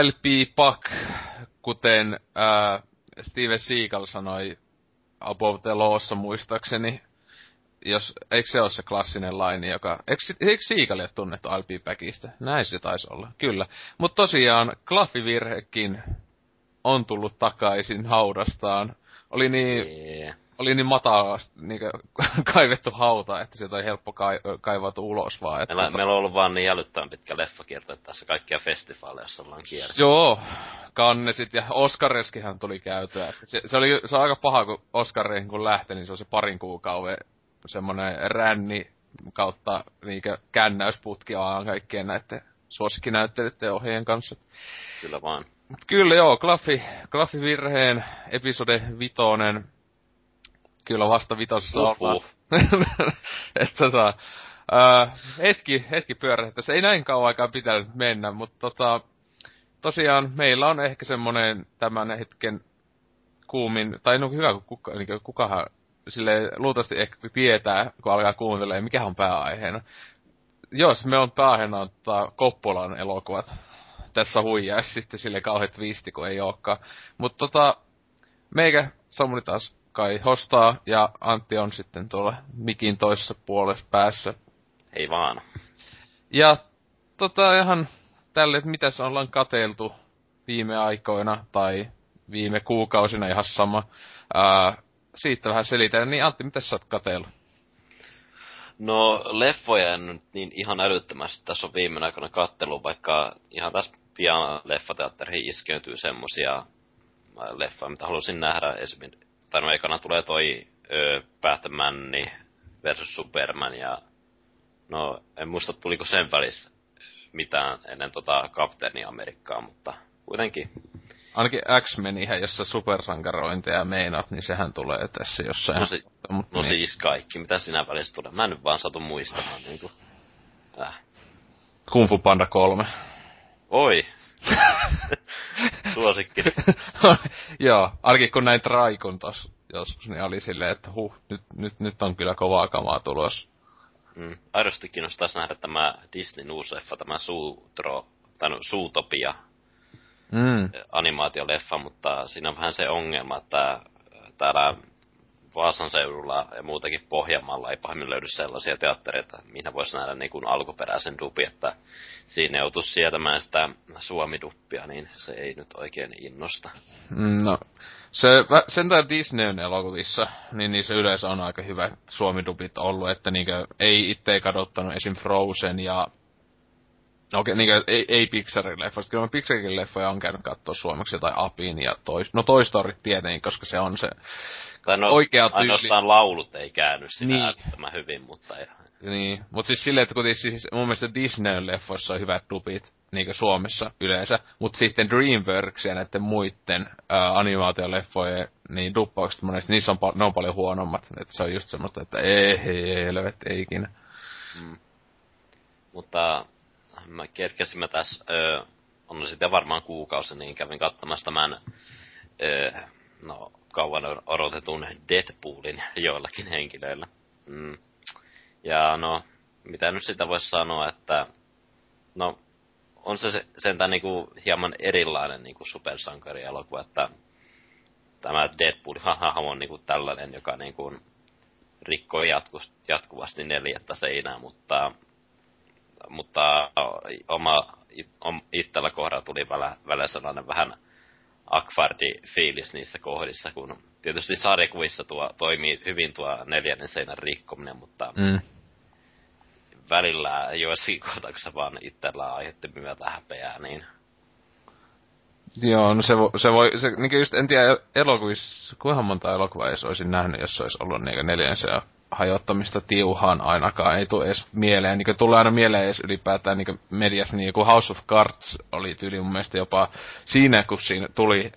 I'll be back, kuten äh, Steven Seagal sanoi Above the Lawssa muistaakseni. Jos, eikö se ole se klassinen laini, joka... Eikö, eikö Seagal ole tunnettu I'll be backista? Näin se taisi olla, kyllä. Mutta tosiaan, Klaffivirhekin on tullut takaisin haudastaan. Oli niin... Yeah. Oli niin matala niin kaivettu hauta, että sieltä oli helppo kai, kaivautua ulos vaan. Että Meillä, meillä on ollut vaan niin älyttömän pitkä leffakierto, että tässä kaikkia festivaaleja, joissa ollaan kierretty. Joo, kannesit ja Oscareskihan tuli käytyä. Se, se, oli, se on aika paha, kun Oscareihin kun lähti, niin se on se parin kuukauden semmonen ränni kautta niinkö kännäysputki vaan kaikkien näiden suosikkinäyttelijöiden ja ohjeen kanssa. Kyllä vaan. Mut kyllä joo, Klaffi, Klaffi virheen episode vitonen. Kyllä vasta vitosessa Uff, ollaan. uff. Et tota, ää, hetki, hetki pyörähti. Tässä ei näin kauan aikaa pitänyt mennä, mutta tota, tosiaan meillä on ehkä semmonen tämän hetken kuumin, tai no hyvä, kun kuka, niin kukahan sille luultavasti ehkä tietää, kun alkaa kuuntelemaan, mikä on pääaiheena. Jos me on pääaiheena tota, Koppolan elokuvat. Tässä huijaisi sitten sille kauhean twisti, kun ei olekaan. Mutta tota, meikä Samuli taas kai hostaa, ja Antti on sitten tuolla mikin toisessa puolessa päässä. Ei vaan. Ja tota ihan tälle, että mitäs ollaan kateltu viime aikoina tai viime kuukausina ihan sama. Ää, siitä vähän selitän. Niin Antti, mitä sä oot katellut? No, leffoja en nyt niin ihan älyttömästi tässä on viime aikoina kattelu, vaikka ihan tässä pian leffateatteriin iskeytyy semmosia leffoja, mitä halusin nähdä. Esimerkiksi, tai no ekana tulee toi ö, Batman versus Superman ja no en muista tuliko sen välissä mitään ennen tota Kapteeni Amerikkaa, mutta kuitenkin Ainakin X-Menihän, jossa supersankarointeja meinaat, niin sehän tulee tässä jossain. No, si- Mut no niin. siis kaikki, mitä siinä välissä tulee. Mä en nyt vaan satu muistamaan niinku. Äh. Kung Fu Panda 3. Oi! Suosikki. Joo, ainakin kun näin Traikun tos joskus, niin oli silleen, että huh, nyt, nyt, nyt on kyllä kovaa kamaa tulos. Mm. Aidosti kiinnostaisi nähdä tämä Disneyn uusi leffa, tämä Suutro, tai no, Suutopia Mm. animaatioleffa, mutta siinä on vähän se ongelma, että täällä Vaasan seudulla ja muutenkin Pohjanmaalla ei pahemmin löydy sellaisia teattereita, mihin voisi nähdä niin kuin alkuperäisen dubi, että siinä joutuisi sietämään sitä suomiduppia, niin se ei nyt oikein innosta. Mm, No, se, vä- sentään Disneyn elokuvissa, niin niissä yleensä on aika hyvät suomidubit ollut, että niinkö ei itse kadottanut esim. Frozen ja Okei, niinkö ei, ei Pixarin leffoista. Kyllä mä Pixarin leffoja on käynyt katsoa suomeksi jotain Apin ja toi, no Toy Story tietenkin, koska se on se Tai no, Oikea tyyli. ainoastaan laulut ei käynyt siinä Niin. niin. hyvin, mutta ei, Niin, mut siis silleen, että kuitenkin siis mun mielestä Disneyn leffoissa on hyvät dubit, niinkö Suomessa yleensä, mut sitten Dreamworks ja näiden muiden ää, animaatioleffojen, niin duppaukset monesti, niissä on, pa- ne on paljon huonommat, että se on just semmoista, että ei, ei, ei, helvet, ei ikinä. Mutta mä kerkesimme tässä, ö, on sitten varmaan kuukausi, niin kävin katsomassa tämän ö, no, kauan odotetun Deadpoolin joillakin henkilöillä. Mm. Ja no, mitä nyt sitä voisi sanoa, että no, on se se- sentään niinku hieman erilainen niinku supersankarielokuva, että tämä Deadpool hahmo on niinku tällainen, joka niinku rikkoi jatku- jatkuvasti neljättä seinää, mutta mutta oma, it, om, itsellä kohdalla tuli välillä sellainen vähän akvardi fiilis niissä kohdissa, kun tietysti sarjakuvissa tuo, toimii hyvin tuo neljännen seinän rikkominen, mutta Mm. välillä joissakin kohtauksissa vaan itsellä aiheutti myötä häpeää, niin Joo, no se, vo, se voi, se, niinkö just, en tiedä, elokuvissa, kuinka monta elokuvaa edes olisin nähnyt, jos se olisi ollut niinkö neljänsä hajottamista tiuhaan ainakaan, ei tule edes mieleen, niinkö tulee aina mieleen edes ylipäätään niinkö mediassa, niin joku House of Cards oli tyyli mun mielestä jopa siinä, kun siinä tuli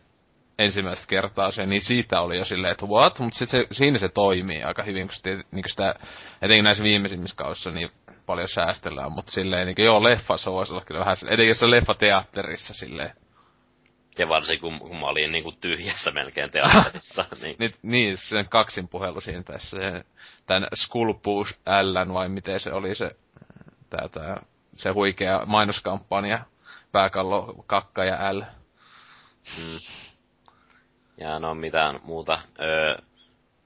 ensimmäistä kertaa se, niin siitä oli jo silleen, että what? Mutta sitten se, siinä se toimii aika hyvin, kun sitä, niin sitä, etenkin näissä viimeisimmissä kausissa niin paljon säästellään, mutta silleen, niin kuin, joo, leffa se voisi olla kyllä vähän silleen, etenkin jos on leffa teatterissa silleen. Ja varsinkin kun, kun mä olin niin kuin tyhjässä melkein teatterissa. niin. niin, niin sen kaksin puhelu siinä tässä, se, tämän Skulpuus L, vai miten se oli se, tää, tää, se huikea mainoskampanja, pääkallo, kakka ja L. Mm. Ja no mitään muuta. Öö,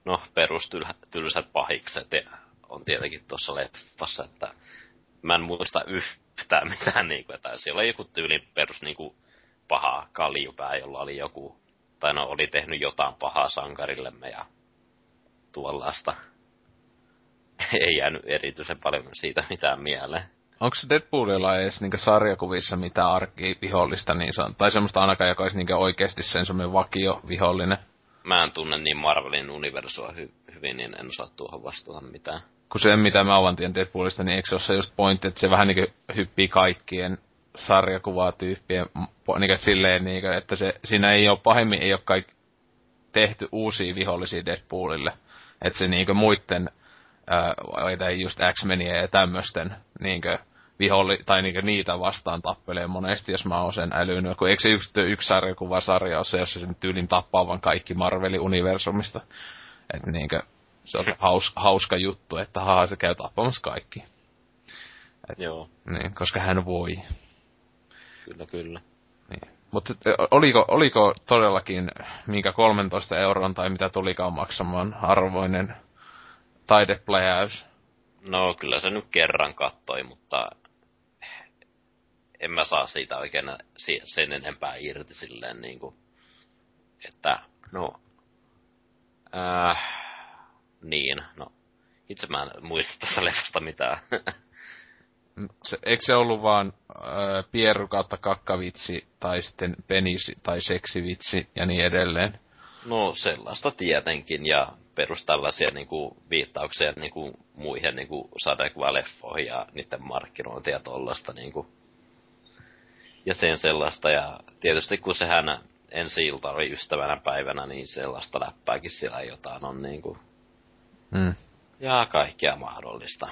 no perustylsät pahikset on tietenkin tuossa leffassa, että mä en muista yhtään mitään niinku, että siellä oli joku tyylin perus niinku paha kaljupää, jolla oli joku, tai no oli tehnyt jotain pahaa sankarillemme ja tuollaista. Ei jäänyt erityisen paljon siitä mitään mieleen. Onko Deadpoolilla edes niinku sarjakuvissa mitään arkivihollista niin san, tai semmoista ainakaan, joka olisi niinku oikeasti sen semmoinen vakio vihollinen? Mä en tunne niin Marvelin universua hy- hyvin, niin en osaa tuohon vastata mitään. Kun se, mitä mä avan tiedän Deadpoolista, niin eikö se ole se just pointti, että se vähän niinku hyppii kaikkien sarjakuvaa tyyppien, niinku, että silleen niinku, että se, siinä ei ole pahemmin, ei ole kaik, tehty uusia vihollisia Deadpoolille. Että se niinku muitten, ää, just X-Meniä ja tämmösten, niinku, viholli, tai niinku niitä vastaan tappelee monesti, jos mä oon sen älynyt. Kun eikö se yksi, yksi sarjakuvasarja ole se, jos se sen tyylin tappaa vaan kaikki Marvelin universumista. Että niinku, se on haus, hauska juttu, että haha, se käy tappamassa kaikki. Et, Joo. Niin, koska hän voi. Kyllä, kyllä. Niin. Mutta oliko, oliko todellakin minkä 13 euron tai mitä tulikaan maksamaan arvoinen taidepläjäys? No kyllä se nyt kerran kattoi, mutta en mä saa siitä oikein sen enempää irti silleen niin kuin, että no, äh, niin, no, itse mä en muista tästä leffasta mitään. se, eikö se ollut vaan äh, pieru kautta kakkavitsi, tai sitten penis tai seksivitsi ja niin edelleen? No sellaista tietenkin, ja perus tällaisia niinku, viittauksia niinku, muihin niinku, sadekuvaleffoihin ja niiden markkinointia ja tollasta. Niinku. Ja sen sellaista, ja tietysti kun sehän ensi ilta oli ystävänä päivänä, niin sellaista läppääkin siellä jotain on niinku. Mm. Ja kaikkea mahdollista.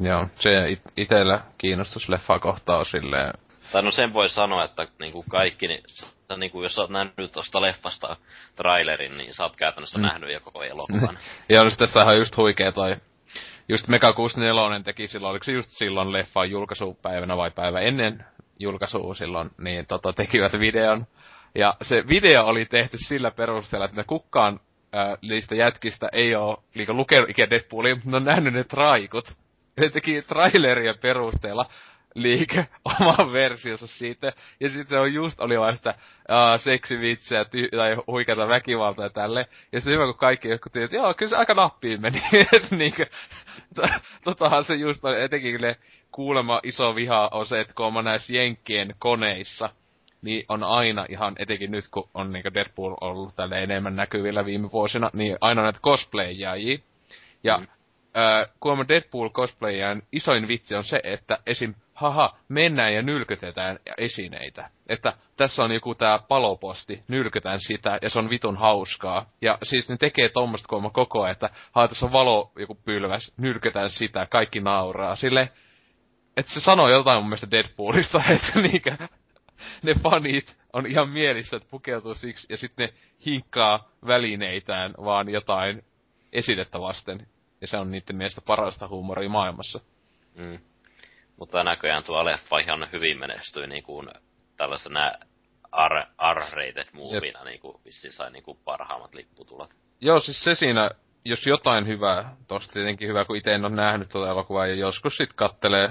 Joo, se it- itellä kiinnostus leffa kohtaa on silleen... Tai no sen voi sanoa, että niinku kaikki, niin, niinku, jos oot nähnyt tuosta leffasta trailerin, niin sä oot käytännössä mm. nähnyt jo koko elokuvan. ja siis tästä on just huikea toi just Mega 64 teki silloin, oliko se just silloin leffan julkaisupäivänä vai päivä ennen julkaisua silloin, niin tota, tekivät videon. Ja se video oli tehty sillä perusteella, että ne kukkaan äh, niistä jätkistä ei ole niinku lukenut ikinä Deadpoolia, mutta ne on nähnyt ne traikut ne teki trailerien perusteella liike oman versionsa siitä. Ja sitten se on just oli vaan sitä uh, ty- tai huikeata väkivaltaa ja tälle. Ja sitten hyvä, kun kaikki jotkut että joo, kyllä se aika nappiin meni. että niinkö, totahan se just on, etenkin ne kuulema iso viha on se, että kun on näissä Jenkkien koneissa, niin on aina ihan, etenkin nyt kun on niin Deadpool ollut tälle enemmän näkyvillä viime vuosina, niin aina näitä cosplayjaajia. Ja mm äh, kun Deadpool cosplayään isoin vitsi on se, että esim. haha, mennään ja nylkytetään esineitä. Että tässä on joku tää paloposti, nylkytään sitä, ja se on vitun hauskaa. Ja siis ne tekee tommoista kuulemma koko ajan, että haha, tässä on valo joku pylväs, nylkytään sitä, kaikki nauraa. Sille, että se sanoo jotain mun mielestä Deadpoolista, että niinkö, ne fanit on ihan mielissä, että pukeutuu siksi, ja sitten ne hinkkaa välineitään vaan jotain esidettä vasten. Ja se on niiden mielestä parasta huumoria maailmassa. Mm. Mutta näköjään tuo leffa ihan hyvin menestyi niin kuin tällaisena R-rated movina, niin kuin vissiin sai niin kuin parhaimmat lipputulot. Joo, siis se siinä, jos jotain hyvää, tosta tietenkin hyvä, kun itse en ole nähnyt tuota elokuvaa, ja joskus sit kattelee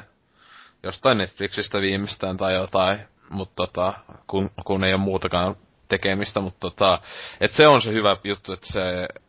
jostain Netflixistä viimeistään tai jotain, mutta tota, kun, kun ei ole muutakaan tekemistä, mutta tota, et se on se hyvä juttu, että se äh,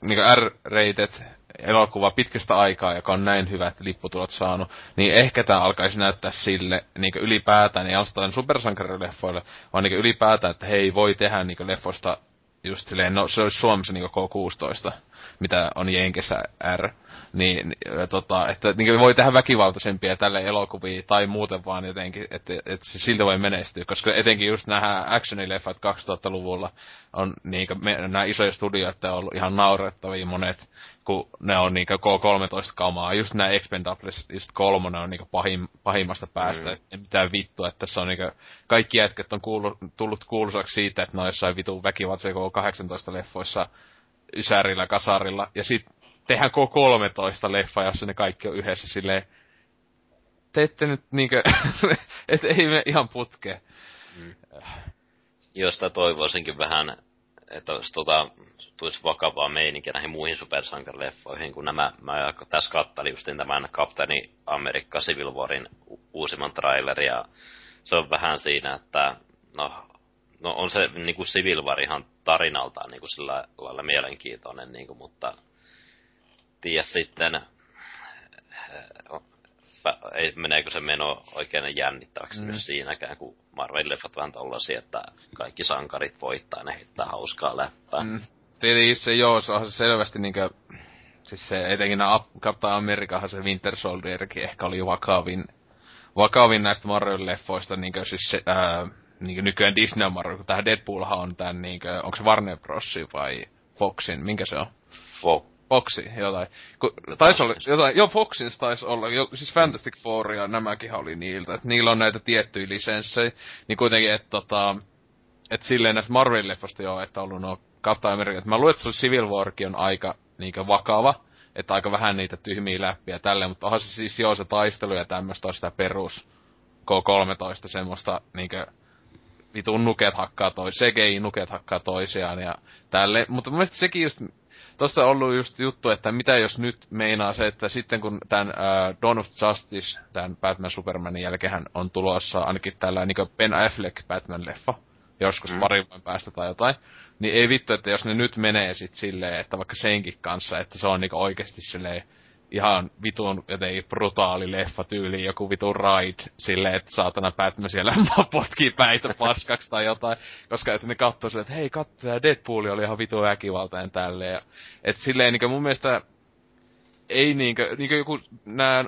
niin R-rated elokuva pitkästä aikaa, joka on näin hyvät lipputulot saanut, niin ehkä tämä alkaisi näyttää sille niin ylipäätään, ei ainoastaan supersankarileffoille, vaan niin ylipäätään, että hei, voi tehdä niin leffoista just silleen, no se olisi Suomessa niin K16, mitä on Jenkessä R. niin, ja tota, että niin voi tehdä väkivaltaisempia tälle elokuvia tai muuten vaan jotenkin, että, että se siltä voi menestyä, koska etenkin just nämä actionileffat 2000-luvulla on niin nämä isoja studioita on ollut ihan naurettavia monet, kun ne on niin K13-kamaa, just nämä Expendables, just kolmonen on niin pahim, pahimmasta päästä, mm. että mitään vittua, että tässä on niin kaikki jätkät on kuulu, tullut kuuluisaksi siitä, että ne on jossain vitun väkivaltaisia K18-leffoissa Ysärillä, Kasarilla, ja sitten tehdään K13 leffa, jossa ne kaikki on yhdessä silleen, teette nyt niinkö, että ei me ihan putke. Mm. Josta toivoisinkin vähän, että olisi tota, tulisi vakavaa meininkiä näihin muihin supersankarileffoihin, kun nämä, mä tässä kattelin justin tämän Kapteeni Amerikka Civil Warin uusimman trailerin, ja se on vähän siinä, että no, no on se niin kuin Civil War ihan tarinaltaan niin kuin sillä lailla mielenkiintoinen, niin kuin, mutta tiedä sitten, ei, meneekö se meno oikein jännittäväksi mm. myös siinäkään, kun Marvel-leffat vähän tollasia, että kaikki sankarit voittaa ne heittää hauskaa läppää. Mm. Tietenkin se joo, se on selvästi niinkö, siis se etenkin Captain Americahan se Winter Soldierkin ehkä oli vakavin, vakavin näistä Marvel-leffoista, niinkö siis se, ää, niinkö nykyään Disney Marvel, kun tähän Deadpoolhan on tän niinkö, onko se Warner Bros. vai Foxin, minkä se on? Fox. Foxi, jotain. Kun, taisi olla, jotain, joo, Foxin taisi olla, jo, siis Fantastic Four ja nämäkin oli niiltä, että niillä on näitä tiettyjä lisenssejä, niin kuitenkin, että tota, että silleen näistä Marvel-leffoista joo, että on ollut no Captain America, että mä luulen, että Civil Warkin on aika niinkö vakava, että aika vähän niitä tyhmiä läppiä tälleen, mutta onhan se siis joo se taistelu ja tämmöistä on sitä perus K13 semmoista niinkö vitun nuket hakkaa toisiaan, CGI-nuket hakkaa toisiaan ja tälle. Mutta mun mielestä sekin just, tossa on ollut just juttu, että mitä jos nyt meinaa se, että sitten kun tämän uh, Dawn of Justice, tämän Batman Supermanin jälkeen on tulossa ainakin tällä niin Ben Affleck Batman-leffa, joskus mm. parin vuoden päästä tai jotain, niin ei vittu, että jos ne nyt menee sit silleen, että vaikka senkin kanssa, että se on niinku oikeesti silleen ihan vitun jotenkin brutaali leffa tyyli, joku vitun ride, silleen, että saatana Batman siellä potkii päitä paskaksi tai jotain, koska että ne katsoo silleen, että hei katso, tämä Deadpool oli ihan vitun väkivaltainen ja, että silleen niinku mun mielestä ei niinkö, niinkö joku nää ö,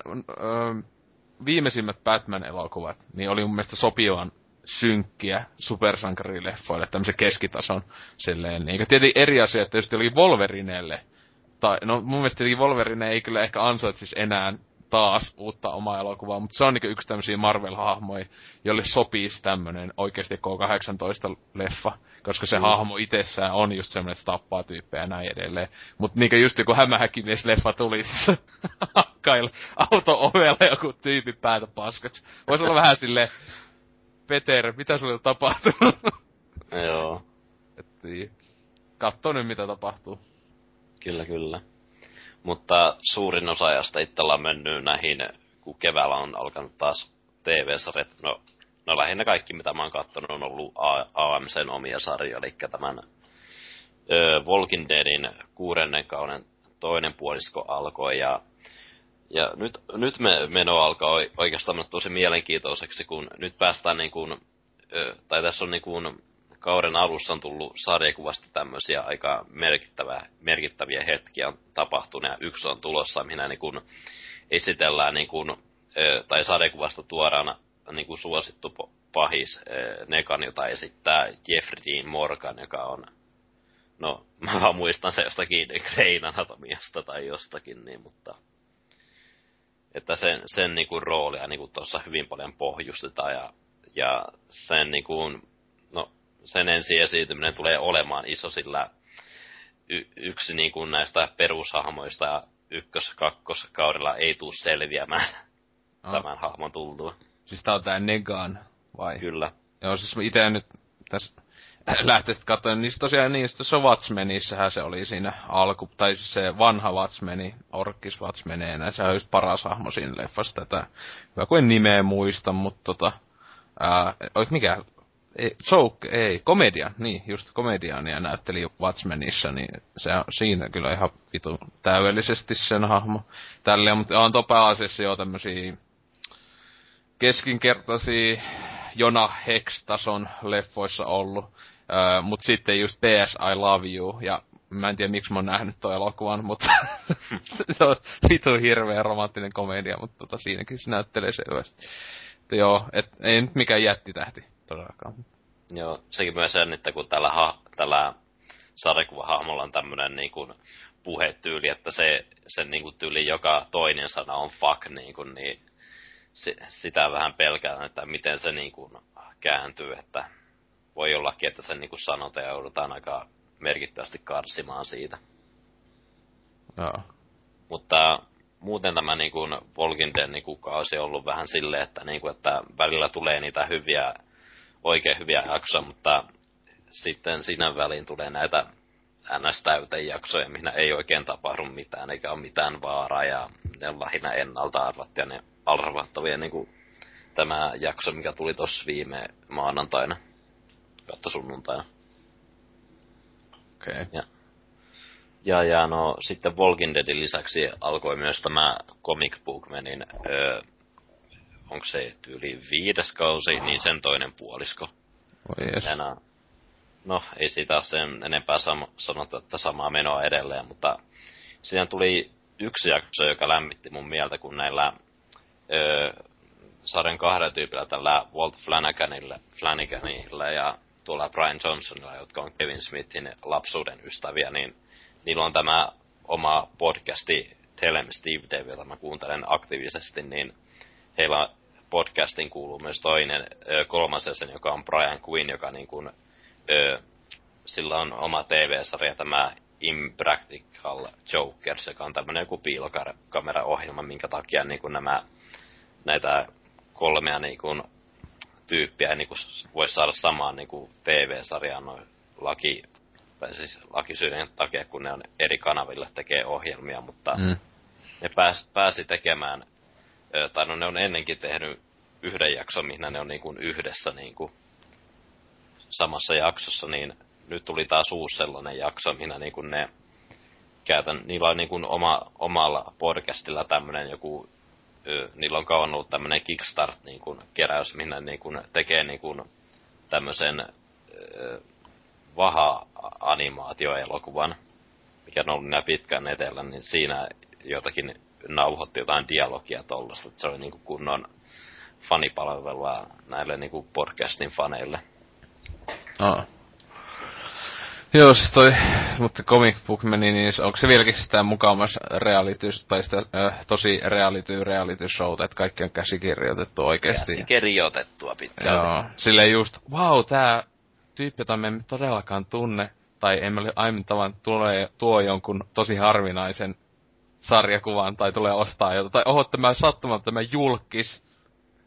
viimeisimmät Batman-elokuvat, niin oli mun mielestä sopivan synkkiä supersankarileffoille, tämmöisen keskitason silleen, niin tietenkin eri asia, että jos oli Wolverinelle, tai no mun mielestä tietenkin Wolverine ei kyllä ehkä ansaitsisi enää taas uutta omaa elokuvaa, mutta se on niinku yksi tämmöisiä Marvel-hahmoja, jolle sopisi tämmönen oikeasti K-18-leffa, koska se mm. hahmo itsessään on just semmoinen, että se tappaa tyyppejä ja näin edelleen. Mutta niinku just joku hämähäkimies-leffa tuli siis hakkailla auto-ovella joku tyyppi päätä paskaksi. Voisi olla vähän silleen, Peter, mitä sulle tapahtuu? Joo. Et niin. Katso nyt mitä tapahtuu. Kyllä, kyllä. Mutta suurin osa ajasta itsellä on mennyt näihin, kun keväällä on alkanut taas TV-sarjat. No, no lähinnä kaikki, mitä mä oon katsonut, on ollut AMCn omia sarjoja, eli tämän ö, Walking Deadin kuudennen kauden toinen puolisko alkoi, ja ja nyt, nyt me meno alkaa oikeastaan tosi mielenkiintoiseksi, kun nyt päästään niin kuin, tai tässä on niin kuin kauden alussa on tullut sarjakuvasta tämmöisiä aika merkittäviä, merkittäviä hetkiä on tapahtunut, ja yksi on tulossa, minä niin kuin esitellään, niin kuin, tai sarjakuvasta tuodaan niin kuin suosittu pahis Nekan, jota esittää Jeffrey Dean Morgan, joka on No, mä vaan muistan se jostakin Grain Anatomiasta tai jostakin, niin, mutta että sen, sen niinku roolia niinku tuossa hyvin paljon pohjustetaan ja, ja sen niinku, no, sen ensi esiintyminen tulee olemaan iso, sillä y, yksi niinku näistä perushahmoista ykkös- kakkoskaudella ei tule selviämään oh. tämän hahmon tultua. Siis tää on tää Negan, vai? Kyllä. Joo, siis itse nyt tässä lähtisit katsomaan, niin tosiaan niistä se Watchmenissähän se oli siinä alku, tai siis se vanha Watchmeni, Orkis Watchmeneenä, se on just paras hahmo siinä leffassa tätä. Hyvä kuin nimeä muista, mutta tota, ää, mikä, ei, joke, ei, komedia, niin, just komediania näytteli Watchmenissa, niin se on siinä kyllä ihan vitu täydellisesti sen hahmo. Tälleen, mutta on pääasiassa jo tämmösiä keskinkertaisia Jona Hex-tason leffoissa ollut. Uh, mut sitten just PS I Love You ja mä en tiedä miksi mä oon nähnyt toi elokuvan, mutta se on vitu hirveä romanttinen komedia, mutta tota, siinäkin se näyttelee selvästi. Että joo, et, ei nyt mikään jättitähti todellakaan. Joo, sekin myös sen, että kun tällä, ha, tällä sarjakuvahahmolla on tämmönen niin kuin puhetyyli, että se, sen niin kuin tyyli joka toinen sana on fuck, niin, kuin, niin si, sitä vähän pelkään, että miten se niin kuin kääntyy, että voi ollakin, että sen niin kuin sanota ja joudutaan aika merkittävästi karsimaan siitä. Joo. Mutta muuten tämä niin kuin Walking Dead niin kuin kausi on ollut vähän silleen, että, niin kuin, että välillä tulee niitä hyviä, oikein hyviä jaksoja, mutta sitten siinä väliin tulee näitä ns jaksoja, missä ei oikein tapahdu mitään, eikä ole mitään vaaraa, ja ne on lähinnä ennalta arvattuja, ne arvattavia, niin kuin tämä jakso, mikä tuli tuossa viime maanantaina, kautta sunnuntaina. Okei. Okay. Ja, ja, ja no sitten Walking Deadin lisäksi alkoi myös tämä Comic Bookmanin, öö, onko se tyyli viides kausi, niin sen toinen puolisko. Oi yes. no, no, ei siitä ole sen enempää sam- sanottu, että samaa menoa edelleen, mutta siinä tuli yksi jakso, joka lämmitti mun mieltä, kun näillä öö, sarjan kahdella tyypillä, tällä Walt Flanaganilla, Flanaganilla ja tuolla Brian Johnsonilla, jotka on Kevin Smithin lapsuuden ystäviä, niin niillä on tämä oma podcasti Telem Steve Dave, jota mä kuuntelen aktiivisesti, niin heillä podcastin kuuluu myös toinen kolmas jäsen, joka on Brian Quinn, joka niin kuin, ö, sillä on oma TV-sarja tämä Impractical Jokers, joka on tämmöinen joku piilokameraohjelma, minkä takia niin kuin nämä näitä kolmea niin kuin, tyyppiä niin kuin, voisi saada samaan niin kuin TV-sarjaan noin laki, tai siis lakisyiden takia, kun ne on eri kanaville tekee ohjelmia, mutta mm. ne pääs, pääsi tekemään, tai no ne on ennenkin tehnyt yhden jakson, missä ne on niin kuin yhdessä niin kuin samassa jaksossa, niin nyt tuli taas uusi sellainen jakso, minä niin kuin ne käytän, niillä on niin kuin oma, omalla podcastilla tämmöinen joku niillä on kauan ollut tämmöinen Kickstart niin kuin, keräys, minne niin kuin, tekee niin kuin, tämmöisen vaha-animaatioelokuvan, mikä on ollut näin pitkään etellä, niin siinä jotakin nauhoitti jotain dialogia tollasta, että se oli niin kuin kunnon fanipalvelua näille niin kuin podcastin faneille. Aa. Joo, siis toi, mutta Comic Book meni, niin onko se vieläkin sitä mukavassa reality, tai sitä äh, tosi reality, reality showta, että kaikki on käsikirjoitettu oikeesti. Käsikirjoitettua pitkään. Joo, silleen just, wow, tää tyyppi, jota me emme todellakaan tunne, tai emme ole aiemmin tavan tulee, tuo jonkun tosi harvinaisen sarjakuvan, tai tulee ostaa jotain, tai oho, tämä sattumalta tämä julkis,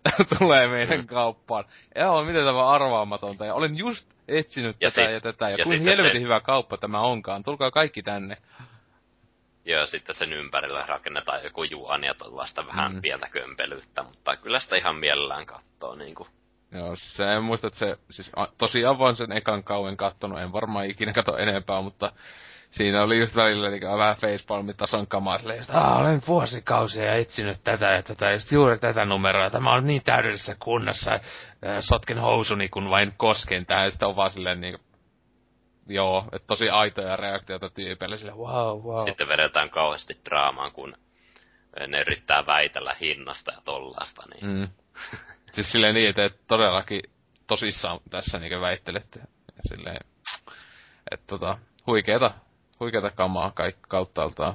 tulee meidän mm. kauppaan. Joo, miten tämä arvaamatonta. Ja olen just etsinyt ja tätä sit, ja tätä. Ja, ja kuin helvetin se... hyvä kauppa tämä onkaan. Tulkaa kaikki tänne. Joo, sitten sen ympärillä rakennetaan joku juoni ja vasta vähän mm. pientä kömpelyyttä, mutta kyllä sitä ihan mielellään kattoo niinku. Joo, se en muista, että se, siis tosiaan vaan sen ekan kauen kattonut, en varmaan ikinä kato enempää, mutta siinä oli just välillä niin vähän facepalmin tason kamaa, silleen, että olen vuosikausia etsinyt tätä ja tätä, just juuri tätä numeroa, tämä on niin täydellisessä kunnossa, äh, sotken housuni, kun vain kosken tähän, ja sitten on vaan silleen niin joo, että tosi aitoja reaktioita tyypeille, sille wow, wow. Sitten vedetään kauheasti draamaan, kun ne yrittää väitellä hinnasta ja tollasta, niin... Mm. siis silleen niin, että todellakin tosissaan tässä niin väittelette. Ja silleen, että tota, huikeeta huikeata kamaa kaikki kauttaaltaan.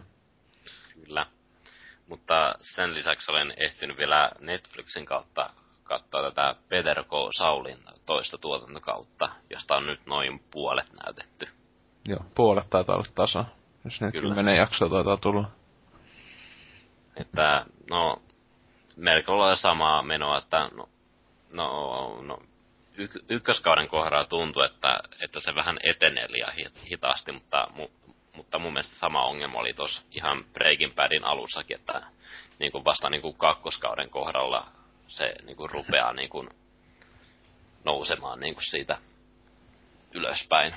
Kyllä. Mutta sen lisäksi olen ehtinyt vielä Netflixin kautta katsoa tätä Peter K. Saulin toista tuotantokautta, josta on nyt noin puolet näytetty. Joo, puolet taitaa olla tasa. Jos ne kymmenen jaksoa taitaa tulla. Että, no, melko lailla samaa menoa, että no, no, no y- ykköskauden kohdalla tuntuu, että, että se vähän etenee liian hitaasti, mutta mu- mutta mun mielestä sama ongelma oli tuossa ihan Breaking Badin alussakin, että niin kuin vasta niin kuin kakkoskauden kohdalla se niin kuin rupeaa niin kuin nousemaan niin kuin siitä ylöspäin.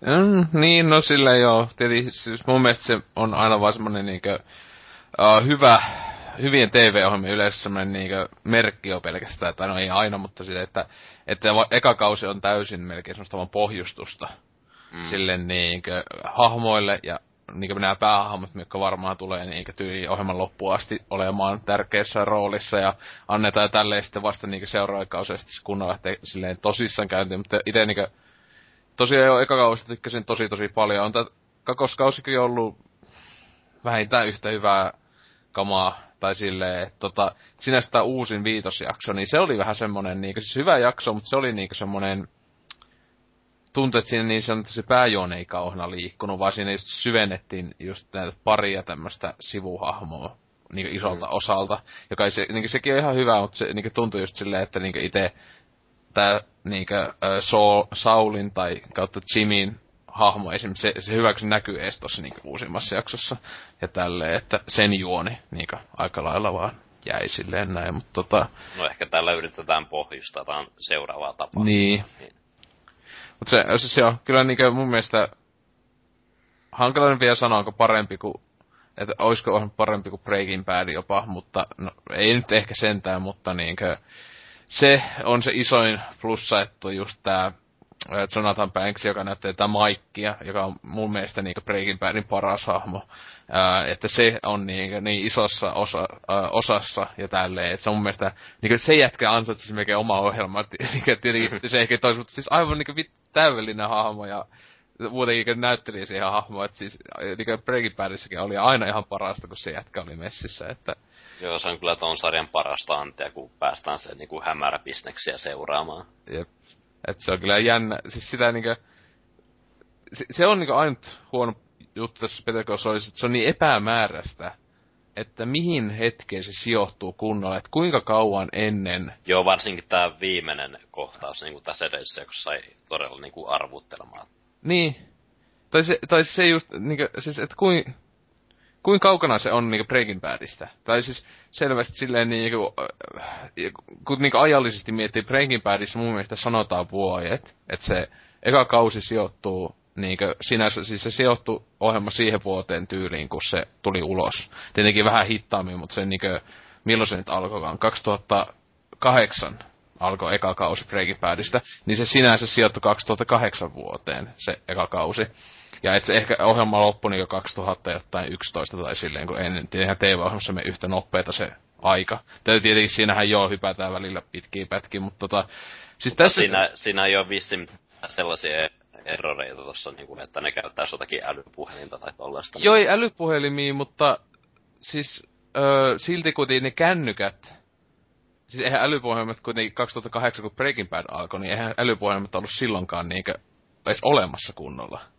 Mm, niin, no sillä joo. Tietysti siis mun mielestä se on aina vaan semmonen niinkö uh, hyvä, hyvien TV-ohjelmien yleensä semmonen niinkö merkki on pelkästään, tai no ei aina, mutta sille, että, että eka kausi on täysin melkein semmoista vaan pohjustusta mm. sille niinkö hahmoille ja niinkö nämä päähahmot, jotka varmaan tulee niinkö tyyli ohjelman loppuun asti olemaan tärkeässä roolissa ja annetaan tälleen sitten vasta niinkö seuraava kausi sitten kunnolla lähtee silleen tosissaan käyntiin, mutta itse niinkö tosiaan jo eka kausi tykkäsin tosi tosi paljon. On tää kakoskausikin ollut vähintään yhtä hyvää kamaa tai silleen, että tota, sinänsä tämä uusin viitosjakso, niin se oli vähän semmonen, niinku, siis hyvä jakso, mutta se oli niinku semmonen, tuntui, että siinä niin sanotusti se pääjuone ei kauhana liikkunut, vaan siinä just syvennettiin just näitä paria tämmöistä sivuhahmoa niin isolta mm. osalta, joka ei se, niin sekin on ihan hyvä, mutta se niin tuntui just silleen, että niin itse tämä niin äh, Saulin tai kautta Jimin hahmo esimerkiksi, se, se hyväksi näkyy edes tuossa niin uusimmassa jaksossa. Ja tälleen, että sen juoni niin aika lailla vaan jäi silleen näin, mutta tota... No ehkä tällä yritetään pohjustaa seuraavaa tapaa. Niin. niin. Mutta se, se, se on kyllä niin mun mielestä hankala vielä sanoa, onko parempi kuin että olisiko on parempi kuin Breaking Bad jopa, mutta no, ei nyt ehkä sentään, mutta niinkö, se on se isoin plussa, että just tää Jonathan Banks, joka näyttää tätä Mikea, joka on mun mielestä niin Breaking Badin paras hahmo. Ää, että se on niin, niin isossa osa, ää, osassa ja tälleen, että se on mun mielestä, niin se jätkä ansaitsisi melkein oma ohjelma, niin, tietenkin se ehkä toisi, mutta siis aivan niin täydellinen hahmo ja muutenkin näytteli siihen hahmoa, että siis niin Breaking Badissakin oli aina ihan parasta, kun se jätkä oli messissä, että Joo, se on kyllä ton sarjan parasta antia, kun päästään sen niin hämäräbisneksiä seuraamaan. Jep. Et se on kyllä jännä. Siis sitä niinkö... Se, se on niinku ainut huono juttu tässä Saulissa, että se on niin epämääräistä, että mihin hetkeen se sijoittuu kunnolla, että kuinka kauan ennen... Joo, varsinkin tämä viimeinen kohtaus niin kuin tässä edessä, kun sai todella niin kuin arvuttelemaan. Niin. Tai se, tai se just, niin kuin, siis, että kuin, kuin kaukana se on niinku Breaking Badista? Tai siis selvästi silleen niinku, äh, kun niinku ajallisesti miettii Breaking Badissa mun mielestä sanotaan vuodet, että se eka kausi sijoittuu niinku sinänsä, siis se sijoittuu ohjelma siihen vuoteen tyyliin, kun se tuli ulos. Tietenkin vähän hittaammin, mutta se niinku, milloin se nyt alkoikaan? 2008 alkoi eka kausi Breaking Badista, niin se sinänsä sijoittui 2008 vuoteen, se eka kausi. Ja että se ehkä ohjelma loppui niin jo 2000 jotain 11 tai silleen, kun ennen eihän TV-ohjelmassa me yhtä nopeeta se aika. Tietenkin siinähän joo hypätään välillä pitkiä pätkiä, mutta tota... Siis mutta tässä... Siinä, siinä ei ole vissi sellaisia erroreita tuossa, niin kuin, että ne käyttää jotakin älypuhelinta tai tollaista. Joo, ei älypuhelimia, mutta siis öö, silti kuitenkin ne kännykät, siis eihän älypuhelimet kuitenkin 2008, kun Breaking Bad alkoi, niin eihän älypuhelimet ollut silloinkaan niinkö edes olemassa kunnolla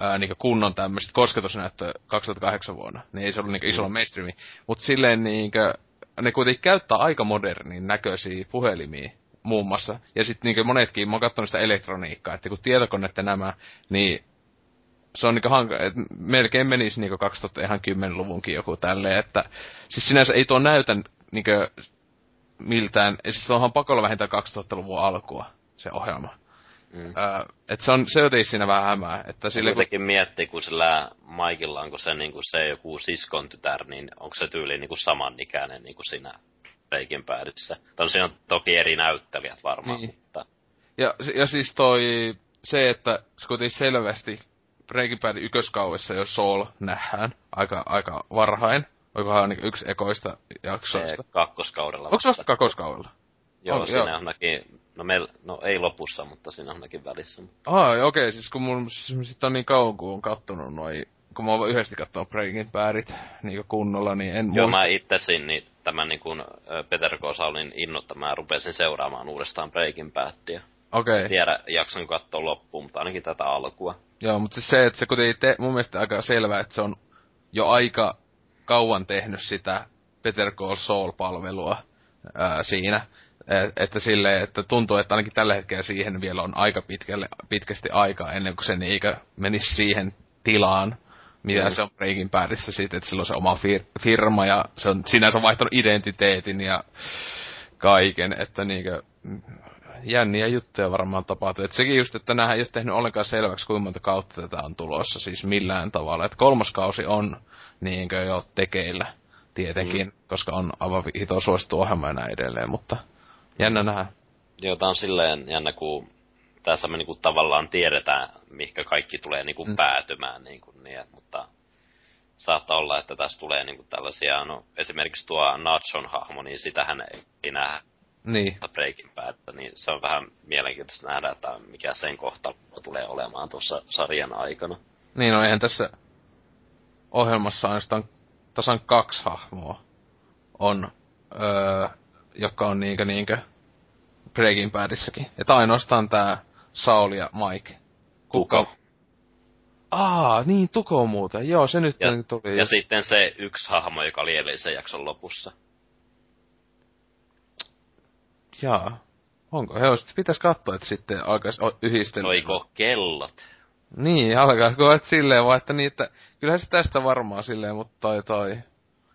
ää, niinku kunnon tämmöistä kosketusnäyttöä 2008 vuonna. Niin ei se ollut niinku isolla mm. mainstreami. Mut silleen niinku, ne kuitenkin käyttää aika modernin näköisiä puhelimia muun muassa. Ja sitten niinku monetkin, mä oon katsonut sitä elektroniikkaa, että kun tietokonetta nämä, niin se on niinku hanka, että melkein menisi niinku 2000 ihan 10-luvunkin joku tälleen, että siis sinänsä ei tuo näytä niinku miltään, siis onhan pakolla vähintään 2000-luvun alkua se ohjelma. Mm. Öö, et se on, se jotenkin siinä vähän hämää. Että sille, Kuitenkin kun... miettii, kun sillä Maikilla onko se, niin kuin se joku siskon tytär, niin onko se tyyli niin kuin samanikäinen niin kuin siinä Breaking päädyssä. Tai siinä on toki eri näyttelijät varmaan, niin. mutta... Ja, ja siis toi, se, että se kuitenkin selvästi Breaking Badin ykköskaudessa jo Saul nähdään aika, aika varhain. Oikohan yksi ekoista jaksoista? kakkoskaudella. Onko se vasta kakkoskaudella? Joo, on, siinä joo. on No, meil, no ei lopussa, mutta siinä on ainakin välissä. Ah, okei, okay, siis kun mun siis sit on niin kauan, kun on kattonut noi, kun mä oon yhdesti kattonut Breaking Badit niin kunnolla, niin en Joo, muista. mä itsesin niin tämän niin kun Peter K. Saulin innoittamaan mä rupesin seuraamaan uudestaan Breaking Badia. Okei. Okay. Tiedä, jaksan katsoa loppuun, mutta ainakin tätä alkua. Joo, mutta siis se, että se kuitenkin te, mun mielestä aika selvää, että se on jo aika kauan tehnyt sitä Peter K. Saul-palvelua ää, siinä. Et, että sille, että tuntuu, että ainakin tällä hetkellä siihen vielä on aika pitkälle, pitkästi aikaa ennen kuin se niinkö menisi siihen tilaan, mitä mm. se on Breaking Badissa siitä, että sillä on se oma fir- firma ja se on sinänsä vaihtanut identiteetin ja kaiken, että niinkö jänniä juttuja varmaan tapahtuu. Et sekin just, että nämähän ei ole tehnyt ollenkaan selväksi, kuinka monta kautta tätä on tulossa, siis millään tavalla. Että kolmas kausi on niinkö jo tekeillä tietenkin, mm. koska on aivan hito suosittu ohjelma ja näin edelleen, mutta Jännä nähdä. Joo, tää on silleen jännä, kun tässä me niinku tavallaan tiedetään, mihinkä kaikki tulee niinku mm. päätymään. Niinku, niin, mutta saattaa olla, että tässä tulee niinku tällaisia, no esimerkiksi tuo Natson hahmo, niin sitähän ei nähdä niin. Breaking Bad, niin se on vähän mielenkiintoista nähdä, että mikä sen kohta tulee olemaan tuossa sarjan aikana. Niin, no eihän tässä ohjelmassa ainoastaan tasan kaksi hahmoa on, öö, joka on niinkö niinkö Breaking Badissakin. Että ainoastaan tää Saul ja Mike. Kuka? Tuko. Aa, niin Tuko muuten. Joo, se nyt ja, tuli. Ja sitten se yksi hahmo, joka oli edellisen jakson lopussa. Jaa. Onko? Joo, pitäis katsoa, että sitten alkaisi yhdistellä. Soiko kellot? Niin, alkaako et silleen vaan, että niitä, kyllähän se tästä varmaan silleen, mutta toi toi.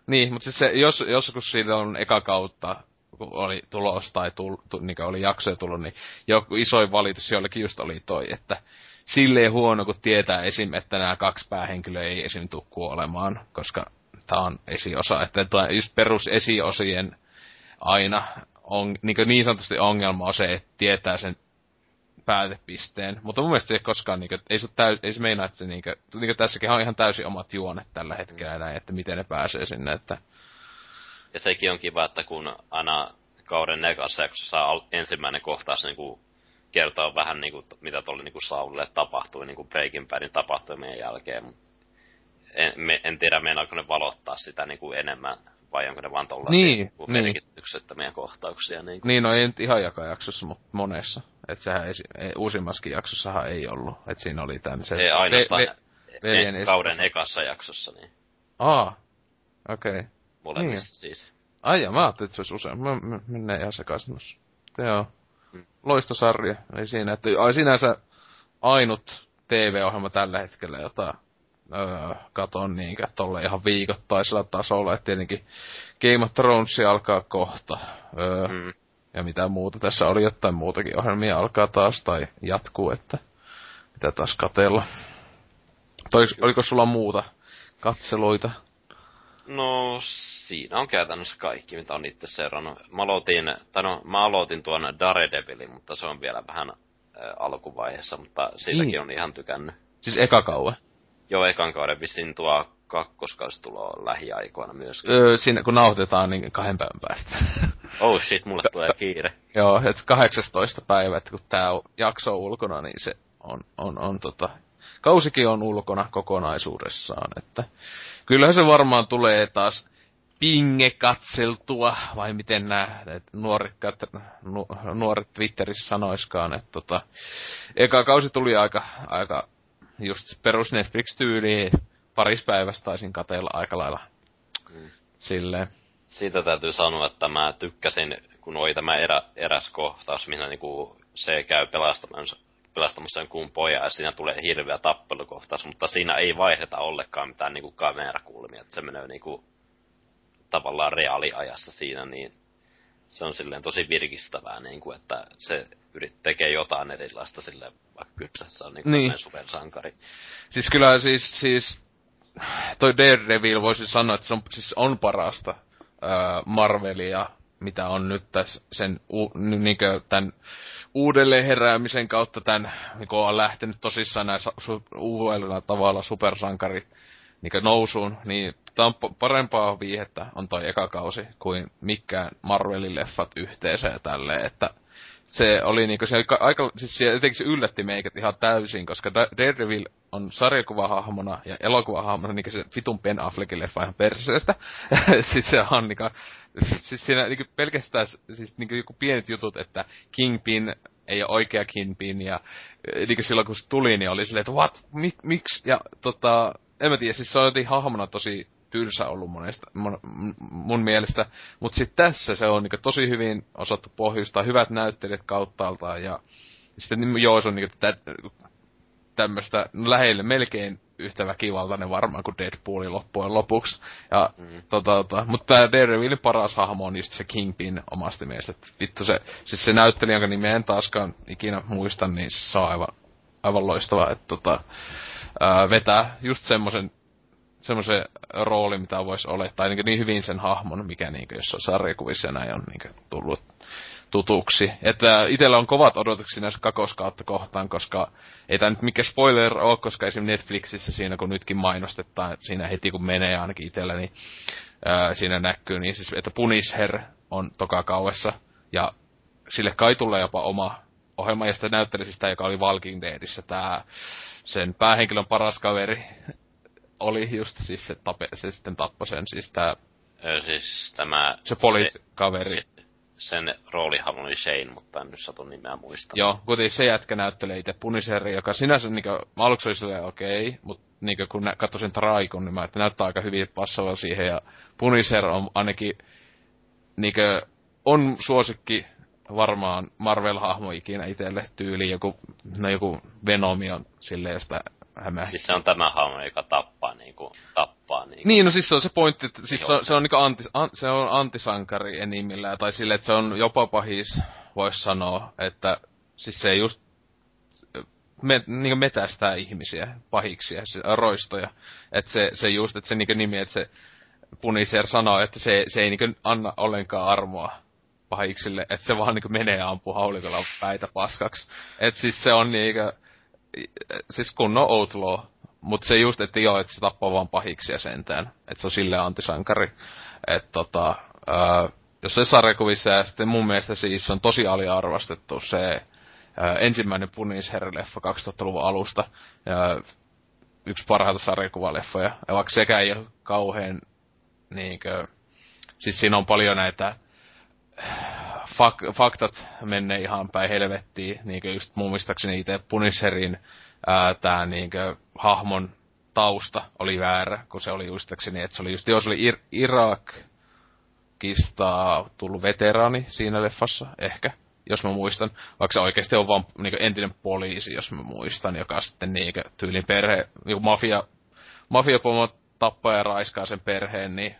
Niin, mutta siis se, jos, joskus siitä on eka kautta, oli tulos tai tull, tu, niin oli jaksoja tullut, niin joku isoin valitus jollekin just oli toi, että silleen huono, kun tietää esim. että nämä kaksi päähenkilöä ei esim. tule kuolemaan, koska tämä on esiosa, että just perus esiosien aina on, niin, niin sanotusti ongelma on se, että tietää sen päätepisteen. Mutta mun mielestä se ei koskaan, niin kuin, ei, se täys, ei se meinaa, että se niin kuin, niin kuin tässäkin on ihan täysin omat juonet tällä hetkellä näin, että miten ne pääsee sinne. Että... Ja sekin on kiva, että kun aina kauden negassa jaksossa ensimmäinen kohtaus niin kuin kertoo vähän, niin kuin, mitä tuolle niin Saulille tapahtui niin kuin Breaking Badin tapahtumien jälkeen. En, me, en tiedä, meinaako ne valottaa sitä niin kuin enemmän vai onko ne vaan tollaisia niin, niin. merkityksettömiä kohtauksia? Niin, kuin. niin, no ei nyt ihan joka jaksossa, mutta monessa. Että sehän ei, ei, uusimmassakin jaksossahan ei ollut. Että siinä oli tämmöiset... Ei ainoastaan ve, ve, ve, kauden ekassa jaksossa, niin. Aa, okei. Okay. Molemmista niin. siis. Ai ja, mä ajattelin, että se olisi usein. Mä, mä menen ihan sekaisin. Joo. Hmm. Loistosarja. Ei siinä, että ai sinänsä ainut TV-ohjelma tällä hetkellä, jota öö, katon niinkö tolle ihan viikoittaisella tasolla, että tietenkin Game of Thrones alkaa kohta. Öö, mm. Ja mitä muuta. Tässä oli jotain muutakin ohjelmia alkaa taas tai jatkuu, että mitä taas katella. Toi, oliko sulla muuta katseluita? No, siinä on käytännössä kaikki, mitä on itse seurannut. Mä aloitin, tai no, mä aloitin tuon Daredevilin, mutta se on vielä vähän ä, alkuvaiheessa, mutta siitäkin niin. on ihan tykännyt. Siis eka kauan? Joo, ekan kauden vissiin tuo kakkoskausi tulo lähiaikoina myös. Öö, siinä kun nauhoitetaan, niin kahden päivän päästä. Oh shit, mulle tulee kiire. Joo, et 18 päivä, kun tää jakso on ulkona, niin se on, on, on tota... Kausikin on ulkona kokonaisuudessaan, että... Kyllähän se varmaan tulee taas pinge katseltua, vai miten nämä nuoret, nu, nuoret Twitterissä sanoiskaan, että tota, eka kausi tuli aika, aika just perus Netflix-tyyliin paris päivästä taisin katella aika lailla. Mm. Silleen. Siitä täytyy sanoa, että mä tykkäsin, kun oli tämä erä, eräs kohtaus, missä niinku se käy pelastamassa, pelastamassa jonkun pojan ja siinä tulee hirveä tappelukohtaus, mutta siinä ei vaihdeta ollenkaan mitään niinku kamerakulmia, että se menee niinku tavallaan reaaliajassa siinä, niin se on silleen tosi virkistävää, niin kuin, että se yrit, tekee jotain erilaista sille vaikka kypsässä on niin, niin. supersankari. Siis kyllä siis, siis toi Daredevil voisi sanoa, että se on, siis on parasta äh, Marvelia, mitä on nyt tässä sen u, niinkö, tämän uudelleen heräämisen kautta tämän, niin on lähtenyt tosissaan su, uudella tavalla supersankarit niin nousuun, niin tämä on parempaa viihettä on toi eka kausi kuin mikään Marvelin leffat yhteensä ja tälleen, että se oli niinku se aika, siis se, jotenkin se yllätti meikät ihan täysin, koska Daredevil on sarjakuvahahmona ja elokuvahahmona niinku se vitun Ben Affleckin leffa ihan perseestä. siis se on niinku, siis siinä niinku pelkästään siis niinku joku pienet jutut, että Kingpin ei ole oikea Kingpin ja niinku silloin kun se tuli, niin oli silleen, että what, Mik, miksi, ja tota, en mä tiedä, siis se on jotenkin hahmona tosi tylsä ollut monesta, mun, mun mielestä. Mutta sitten tässä se on niinku tosi hyvin osattu pohjustaa, hyvät näyttelijät kauttaaltaan ja sitten niin, joo, se on niinku tä, tämmöistä no, lähelle melkein yhtä väkivaltainen varmaan kuin Deadpoolin loppujen lopuksi. Ja, mm. tota, tota, mutta tämä Daredevilin paras hahmo on just se Kingpin omasta mielestä. Et vittu se, siis se näyttelijä, jonka nimeä en taaskaan ikinä muista, niin se on aivan, aivan loistava, että tota, ää, vetää just semmoisen semmoisen rooli, mitä voisi olla, tai niin, niin hyvin sen hahmon, mikä niin jossain sarjakuvissa ja näin on niin tullut, tutuksi. Että itellä on kovat odotuksia näissä kakoskautta kohtaan, koska ei tämä nyt mikä spoiler ole, koska esim. Netflixissä siinä kun nytkin mainostetaan, siinä heti kun menee ainakin itsellä, niin ää, siinä näkyy, niin siis, että Punisher on toka kauessa, ja sille kai tulee jopa oma ohjelma, ja sitten näytteli siis tämä, joka oli Walking Deadissä, tämä sen päähenkilön paras kaveri oli just siis se, tape, se sitten tappoi sen, siis tämä Öö, siis tämä... Se poliisikaveri. Se, sen roolihan oli Shane, mutta en nyt satu nimeä muista. Joo, kuitenkin se jätkä näyttelee itse Punisheri, joka sinänsä niinku, aluksi oli silleen okei, okay, mutta niinku kun nä, katsoin sen traikon, niin mä että näyttää aika hyvin passava siihen, ja Punisher on ainakin niinku, on suosikki varmaan Marvel-hahmo ikinä itselle tyyli, joku, no joku Venomi on silleen, josta hämähti. Siis se on tämä hahmo, joka tappaa niinku, tappaa niinku. Niin, no siis se on se pointti, että siis se on, se on niinku anti, an, se on antisankari enimmillään, tai sille, että se on jopa pahis, vois sanoa, että siis se just me, niinku metästää ihmisiä, pahiksia, roistoja. Että se, se just, että se niinku nimi, että se Punisher sanoo, että se, se ei niinku anna ollenkaan armoa pahiksille, että se vaan niinku menee ampuu haulikolla päitä paskaksi. että siis se on niinku, siis kunnon outlaw. Mutta se just, että joo, että se tappaa vaan pahiksia sentään. Että se on silleen antisankari. Että tota, ää, jos se sarjakuvissa ja sitten mun mielestä siis on tosi aliarvostettu se ää, ensimmäinen Punisher-leffa 2000-luvun alusta. Ja yksi parhaita sarjakuvaleffoja. Ja vaikka sekä ei ole kauhean niinkö, siis siinä on paljon näitä fak- faktat menee ihan päin helvettiin, niinku just muistakseni itse Punisherin ää, tää niinkö hahmon tausta oli väärä, kun se oli juistakseni, että se oli just, jos oli Ir- Irakista tullut veteraani siinä leffassa, ehkä, jos mä muistan. Vaikka se oikeasti on vaan niinku entinen poliisi, jos mä muistan, joka sitten niinku tyylin perhe, niinku mafia, mafiapomo tappaa ja raiskaa sen perheen, niin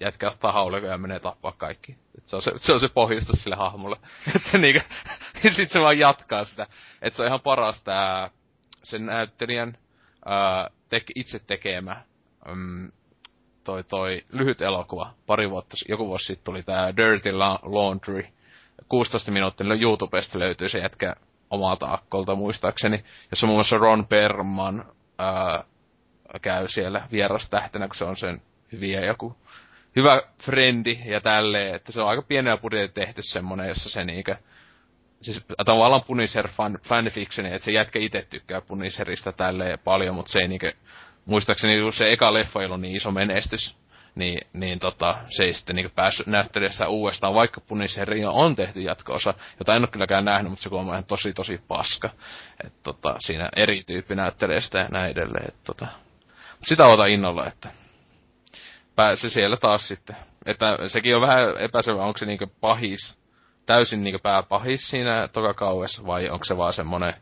jätkä ottaa haulikon ja menee tappaa kaikki. Et se, on se, se on se pohjustus sille hahmolle. Et se niinku, ja sit se vaan jatkaa sitä. Et se on ihan paras tää sen näyttelijän ää, tek, itse tekemä mm, toi, toi lyhyt elokuva. Pari vuotta, joku vuosi sitten tuli tää Dirty Laundry. 16 minuuttia YouTubesta löytyy se jätkä omalta akkolta muistaakseni. Jossa muun muassa Ron Perman ää, käy siellä vierastähtenä, kun se on sen hyviä joku hyvä frendi ja tälleen, että se on aika pienellä budjetilla tehty semmonen, jossa se niinkö, siis tavallaan Punisher fan, fanfictioni, että se jätkä itse tykkää Punisherista tälleen paljon, mutta se ei niinkö, muistaakseni just se eka leffa ei ollut niin iso menestys, niin, niin tota, se ei sitten niinku päässyt näyttelijässä uudestaan, vaikka Punisherin on tehty jatkoosa, jota en ole kylläkään nähnyt, mutta se on ihan tosi tosi paska. että tota, siinä eri tyyppi näyttelee sitä ja näin edelleen. Et, tota. Sitä ota innolla, että pääsi siellä taas sitten. Että sekin on vähän epäselvä, onko se niinku pahis, täysin niinku pääpahis siinä toka kauessa, vai onko se vaan semmonen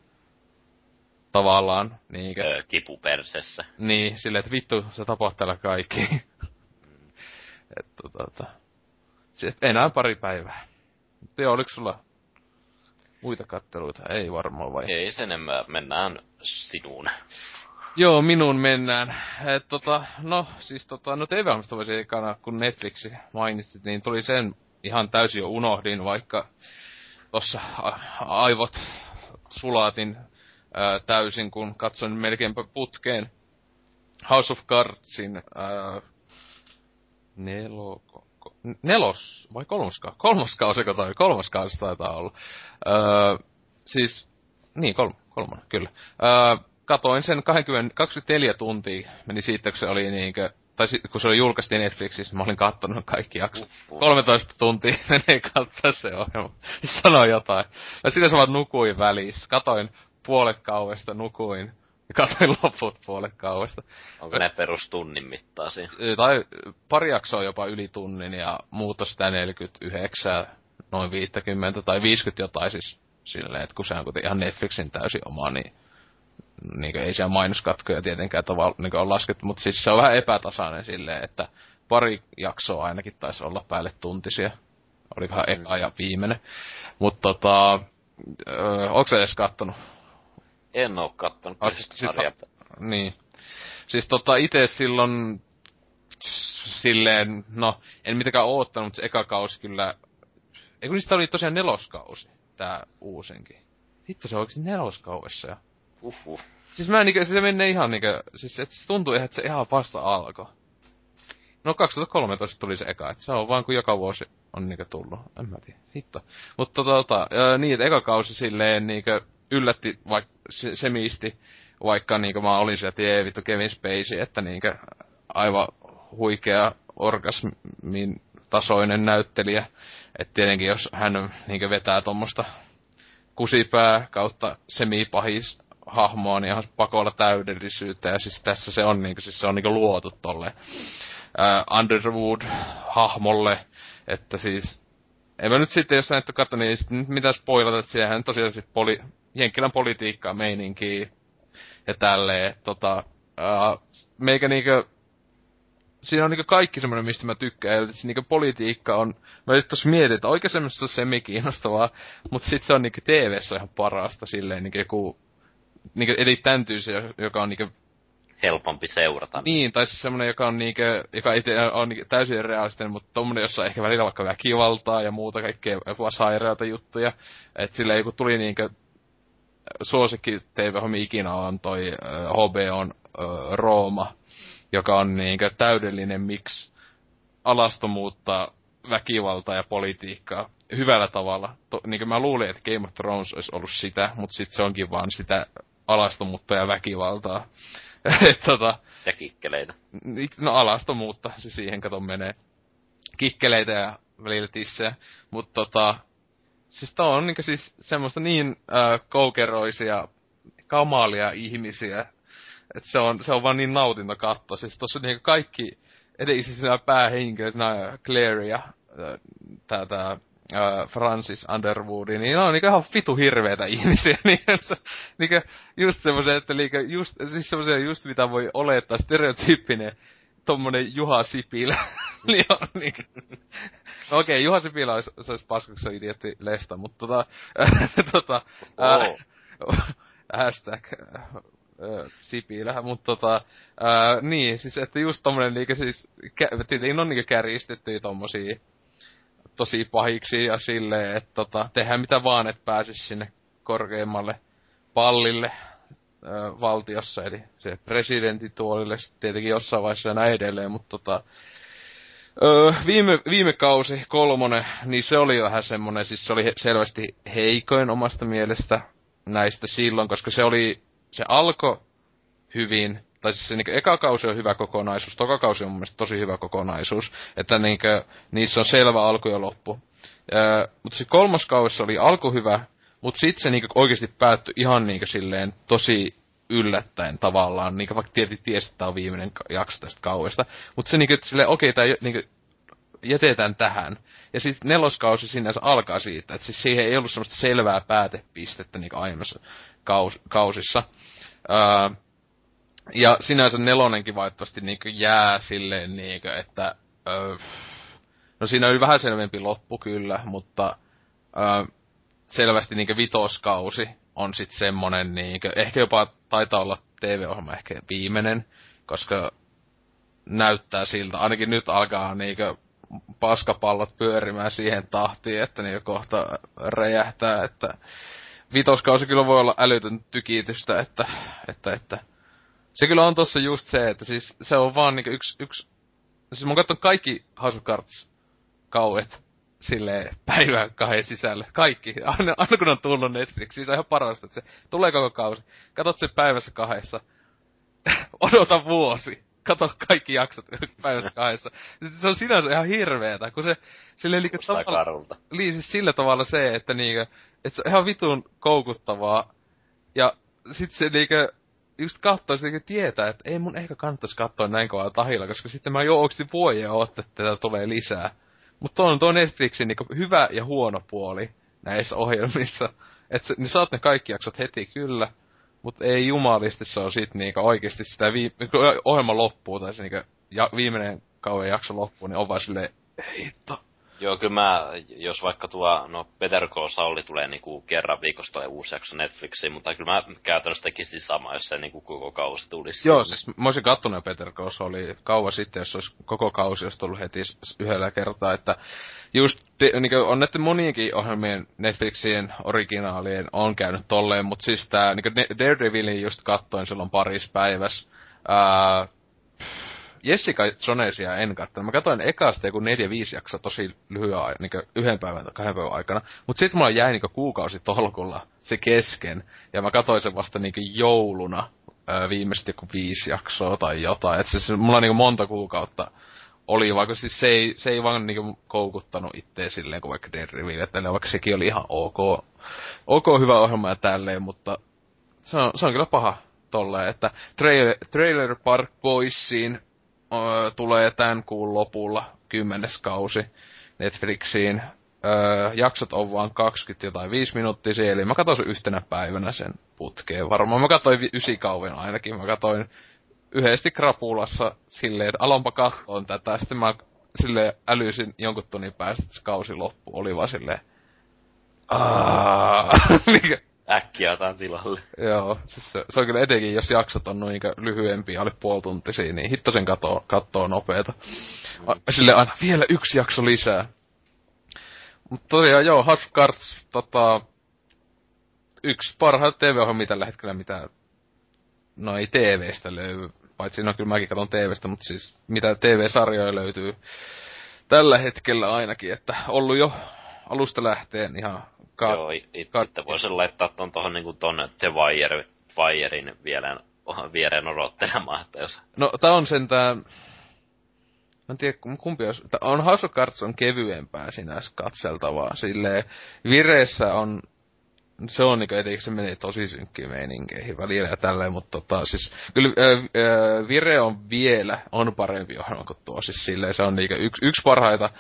tavallaan niinkö... Öö, kipu persessä. Niin, silleen, että vittu, se tapahtuu kaikki. Mm. että tota... Se, enää pari päivää. Joo, oliko sulla muita katteluita? Ei varmaan vai? Ei sen enemmän, mennään sinuun. Joo, minun mennään. Et, tota, no, siis tota, no voisi ekana, kun Netflixi mainitsit, niin tuli sen ihan täysin jo unohdin, vaikka tossa aivot sulaatin ää, täysin, kun katsoin melkeinpä putkeen House of Cardsin ää, nelo, nelos, vai? Kolmas kausi, tai kolmas kausi taitaa olla. Ää, siis, niin, kolm, kolmonen, kyllä. Ää, katoin sen 20, 24 tuntia, meni siitä, kun se oli niinkö, tai sit, kun se oli julkaistiin Netflixissä, mä olin kattonut kaikki jaksot. 13 tuntia menee katsoa se ohjelma. Sano jotain. Ja siinä vaan nukuin välissä. Katoin puolet kauesta, nukuin. Ja katoin loput puolet kauesta. Onko ne perustunnin mittaisia? Tai pari jaksoa jopa yli tunnin ja muutos sitä 49, noin 50 tai 50 jotain siis silleen, että kun se on ihan Netflixin täysin oma, niin niin ei siellä mainoskatkoja tietenkään tavalla niin ole laskettu, mutta siis se on vähän epätasainen silleen, että pari jaksoa ainakin taisi olla päälle tuntisia. Olikohan mm. eka ja viimeinen. Mutta tota, öö, onko sä edes kattonut? En oo kattonut. Oh, siis, siis, niin. Siis tota itse silloin silleen, no en mitenkään oottanut, mutta se eka kausi kyllä Ei kun niistä oli tosiaan neloskausi, tää uusinkin. Hitto se on oikeesti neloskaudessa ja... Uhuh. Siis mä niinkö, se menee ihan niinkö, siis et se tuntuu ihan, että se ihan vasta alkoi. No 2013 tuli se eka, että se on vaan kun joka vuosi on niinkö tullut. En mä tiedä, hitto. Mutta tota, ää, niin, että eka kausi silleen niinkö yllätti vaikka se, semisti, vaikka niinkö mä olin sieltä, jee vittu Kevin Spacey, että niinkö aivan huikea orgasmin tasoinen näyttelijä. että tietenkin jos hän niinkö vetää tuommoista kusipää kautta semipahis hahmoa, niin ihan pakolla täydellisyyttä. Ja siis tässä se on niinku, siis se on niinku luotu tolle uh, Underwood-hahmolle. Että siis, en mä nyt sitten, jos näitä katso, niin nyt mitä spoilata, että siihenhän tosiaan siis poli, Jenkkilän politiikkaa meininkiä ja tälleen. Tota, uh, meikä niinkö siinä on niinku kaikki semmoinen, mistä mä tykkään. Eli se niinku politiikka on, mä just tossa mietin, että oikein semmoista semi kiinnostavaa, mutta sit se on niinku TV-ssä ihan parasta silleen niinku joku, niinku, eli tän tyysi, joka on niinku helpompi seurata. Niin, tai siis semmonen, joka on niinkö, joka ei ole niinku täysin realistinen, mutta tommonen, jossa on ehkä välillä vaikka väkivaltaa ja muuta kaikkea jopa sairaata juttuja. Et silleen, kun tuli niinkö suosikki TV-hommi ikinä on toi uh, HBOn uh, Rooma, joka on niinkö täydellinen miksi alastomuutta, väkivaltaa ja politiikkaa hyvällä tavalla. To, niin mä luulin, että Game of Thrones olisi ollut sitä, mutta sitten se onkin vaan sitä alastomuutta ja väkivaltaa. Et, tota, ja kikkeleitä. No alastomuutta, se siihen kato menee. Kikkeleitä ja välillä tissejä. Mutta tota, siis tää on niinku siis semmoista niin äh, koukeroisia, kamalia ihmisiä, että se on, se on vaan niin nautinto katto. Siis tossa niinku kaikki edellisessä nämä päähenkilöt, nämä Claire ja äh, tää, tää äh, Francis Underwood, niin ne on niinku ihan vitu hirveitä ihmisiä. niin, se, niinku, just semmoisia, että niinku, just, siis semmoisia just mitä voi olettaa, stereotyyppinen tommonen Juha Sipilä. niin on niinku. No okei, okay, Juha Sipilä olisi, se olisi paskaksi idiotti Lesta, mutta tota, tota, oh. äh, hashtag äh, Sipilä, mutta tota, äh, niin, siis että just tommonen niinku siis, kä- tietenkin on niinku kärjistettyjä tommosia tosi pahiksi ja silleen, että tota, tehdään mitä vaan, että pääsis sinne korkeimmalle pallille ö, valtiossa, eli se presidentituolille tietenkin jossain vaiheessa ja näin edelleen, mutta tota, ö, viime, viime kausi, kolmonen, niin se oli vähän semmonen, siis se oli selvästi heikoin omasta mielestä näistä silloin, koska se oli, se alkoi hyvin, tai siis se niin eka kausi on hyvä kokonaisuus, toka kausi on mun mielestä tosi hyvä kokonaisuus, että niin kuin, niissä on selvä alku ja loppu. Öö, mutta sitten kolmas kausi oli alku hyvä, mutta sitten se niin oikeasti päättyi ihan niin silleen tosi yllättäen tavallaan, niin vaikka tietysti tiesi, että tämä on viimeinen jakso tästä kauesta. Mutta se niinku, silleen, okei, okay, tämä niinku, jätetään tähän. Ja sitten neloskausi sinänsä alkaa siitä, että siis siihen ei ollut semmoista selvää päätepistettä niin aiemmassa kaus, kausissa. Öö, ja sinänsä nelonenkin valitettavasti niinku jää silleen niinku, että... Öö, no siinä oli vähän selvempi loppu kyllä, mutta... Öö, selvästi niinku vitoskausi on sit semmonen niinku... Ehkä jopa taitaa olla TV-ohjelma ehkä viimeinen, koska näyttää siltä, ainakin nyt alkaa niinku paskapallot pyörimään siihen tahtiin, että niinku kohta räjähtää, että vitoskausi kyllä voi olla älytön tykitystä, että, että, että se kyllä on tossa just se, että siis se on vaan niinku yksi, yksi siis mä kattonut kaikki House of Cards kauet sille päivän kahden sisällä. Kaikki. Aina, aina kun on tullut Netflixiin, se on ihan parasta, että se tulee koko kausi. Katot sen päivässä kahdessa. Odota vuosi. Kato kaikki jaksot päivässä kahdessa. Sitten se on sinänsä ihan hirveetä, kun se sille eli tavalla, Niin, siis sillä tavalla se, että niinkö, että se on ihan vitun koukuttavaa. Ja sit se niinkö, just kattoo sitä tietää, että ei mun ehkä kannattaisi katsoa näin kovaa tahilla, koska sitten mä oikeasti vuoja ootte, että tätä tulee lisää. Mutta on tuo Netflixin niinku hyvä ja huono puoli näissä ohjelmissa. Että niin saat ne kaikki jaksot heti kyllä, mutta ei jumalisti se on sit niinku oikeasti sitä vii- ohjelma loppuu tai se niinku ja, viimeinen kauan jakso loppuu, niin on vaan silleen, hitto. Joo, kyllä mä, jos vaikka tuo, no Better Call Saul tulee niinku kerran viikossa tulee uusi jakso Netflixiin, mutta kyllä mä käytännössä tekisin sama, jos se niinku koko kausi tulisi. Joo, siis mä olisin kattonut Better Call Sauli kauan sitten, jos olisi koko kausi olisi tullut heti yhdellä kertaa, että just niin on näiden monienkin ohjelmien Netflixien originaalien on käynyt tolleen, mutta siis tää niin Daredevilin just kattoin silloin paris päivässä. Ää, Jessica Jonesia en kattanut. Mä katsoin ekasta joku neljä viisi jaksoa tosi lyhyen ajan, niin yhden päivän tai kahden päivän aikana. Mutta sitten mulla jäi niin kuukausi tolkulla se kesken. Ja mä katsoin sen vasta niin jouluna viimeiset joku viisi jaksoa tai jotain. Et siis mulla niin monta kuukautta oli, vaikka siis se ei, se ei vaan niinku koukuttanut itseä silleen kuin vaikka Daredevil, että vaikka sekin oli ihan ok, ok hyvä ohjelma ja tälleen, mutta se on, se on kyllä paha tolleen, että Trailer, Trailer Park Boysiin tulee tämän kuun lopulla kymmenes kausi Netflixiin. Ö, jaksot on vaan 20 jotain 5 minuuttia eli mä katsoin yhtenä päivänä sen putkeen. Varmaan mä katsoin ysikauven ainakin, mä katsoin yhdesti krapulassa silleen, että alonpa kattoon tätä. Sitten mä silleen älysin jonkun tunnin päästä, että kausi loppu. Oli vaan silleen... Äkkiä otan tilalle. Joo, siis se, se, on kyllä etenkin, jos jaksot on noin lyhyempiä, alle puolituntisia, niin hitto sen kattoo, kattoo nopeeta. Mm. Sille aina vielä yksi jakso lisää. Mutta tosiaan joo, House Cards, tota, yksi parhaita TV-ohjelmia tällä hetkellä, mitä no ei TV-stä löydy. Paitsi no kyllä mäkin katson TVstä, mutta siis mitä TV-sarjoja löytyy tällä hetkellä ainakin, että ollut jo alusta lähteen ihan ka- Joo, itse voisin laittaa ton tohon niinku ton The Wire, Wirein vielä viereen odottelemaan, että jos... No, tää on sentään... Mä en tiedä, kumpi olisi... On House of Cards on kevyempää sinänsä katseltavaa. Silleen, vireessä on se on niinku etenkin se menee tosi synkkiin meininkeihin välillä ja tälleen, mutta tota, siis kyllä ää, Vire on vielä, on parempi ohjelma kuin tuo, siis silleen se on niinku yksi, yksi parhaita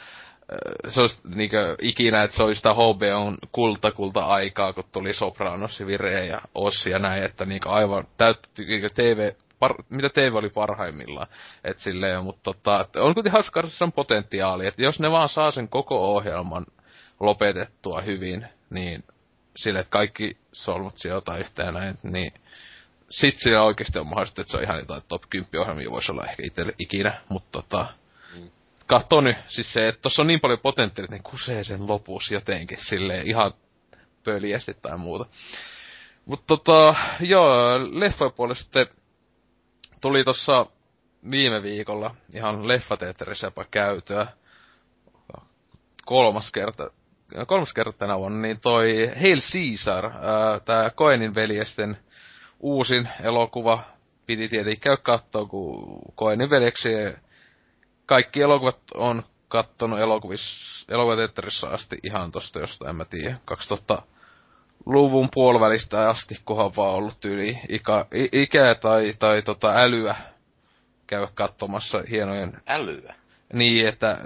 se olisi niinku ikinä, että se olisi sitä HBOn kulta-kulta-aikaa, kun tuli Sopranos, Vire ja Ossi ja näin, että niinku aivan täyttä TV, par, mitä TV oli parhaimmillaan. Et silleen, mutta tota, on kuitenkin hauska potentiaali, että jos ne vaan saa sen koko ohjelman lopetettua hyvin, niin sille, että kaikki solmut sijoitetaan yhteen näin, niin sit siinä oikeasti on mahdollista, että se on ihan jotain top 10 ohjelmia voisi olla ehkä itselle ikinä, mutta tota, mm. Katso nyt, siis se, että tossa on niin paljon potentiaalia, että ne kusee sen lopussa jotenkin silleen ihan pöliästi tai muuta. Mutta tota, joo, leffojen puolesta tuli tossa viime viikolla ihan leffateatterissa jopa käytyä. Kolmas kerta kolmas kerta tänä vuonna, niin toi Hail Caesar, tää Koenin veljesten uusin elokuva, piti tietenkin käydä kattoon, kun Koenin veljeksi kaikki elokuvat on kattonut elokuvis, elokuvateatterissa asti ihan tosta jostain, en mä tiedä, 2000 luvun puolivälistä asti, kunhan vaan ollut yli ikä, ikää tai, tai tota älyä käydä katsomassa hienojen... Älyä? Niin, että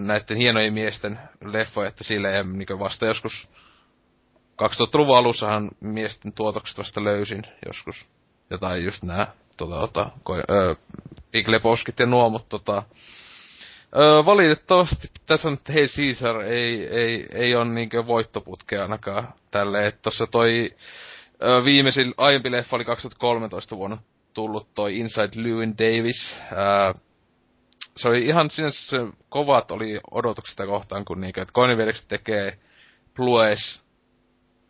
näiden hienojen miesten leffoja, että sille ja niin vasta joskus 2000-luvun alussahan miesten tuotokset vasta löysin joskus. Jotain just nää, tota, tota, öö, Big Lebowskit ja nuo, mutta tota, valitettavasti tässä nyt hei Caesar ei, ei, ei ole niinkö voittoputkea ainakaan tälle, että tossa toi öö, viimeisin aiempi leffa oli 2013 vuonna tullut toi Inside Llewyn Davis, öö, se oli ihan sinänsä kovat oli odotukset kohtaan, kun niinkö, että Koiniviedekset tekee Blues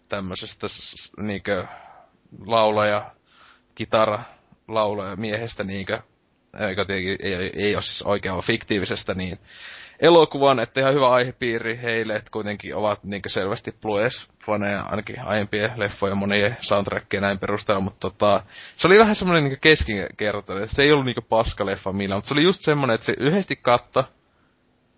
tämmöisestä niinkö laulaja, kitara laulaja miehestä niinkö, eikä tietenkin ei, ei, ole siis oikein fiktiivisestä, niin elokuvan, että ihan hyvä aihepiiri heille, että kuitenkin ovat niin selvästi Blues-faneja, ainakin aiempien leffojen monien soundtrackkien näin perusteella, mutta tota, se oli vähän semmoinen niin keskinkertainen, se ei ollut niin paskaleffa millään, mutta se oli just semmoinen, että se yhdesti katta,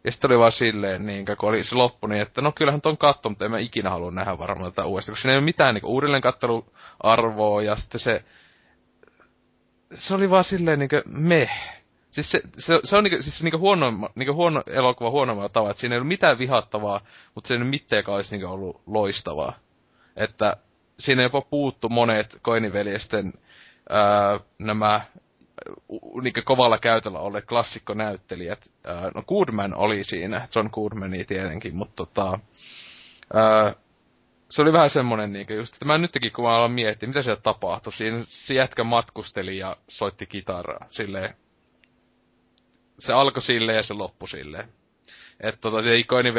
ja sitten oli vaan silleen, niin kun oli se loppu, niin että no kyllähän ton katto, mutta en mä ikinä halua nähdä varmaan tätä uudestaan, koska siinä ei ole mitään niin uudelleen katteluarvoa, ja sitten se, se oli vaan silleen niin meh Siis se, se, se on niinku, siis niinku huono, niinku huono elokuva huonommalla tavalla, että siinä ei ollut mitään vihattavaa, mutta se ei mitään olisi niinku ollut loistavaa. Että siinä jopa puuttu monet koiniveljesten ää, nämä niin kovalla käytöllä olleet klassikkonäyttelijät. Ää, no Goodman oli siinä, John Goodmani tietenkin, mutta tota, ää, se oli vähän semmonen niinku just, että mä nytkin kun mä aloin miettiä, mitä siellä tapahtui. Siinä se jätkä matkusteli ja soitti kitaraa. Silleen, se alkoi silleen ja se loppui silleen. Että tota, ikoinin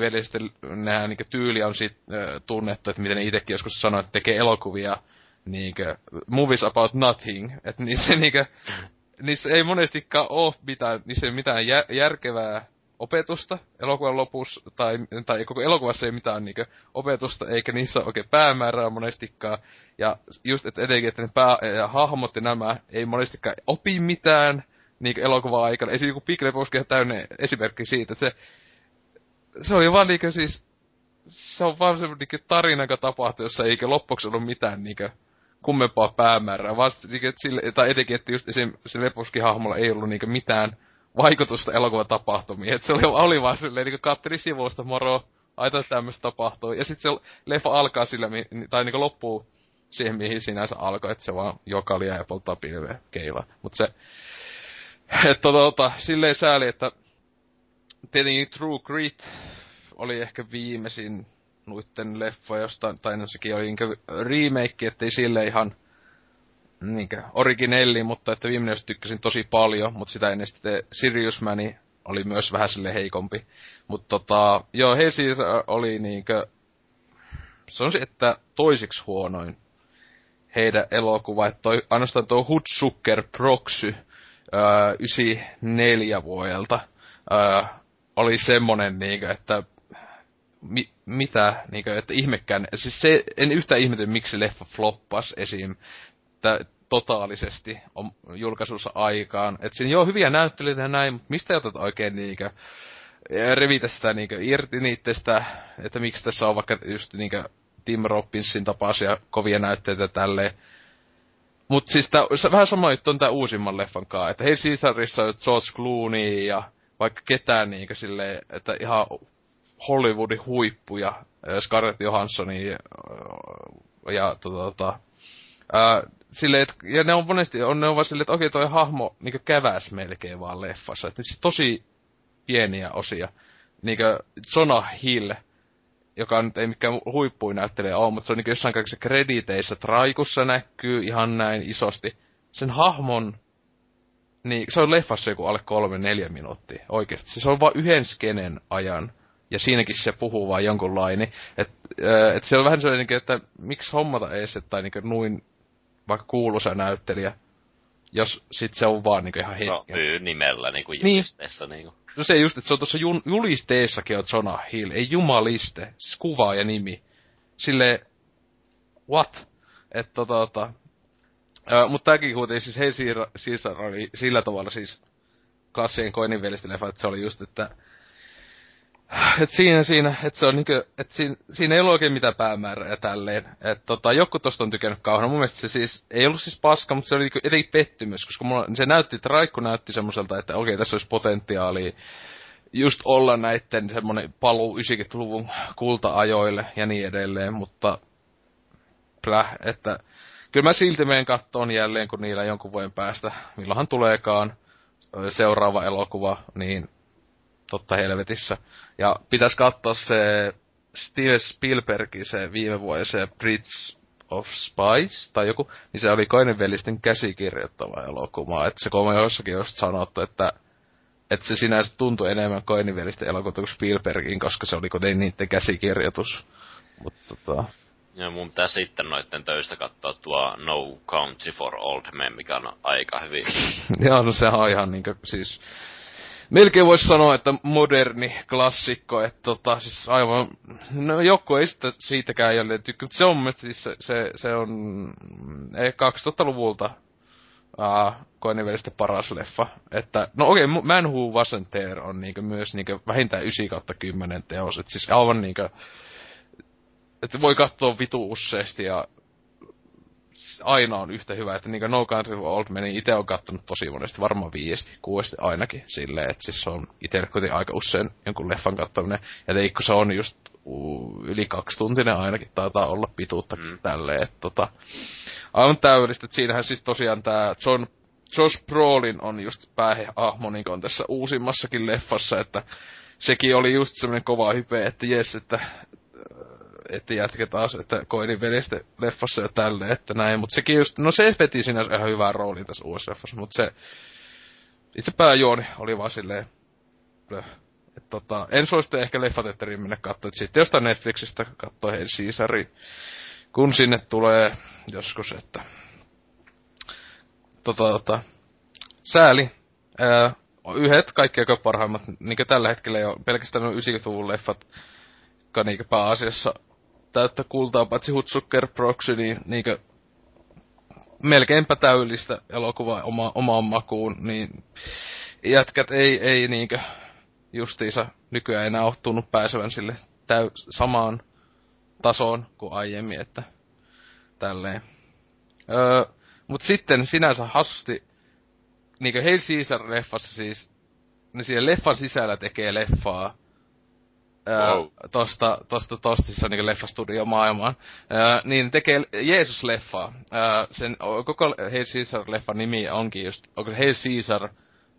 veljesten nämä niinku tyyli on sit äh, tunnettu, että miten ne itekin joskus sanoi, että tekee elokuvia niinkö, movies about nothing. Että niissä, niinkö, niissä ei monestikaan ole mitään, niissä ei mitään jä, järkevää opetusta elokuvan lopussa, tai, tai koko elokuvassa ei mitään niinkö opetusta, eikä niissä ole oikein päämäärää monestikaan. Ja just, että etenkin, että ne pää, ja hahmot ja nämä ei monestikaan opi mitään niinkö elokuvan aikana. Esimerkiksi joku Big Lebowski on täynnä esimerkki siitä, että se, se oli vaan niinkö siis, se on vaan semmoinen tarina, joka tapahtui, jossa ei loppuksi ollut mitään niinkö kummempaa päämäärää, vaan sille, tai etenkin, että just esim. se Lebowski hahmolla ei ollut niinkö mitään vaikutusta elokuvan tapahtumiin. Et se oli, oli vaan silleen, niin katteli sivusta, moro, aita tämmöistä tapahtuu. Ja sitten se leffa alkaa sillä, tai niin loppuu siihen, mihin sinänsä alkoi, että se vaan jokalia ja polttaa pilveä keilaa. Mutta se, että tota, tota, silleen sääli, että tietenkin True Grit oli ehkä viimeisin nuitten leffa jostain, tai no sekin oli niinku remake, ettei sille ihan niinkö? Originelli, mutta että viimeinen tykkäsin tosi paljon, mutta sitä ennen sitten Sirius Mani oli myös vähän sille heikompi. Mutta tota, joo, he siis oli niinkö, se että toisiksi huonoin heidän elokuva, että toi, ainoastaan tuo Hudsucker Proxy öö, 94 vuodelta öö, oli semmonen niinkö, että mi, mitä, niinkö, että ihmekään, siis se, en yhtään ihmety, miksi leffa floppas esim että totaalisesti on julkaisussa aikaan. Että siinä joo, hyviä näyttelyitä näin, mutta mistä otat oikein niinkö revitä sitä niinkö irti niittestä, että miksi tässä on vaikka just niinkö Tim Robbinsin tapaisia kovia näytteitä tälleen. Mut siis tää, vähän sama juttu on tää uusimman leffan kaa, että hei Caesarissa on George Clooney ja vaikka ketään niinkö silleen, että ihan Hollywoodin huippuja, Scarlett Johanssonia ja, ja tota, tota, ää, silleen, et, ja ne on monesti, on, ne on vaan silleen, että okei toi hahmo niinku käväs melkein vaan leffassa. Että siis tosi pieniä osia. Niinku Jonah Hill, joka nyt ei mikään huippuin näyttelijä ole, mutta se on niinku jossain kaikissa krediteissä traikussa näkyy ihan näin isosti. Sen hahmon, niin se on leffassa joku alle kolme neljä minuuttia, oikeesti. Se on vain yhden skenen ajan. Ja siinäkin se puhuu vaan jonkun laini. Että et se on vähän sellainen, että miksi hommata ees, tai niinku noin vaikka kuuluisa näyttelijä, jos sit se on vaan niinku ihan hetken. No, myy nimellä niinku niin. julisteessa niin. niinku. No se just, että se on tuossa jun, julisteessakin on Jonah Hill, ei jumaliste, siis kuva ja nimi. Sille what? Että tota, tota, mutta tääkin kuitenkin siis Hei Caesar oli sillä tavalla siis klassien koinin leffa, että se oli just, että et siinä, siinä, että se on niinku, että siinä, siinä ei ollut oikein mitään päämäärää tälleen. Että tota, joku tosta on tykännyt kauheana. Mun mielestä se siis, ei ollut siis paska, mutta se oli niinku eri pettymys, koska mulla, se näytti, että Raikko näytti semmoiselta, että okei, tässä olisi potentiaalia just olla näitten semmonen paluu 90-luvun kulta-ajoille ja niin edelleen, mutta pläh, että kyllä mä silti menen kattoon jälleen, kun niillä jonkun vuoden päästä, milloinhan tuleekaan seuraava elokuva, niin totta helvetissä. Ja pitäisi katsoa se Steven Spielbergin se viime vuoden se Bridge of Spies tai joku, niin se oli Koinenvelisten käsikirjoittava elokuva. Että se on jossakin just sanottu, että että se sinänsä tuntui enemmän Koinenvelisten elokuva kuin Spielbergin, koska se oli kuitenkin niiden käsikirjoitus. Mutta tota... Ja mun pitää sitten noitten töistä katsoa tuo No Country for Old Men, mikä on aika hyvin. Joo, no sehän on ihan niinkö, siis melkein voisi sanoa, että moderni klassikko, että tota, siis aivan, no joku ei sitä siitäkään jälleen tykkää, mutta se on mielestäni siis se, se, se on ei, 2000-luvulta uh, koinen välistä paras leffa. Että, no okei, okay, Man Who Wasn't There on niinkö myös niinkö vähintään 9 kautta 10 teos, että siis aivan niinkö, että voi katsoa vitu useasti ja aina on yhtä hyvä, että niin No Country for Old Men itse on kattonut tosi monesti, varmaan viiesti, kuuesti ainakin, silleen, että siis se on itse aika usein jonkun leffan katsominen, ja teikko se on just yli tuntinen ainakin, taitaa olla pituutta mm. tälleen, että tota, aivan täydellistä, että siinähän siis tosiaan tämä John Josh Brolin on just pääheahmo niin on tässä uusimmassakin leffassa, että sekin oli just semmoinen kova hype, että jes, että että jätkä taas, että koini veljestä leffassa ja tälle, että näin, mutta sekin just, no se veti siinä ihan hyvää roolin tässä uudessa leffassa, mutta se itse pääjuoni oli vaan silleen, blöh. Et tota, en suosittele ehkä leffatetteriin mennä katsoa, että sitten jostain Netflixistä katsoo Hail Caesari, kun sinne tulee joskus, että tota, tota, sääli, ää, yhdet kaikkein parhaimmat, niin tällä hetkellä jo pelkästään on 90-luvun leffat, jotka niin pääasiassa täyttä kultaa, paitsi Hutsucker Proxy, niin niinkö melkeinpä täydellistä elokuvaa oma, omaan makuun, niin jätkät ei, ei niinkö justiinsa nykyään enää ole tunnu pääsevän sille täy, samaan tasoon kuin aiemmin, että tälleen. Öö, mut sitten sinänsä hassusti, niinkö Hail Caesar-leffassa siis, ne siellä leffan sisällä tekee leffaa, wow. tosta, tosta tostissa niin leffastudio maailmaan, ää, niin tekee Jeesus-leffaa. Sen koko Hail Caesar-leffan nimi onkin just, onko Hail Caesar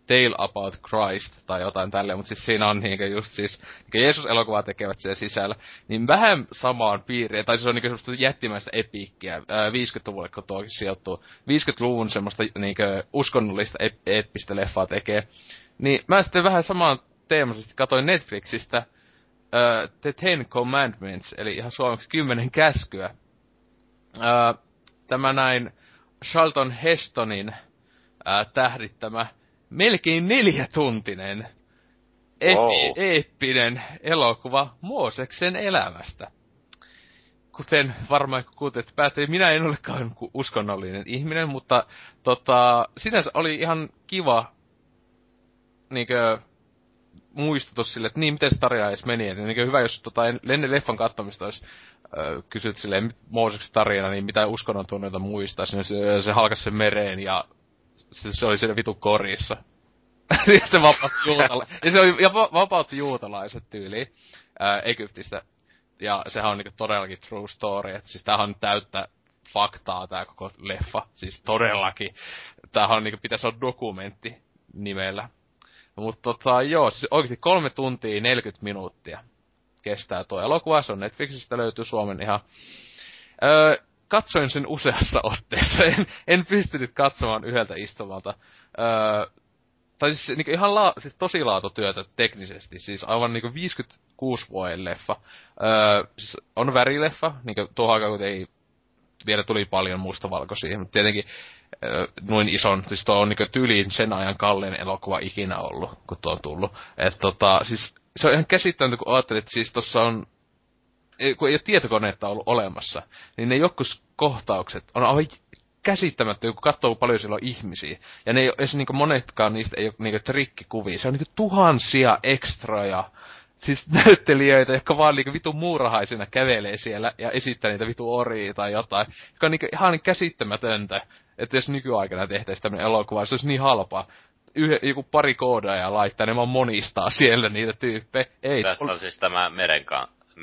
Tale About Christ tai jotain tälleen, mutta siis siinä on niinkö just siis, niinkö Jeesus-elokuvaa tekevät siellä sisällä, niin vähän samaan piiriin, tai se on niinkö semmoista jättimäistä epiikkiä, 50-luvulle kun tuo sijoittuu, 50-luvun semmoista niinkö uskonnollista ep- eeppistä leffaa tekee, niin mä sitten vähän samaan teemaisesti katoin Netflixistä, uh, The Ten Commandments, eli ihan suomeksi kymmenen käskyä. Uh, tämä näin Charlton Hestonin uh, tähdittämä melkein neljätuntinen wow. eeppinen elokuva Mooseksen elämästä. Kuten varmaan kuulet päätyi, minä en olekaan uskonnollinen ihminen, mutta tota, sinänsä oli ihan kiva niinkö, muistutus sille, että niin, miten se tarina edes meni. Et niin hyvä, jos tota, ennen leffan katsomista olisi kysyt silleen Mooseksen tarina, niin mitä uskonnon tunneita muistaisi, niin se, se halkasi sen mereen ja se, se oli siinä vitu korissa. se vapautti juutala- ja se oli, ja vapautti juutalaiset tyyliin äh, Egyptistä. Ja sehän on niinku todellakin true story, että siis tämähän on täyttä faktaa tää koko leffa. Siis todellakin. Tämähän on niinku, pitäisi olla dokumentti nimellä. Mutta tota, joo, siis oikeasti kolme tuntia 40 minuuttia kestää tuo elokuva. Se on Netflixistä, löytyy Suomen ihan... Öö, katsoin sen useassa otteessa. En, en pystynyt katsomaan yhdeltä istumalta. Öö, tai siis niin ihan la, siis tosi laatutyötä teknisesti. Siis aivan niin 56 vuoden leffa. Öö, siis on värileffa, niin tuohon aikaan kun ei vielä tuli paljon mustavalkoisia, mutta tietenkin noin ison, siis tuo on niinku tyyliin sen ajan kallein elokuva ikinä ollut, kun tuo on tullut. Et tota, siis se on ihan käsittämätöntä, kun ajattelit, että siis tossa on, kun ei ole tietokoneetta ollut olemassa, niin ne jokus kohtaukset on aivan käsittämättä, kun katsoo paljon siellä on ihmisiä. Ja ne ei ole, niinku monetkaan niistä ei ole niinku trikkikuvia. Se on niinku tuhansia ekstroja siis näyttelijöitä, jotka vaan niinku vitu muurahaisina kävelee siellä ja esittää niitä vitu oria tai jotain. Joka on niinku ihan käsittämätöntä että jos nykyaikana tehtäisiin tämmöinen elokuva, se olisi niin halpaa. Yhe, joku pari ja laittaa, ne vaan monistaa siellä niitä tyyppejä. Ei, Tässä on siis tämä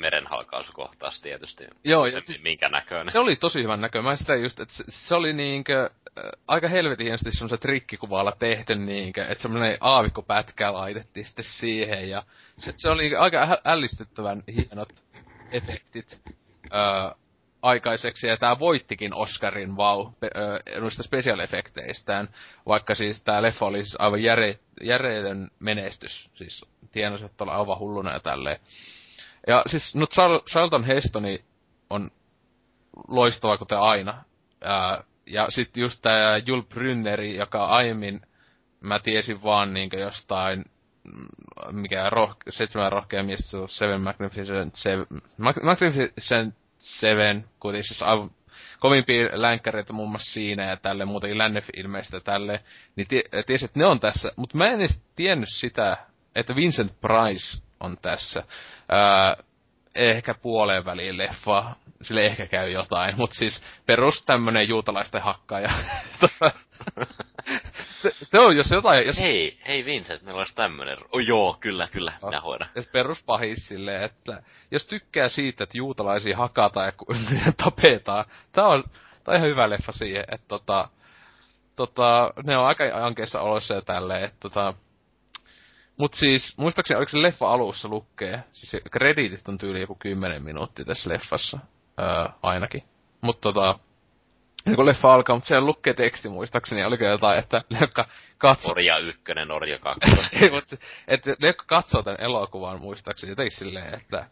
merenka, merenhalkauskohtaus tietysti. Joo, se, siis, minkä näköinen. Se oli tosi hyvän näköinen. Mä sitä just, että se, se oli niinkö, äh, aika helvetin hienosti semmoisen trikkikuvalla tehty niinkö, että semmoinen aavikkopätkä laitettiin sitten siihen ja se, se oli aika ällistyttävän hienot efektit. Öö, aikaiseksi, ja tämä voittikin Oscarin vau wow, noista special-efekteistään, vaikka siis tämä leffa oli siis aivan järe, järeetön menestys, siis tienasi, että olla aivan hulluna ja tälleen. Ja siis, no Charlton Hestoni on loistava kuten aina. Ää, ja sitten just tämä Jules Brynneri, joka aiemmin mä tiesin vaan niinkö jostain mm, mikä roh, seitsemän rohkea mies, Seven Magnificent Seven, Magnificent Seven, kuitenkin siis aivan kovimpia länkkäreitä muun muassa siinä ja tälle, muutenkin Lännef ilmeistä tälle, niin tiesi, että ne on tässä, mutta mä en edes tiennyt sitä, että Vincent Price on tässä. Ää, ehkä puoleen väliin leffa, sille ehkä käy jotain, mutta siis perus tämmönen juutalaisten hakkaaja. se, se, on, jos jotain... Jos... Hei, hei Vincent, meillä olisi tämmönen. Oh, joo, kyllä, kyllä, no. minä hoidan. Ja peruspahis silleen, että jos tykkää siitä, että juutalaisia hakataan ja tapetaan, tää on, tää on ihan hyvä leffa siihen, että tota... tota, ne on aika ankeissa oloissa ja tälleen, että tota, Mut siis, muistaakseni oliko se leffa alussa lukee, siis krediitit on tyyli joku 10 minuuttia tässä leffassa, öö, ainakin. Mut tota, ja kun leffa alkaa, mutta siellä lukee teksti muistaakseni, oliko jotain, että ne, jotka katsoo... Orja ykkönen, Norja kakkonen. Ei, mutta että ne, jotka katsoo tämän elokuvan muistaakseni, jotenkin silleen, että...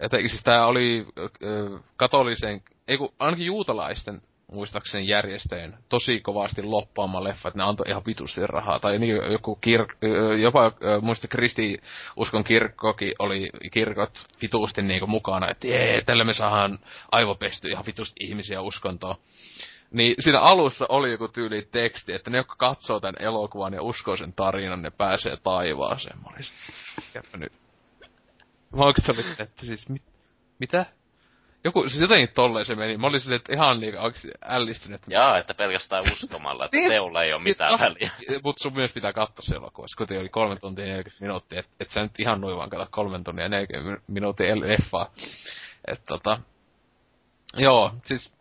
Että siis tää oli ö, katolisen, ei kun ainakin juutalaisten muistaakseni järjestöjen tosi kovasti loppaama leffa, että ne antoi ihan vitusti rahaa. Tai niin, joku kir, jopa muista kristiuskon kirkkokin oli kirkot vitusti niin mukana, että jee, tällä me saadaan aivopesty ihan vitusti ihmisiä uskontoon. Niin siinä alussa oli joku tyyli teksti, että ne, jotka katsoo tämän elokuvan ja uskoo sen tarinan, ne pääsee taivaaseen. Mä olisin, nyt. Mä että siis mit, mitä? Joku, siis jotenkin tolleen se meni. Mä olin silleen, että ihan liikaa ällistynyt. Jaa, että pelkästään uskomalla, että niin. teolla ei ole mitään väliä. Mut sun myös pitää katsoa se elokuva, kun oli kolme tuntia 40 minuuttia, et, et sä nyt ihan noin vaan katso kolme tuntia 40 minuuttia leffaa. Et tota, joo, siis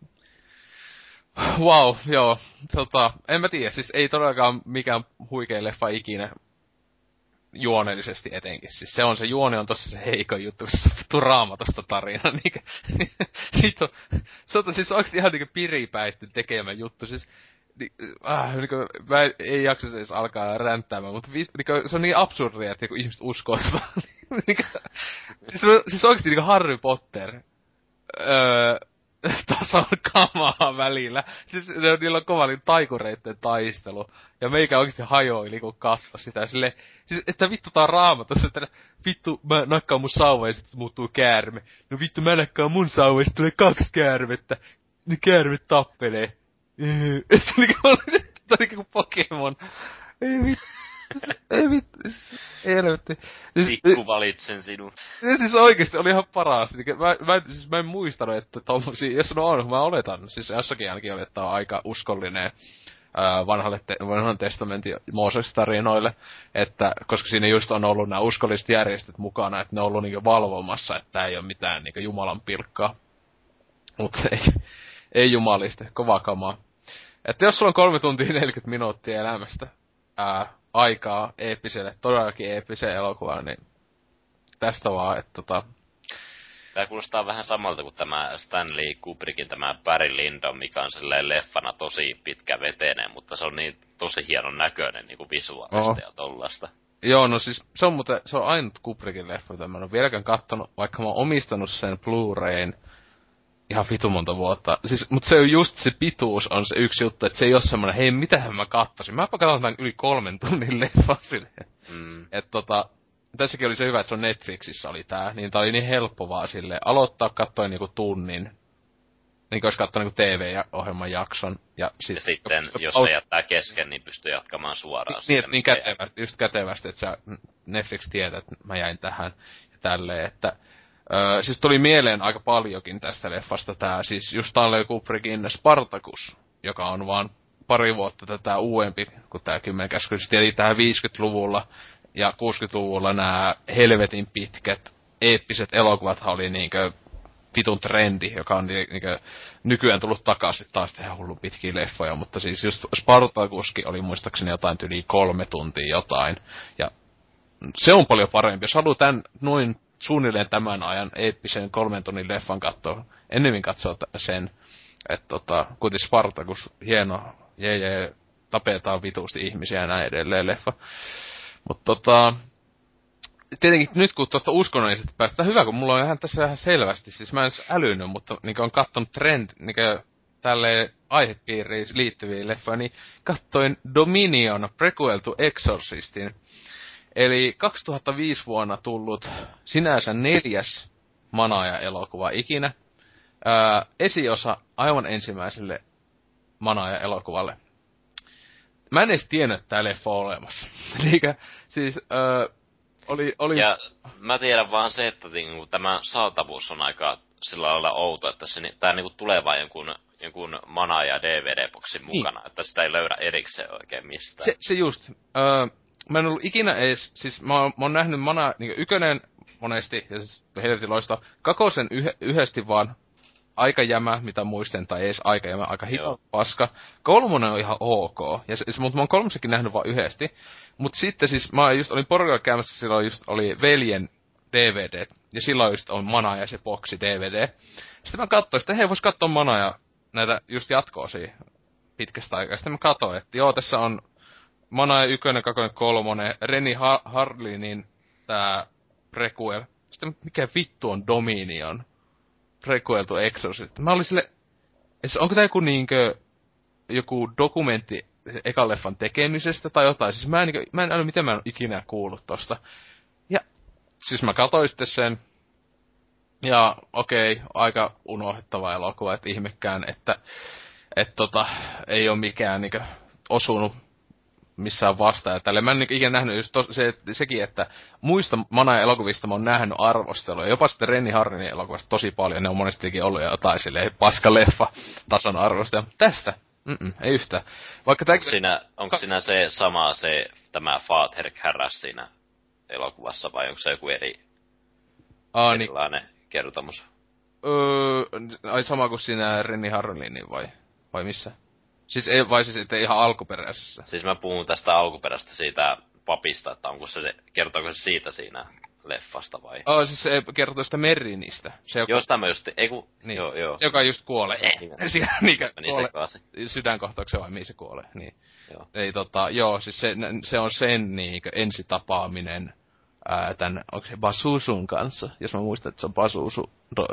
Wow, joo. Tota, en mä tiedä, siis ei todellakaan mikään huikea leffa ikinä juonellisesti etenkin. Siis se on se juone on tossa se heiko juttu, se on raamatosta tarina. Niinkö, sit on, se on siis oikeesti ihan niinku piripäitty tekemä juttu. Siis, ni, äh, niinku, mä en, ei jaksa edes alkaa ränttäämään, mutta vi, se on niin absurdia, että niinku, ihmiset uskoo sitä. niinku, siis, siis oikeesti niinku Harry Potter. Öö, tason kamaa välillä. Siis ne, niillä on kova niin taikureitten taistelu. Ja meikä oikeesti hajoili, kun katso sitä. Sille, siis, että vittu tää on raamatossa, että vittu mä nakkaan mun sauva ja sitten muuttuu käärme. No vittu mä nakkaan mun sauva ja tulee kaksi käärmettä. Ne käärmet tappelee. Se oli niinku Pokemon. Ei vittu ei vittu, helvetti. Siis, Pikku valitsen sinut. Ja siis oikeesti oli ihan paras. Mä, mä, siis mä en muistanut, että tommosia, jos no on, mä oletan, siis jossakin ainakin oli, että on aika uskollinen ää, vanhalle te, vanhan testamentin Mooses-tarinoille, että koska siinä just on ollut nämä uskolliset järjestöt mukana, että ne on ollut niinku valvomassa, että ei ole mitään niinku Jumalan pilkkaa. Mutta ei, ei jumaliste, kova kamaa. Että jos sulla on kolme tuntia 40 minuuttia elämästä, ää, aikaa eeppiselle, todellakin eeppiseen elokuvaan, niin tästä vaan, että tota... Tämä kuulostaa vähän samalta kuin tämä Stanley Kubrickin tämä Barry Lyndon, mikä on silleen leffana tosi pitkä veteneen, mutta se on niin tosi hienon näköinen niin kuin visuaalista ja tollasta. Joo, no siis se on muuten, se on ainut Kubrickin leffa, jota mä en ole vieläkään kattonut, vaikka mä oon omistanut sen Blu-rayn ihan vitu monta vuotta. Siis, mutta se on just se pituus on se yksi juttu, että se ei ole semmoinen, hei mitähän mä kattosin. Mä katson tämän yli kolmen tunnin leffa silleen. Mm. Et tota, tässäkin oli se hyvä, että se on Netflixissä oli tää, niin tää oli niin helppo vaan sille aloittaa katsoa niinku tunnin. Niin kuin olisi niinku TV-ohjelman jakson. Ja, sit, ja sitten, jo, jos se jättää kesken, niin pystyy jatkamaan suoraan. Niin, niin kätevästi, just kätevästi, että sä Netflix tietää, että mä jäin tähän ja tälleen, että Öö, siis tuli mieleen aika paljonkin tästä leffasta tää, siis just Stanley Kubrickin Spartacus, joka on vaan pari vuotta tätä uudempi kuin tää kymmenkäskys. Eli tähän 50-luvulla ja 60-luvulla nämä helvetin pitkät, eeppiset elokuvat oli niinkö vitun trendi, joka on niinkö nykyään tullut takaisin taas tehdä hullu pitkiä leffoja, mutta siis just Spartacuskin oli muistaakseni jotain yli kolme tuntia jotain. Ja se on paljon parempi. Jos haluaa tämän noin suunnilleen tämän ajan eeppisen kolmen tunnin leffan katsoa, ennemmin katsoa sen, että tota, kuitenkin Spartacus, hieno, jee, jee, tapetaan vituusti ihmisiä ja näin edelleen leffa. Mutta tota, tietenkin nyt kun tuosta uskonnollisesta päästä, hyvä kun mulla on ihan tässä ihan selvästi, siis mä en älynyt, mutta niin on kattonut trend, niin tälle aihepiiriin liittyviä leffoja, niin kattoin Dominion, prequel to Exorcistin, Eli 2005 vuonna tullut sinänsä neljäs Manaaja-elokuva ikinä. Ää, esiosa aivan ensimmäiselle Manaaja-elokuvalle. Mä en edes tiennyt, että tää leffa on olemassa. Elikkä siis ää, oli, oli... Ja mä tiedän vaan se, että niinku, tämä saatavuus on aika sillä lailla outo, että se, tää niinku tulee vain jonkun, jonkun mana- ja DVD-boksin niin. mukana, että sitä ei löydä erikseen oikein mistään. Se, se just. Öö, mä en ollut ikinä edes, siis mä oon, mä oon nähnyt Mana, niin ykönen monesti, ja siis helvetin loista, kakosen yh, yhdesti vaan, aika jämä, mitä muistan, tai edes aika jämä, aika hito paska. Kolmonen on ihan ok, ja se, mutta mä oon kolmosenkin nähnyt vain yhdesti. Mutta sitten siis, mä just olin porukalla käymässä, silloin just oli veljen DVD, ja silloin just on Mana ja se boksi DVD. Sitten mä katsoin, että hei, vois katsoa Mana ja näitä just jatkoa siihen pitkästä aikaa. Sitten mä katsoin, että joo, tässä on Mana ja ykkönen, kakkonen, kolmonen, Reni ha- Harlinin tää prequel. Sitten mikä vittu on Dominion? Prequel to Exorcist. Mä olin sille, onko tää joku niinkö, joku dokumentti ekan leffan tekemisestä tai jotain. Siis mä en, niinkö, mä en äly, miten mä en ikinä kuullut tosta. Ja siis mä katsoin sitten sen, ja okei, okay, aika unohdettava elokuva, että ihmekään, että et tota, ei ole mikään niinkö osunut missään vastaan. Ja tälle mä en ikinä nähnyt just tos, se, sekin, että muista Mana elokuvista mä oon nähnyt arvostelua. Jopa sitten Renni Harninin elokuvasta tosi paljon. Ne on monestikin ollut jotain silleen paskaleffa tason arvostelua. Tästä Mm-mm, ei yhtään. Vaikka onko, siinä, onko siinä se sama se, tämä Father Harras siinä elokuvassa, vai onko se joku eri, Aa, niin- erilainen niin. kertomus? Öö, ai sama kuin siinä Renni Harlinin vai? Vai missä? Siis ei, vai siis että ihan alkuperäisessä? Siis mä puhun tästä alkuperäistä siitä papista, että onko se, kertooko se siitä siinä leffasta vai? Oh, siis se kertoo sitä Merrinistä. Se, joka... Jos tämä just, ei kun, niin. joo, joo. Se, joka just kuolee. Eh, siinä niinkö kuolee. Sydänkohtauksen vai mihin se kuolee, niin. Joo. Ei tota, joo, siis se, se on sen niinkö ensitapaaminen ää, tän, onko se Basusun kanssa, jos mä muistan, että se on Basusu do,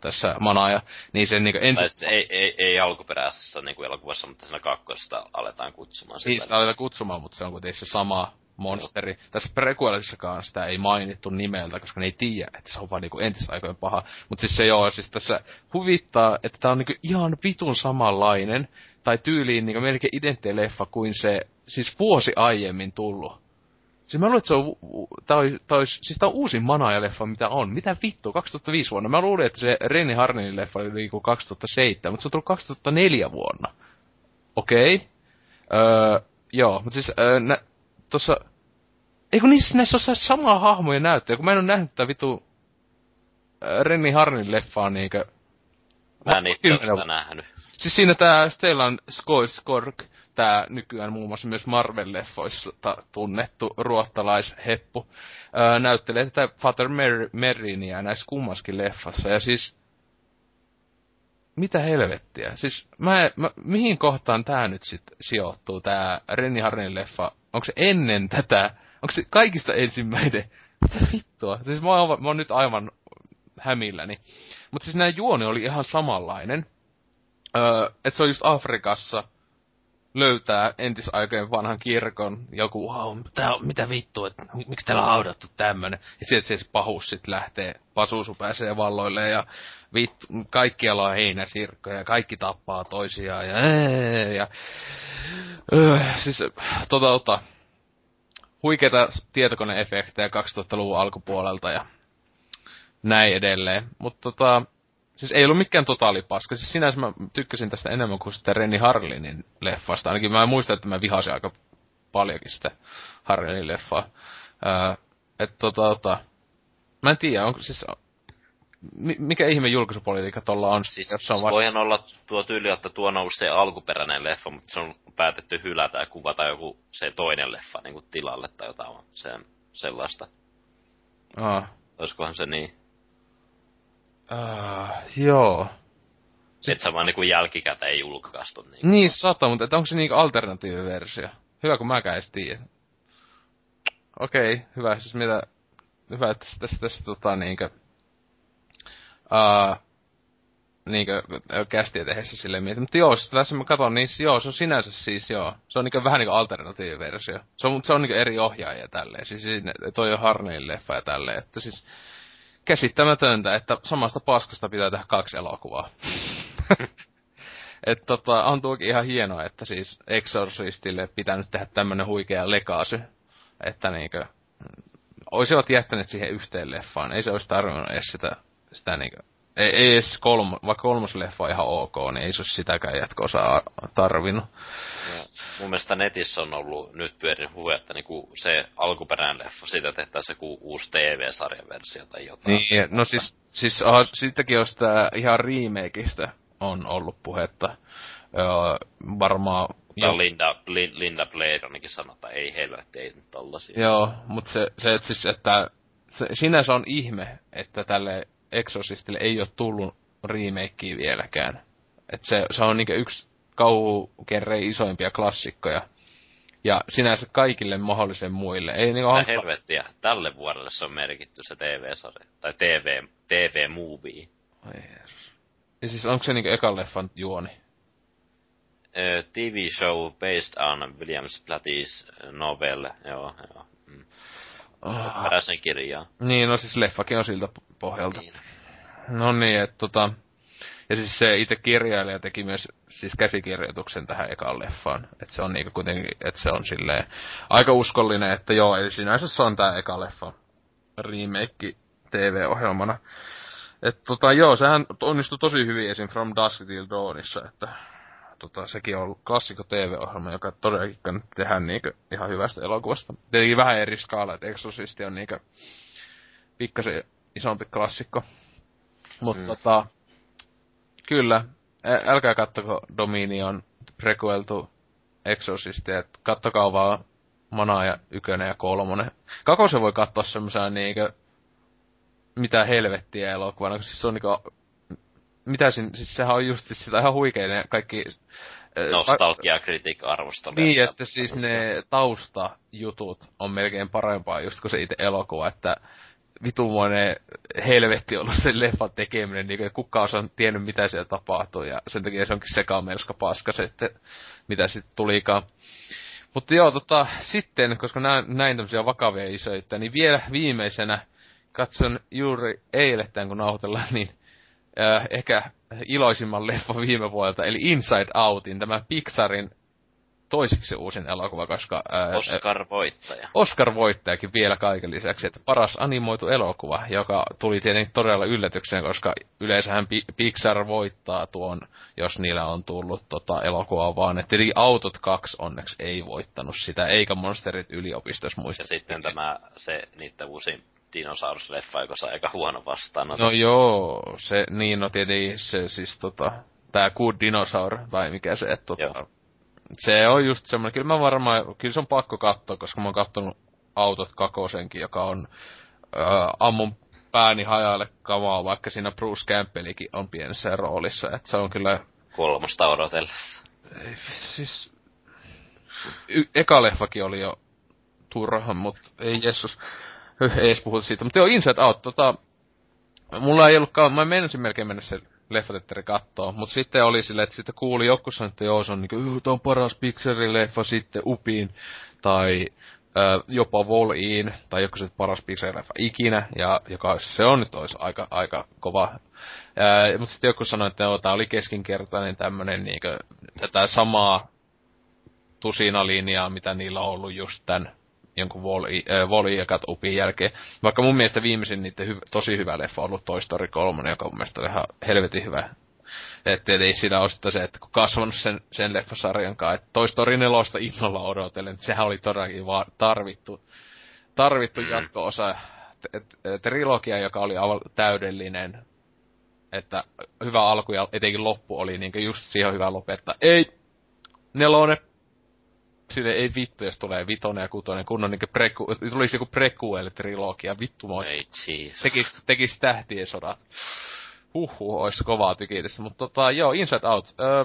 tässä Manaja, niin sen niinku ensi... Tai ei, ei, ei alkuperäisessä niinku elokuvassa, mutta siinä kakkosesta aletaan kutsumaan sitä. Niin, sitä aletaan kutsumaan, mutta se on kuitenkin se sama monsteri. Joo. Tässä prequelissakaan sitä ei mainittu nimeltä, koska ne ei tiedä, että se on vaan niinku entisaikojen paha. Mutta siis se joo, siis tässä huvittaa, että tää on niinku ihan vitun samanlainen, tai tyyliin niinku melkein identtinen leffa kuin se, siis vuosi aiemmin tullut. Siis mä luulen, että se on, tää on, tää on, siis tää on uusin Manaja-leffa, mitä on. Mitä vittu, 2005 vuonna. Mä luulin, että se Reni Harninin leffa oli niinku 2007, mutta se on tullut 2004 vuonna. Okei. Okay. Öö, joo, mutta siis öö, nä, tossa... Eikö niissä näissä ole samaa hahmoja näyttöjä, kun mä en ole nähnyt tätä vitu Renni Harnin leffaa niinkö... Mä en itse ole nähnyt. Siis siinä tää Stellan Skorsgård, tää nykyään muun muassa myös Marvel-leffoissa tunnettu ruottalaisheppu, öö, näyttelee tätä Father Mer- Merinia näissä kummaskin leffassa. Ja siis, mitä helvettiä? Siis mä, mä, mihin kohtaan tää nyt sit sijoittuu, tää Renny Harnin leffa? Onko se ennen tätä? Onko se kaikista ensimmäinen? Mitä vittua? Siis mä oon, mä oon nyt aivan hämilläni. Mutta siis nää juoni oli ihan samanlainen. Öö, että se on just Afrikassa, löytää entisaikojen vanhan kirkon, joku, wow, mitä, mitä vittu, että miksi täällä on haudattu tämmönen. Ja sieltä se pahuus sit lähtee, pasuusu pääsee valloille ja vittu, kaikkialla on heinäsirkkoja ja kaikki tappaa toisiaan ja, ja öö, siis tota, tota, huikeita tietokoneefektejä 2000-luvun alkupuolelta ja näin edelleen. Mutta tota, Siis ei ollut mikään totaalipaska. Siis sinänsä mä tykkäsin tästä enemmän kuin sitä Renny Harlinin leffasta. Ainakin mä muistan, että mä vihasin aika paljonkin sitä Harlinin leffaa. Öö, että tota, tota, mä en tiedä, onko siis, mikä ihme julkaisupolitiikka tuolla on? Siis, jos on vasta... voihan olla tuo tyyli, että tuo on ollut se alkuperäinen leffa, mutta se on päätetty hylätä ja kuvata joku se toinen leffa niin kuin tilalle tai jotain sen, sellaista. Aa. Olisikohan se niin? Uh, joo. Et sä vaan niinku jälkikäteen julkaistu. Niin, niin sata, mutta onko se niinku alternatiiviversio? Hyvä, kun mäkään edes tiedä. Okei, okay, hyvä. Siis mitä... Hyvä, että tässä, tässä tota niinkö... Uh, niinkö kästiä tehdessä silleen mietin. Mutta joo, siis tässä mä katson, niin joo, se on sinänsä siis joo. Se on niinkö vähän niinku alternatiiviversio. Se on, se on niinkö eri ohjaajia tälleen. Siis toi on Harnein leffa ja tälleen. Että siis käsittämätöntä, että samasta paskasta pitää tehdä kaksi elokuvaa. että tota, on tuokin ihan hienoa, että siis Exorcistille pitää nyt tehdä tämmönen huikea legacy. Että niinkö, olisivat jättäneet siihen yhteen leffaan. Ei se olisi tarvinnut edes sitä, sitä niinkö, ei, ei edes kolmo, vaikka kolmos leffa on ihan ok, niin ei se olisi sitäkään jatko-osaa tarvinnut. Ja, mun mielestä netissä on ollut nyt pyörin huhu, että niinku se alkuperäinen leffa, siitä tehtäisiin joku uusi TV-sarjan versio tai jotain. Niin, no siis, siis aha, siitäkin jos tää ihan remakeista on ollut puhetta. Öö, varmaan... Jo. Linda, Linda Blair ainakin sanoi, että ei helvetti, ei nyt tollasia. Joo, mutta se, se että siis, että se, sinänsä on ihme, että tälle Exorcistille ei ole tullut remakea vieläkään. Et se, se on niinku yksi kauhukerreen isoimpia klassikkoja. Ja sinänsä kaikille mahdollisen muille. Ei niinku hankala... helvettiä, tälle vuodelle se on merkitty se TV-sarja. Tai TV, TV-movie. Ai Ja siis onko se niinku ekan leffan juoni? Uh, TV show based on William Platty's novel, joo, joo. Mm. Oh. Peräsen kirjaa. Niin, no siis leffakin on siltä pohjalta. Niin. No niin, että tota... Ja siis se itse kirjailija teki myös siis käsikirjoituksen tähän ekaan leffaan. Että se on niinku kuitenkin, että se on silleen aika uskollinen, että joo, eli sinänsä se on tää eka leffa remake TV-ohjelmana. Että tota joo, sehän onnistui tosi hyvin esim. From Dusk Till Dawnissa, että tota, sekin on ollut klassikko TV-ohjelma, joka todellakin kannattaa tehdä niinku ihan hyvästä elokuvasta. Tietenkin vähän eri skaala, että Exorcisti on niinku pikkasen isompi klassikko. Mutta mm. tota, kyllä, älkää kattoko Dominion prequel to Exorcist, että kattokaa vaan Mana ja Ykönen ja Kolmonen. se voi katsoa semmosena niinkö, mitä helvettiä elokuvana, kun siis se on niinku, mitä siinä, siis sehän on just siis sitä ihan huikeinen kaikki... Nostalgia, kritik, arvostelu. Niin, ja sitten siis ne taustajutut on melkein parempaa just kuin se itse elokuva, että vitumoinen helvetti ollut sen leffan tekeminen, niin kukaan on tiennyt mitä siellä tapahtuu, ja sen takia se onkin sekamelska paska se, että mitä sitten tulikaan. Mutta joo, tota, sitten, koska näin, näin tämmöisiä vakavia isoita, niin vielä viimeisenä katson juuri eilettäin, kun nauhoitellaan, niin äh, ehkä iloisimman leffan viime vuodelta, eli Inside Outin, tämä Pixarin toiseksi uusin elokuva, koska... Ää, Oscar-voittaja. Oscar-voittajakin vielä kaiken lisäksi, että paras animoitu elokuva, joka tuli tietenkin todella yllätyksenä, koska yleensähän Pixar voittaa tuon, jos niillä on tullut tota elokuvaa vaan. Että eli Autot 2 onneksi ei voittanut sitä, eikä Monsterit yliopistossa muista. Ja sitten tämä, se niiden uusi dinosaurusleffa, joka sai aika huono vastaan. No joo, se, niin no tietenkin se siis tota, tää Good Dinosaur, tai mikä se, että tota, se on just semmoinen, kyllä mä varmaan, kyllä se on pakko katsoa, koska mä oon kattonut Autot kakosenkin, joka on äh, ammun pääni hajalle kamaa, vaikka siinä Bruce Campbellikin on pienessä roolissa, että se on kyllä... Kolmosta odotellessa. Ei, siis... Y- eka leffakin oli jo turha, mutta ei Jessus. Ei edes puhuta siitä. Mutta joo, Inside Out, tota... Mulla ei ollutkaan, mä menisin melkein mennä sen leffatetteri kattoo. Mut sitten oli silleen, että sitten kuuli joku sanoi, että joo, se on niinku, on paras Pixarin-leffa sitten Upiin. Tai ö, jopa Vol-iin, tai joku se paras Pixar-leffa ikinä, ja joka se on nyt olisi aika, aika kova. mutta sitten joku sanoi, että tämä oli keskinkertainen tämmönen niinkö, tätä samaa tusina-linjaa, mitä niillä on ollut just tämän jonkun Wall-E, äh, ja Cut Upin jälkeen. Vaikka mun mielestä viimeisin niiden hy- tosi hyvä leffa on ollut Toy Story 3, joka mun mielestä on ihan helvetin hyvä. Että ei siinä ole se, että kun kasvanut sen, sen leffasarjan kanssa, että Toy Story 4 innolla odotellen, että sehän oli todellakin vaan tarvittu, tarvittu mm. jatko-osa. Trilogia, joka oli aivan täydellinen, että hyvä alku ja etenkin loppu oli niin just siihen hyvä lopettaa. Ei, nelonen, sille ei vittu, jos tulee vitonen ja kutonen, kunnon niinku preku, tulisi joku prequel-trilogia, vittu moi. Ei, Jesus. Tekis, tekis tähtien sodat. Huhhuh, ois kovaa tykitessä. Mutta tota, joo, Inside Out. Öö,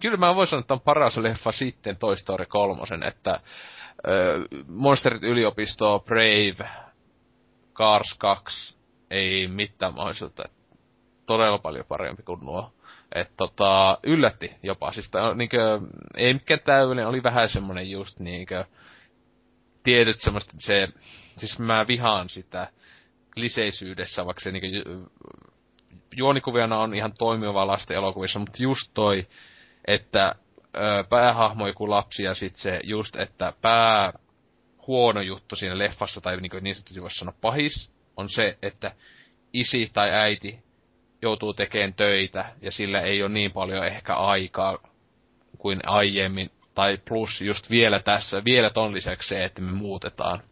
kyllä mä voin sanoa, että on paras leffa sitten Toy Story 3, että öö, Monsterit yliopisto, Brave, Cars 2, ei mitään mahdollisuutta. Todella paljon parempi kuin nuo että tota, yllätti jopa. Siis tää, niinkö, ei mikään täydellinen, oli vähän semmonen just niinkö, tietyt semmoista, se, siis mä vihaan sitä liseisyydessä, vaikka se niinkö, juonikuviana on ihan toimiva lasten elokuvissa, mutta just toi, että ö, päähahmo joku lapsi ja sit se just, että pää huono juttu siinä leffassa, tai niin, niin sanotusti voisi sanoa pahis, on se, että isi tai äiti joutuu tekemään töitä ja sillä ei ole niin paljon ehkä aikaa kuin aiemmin. Tai plus just vielä tässä, vielä ton lisäksi se, että me muutetaan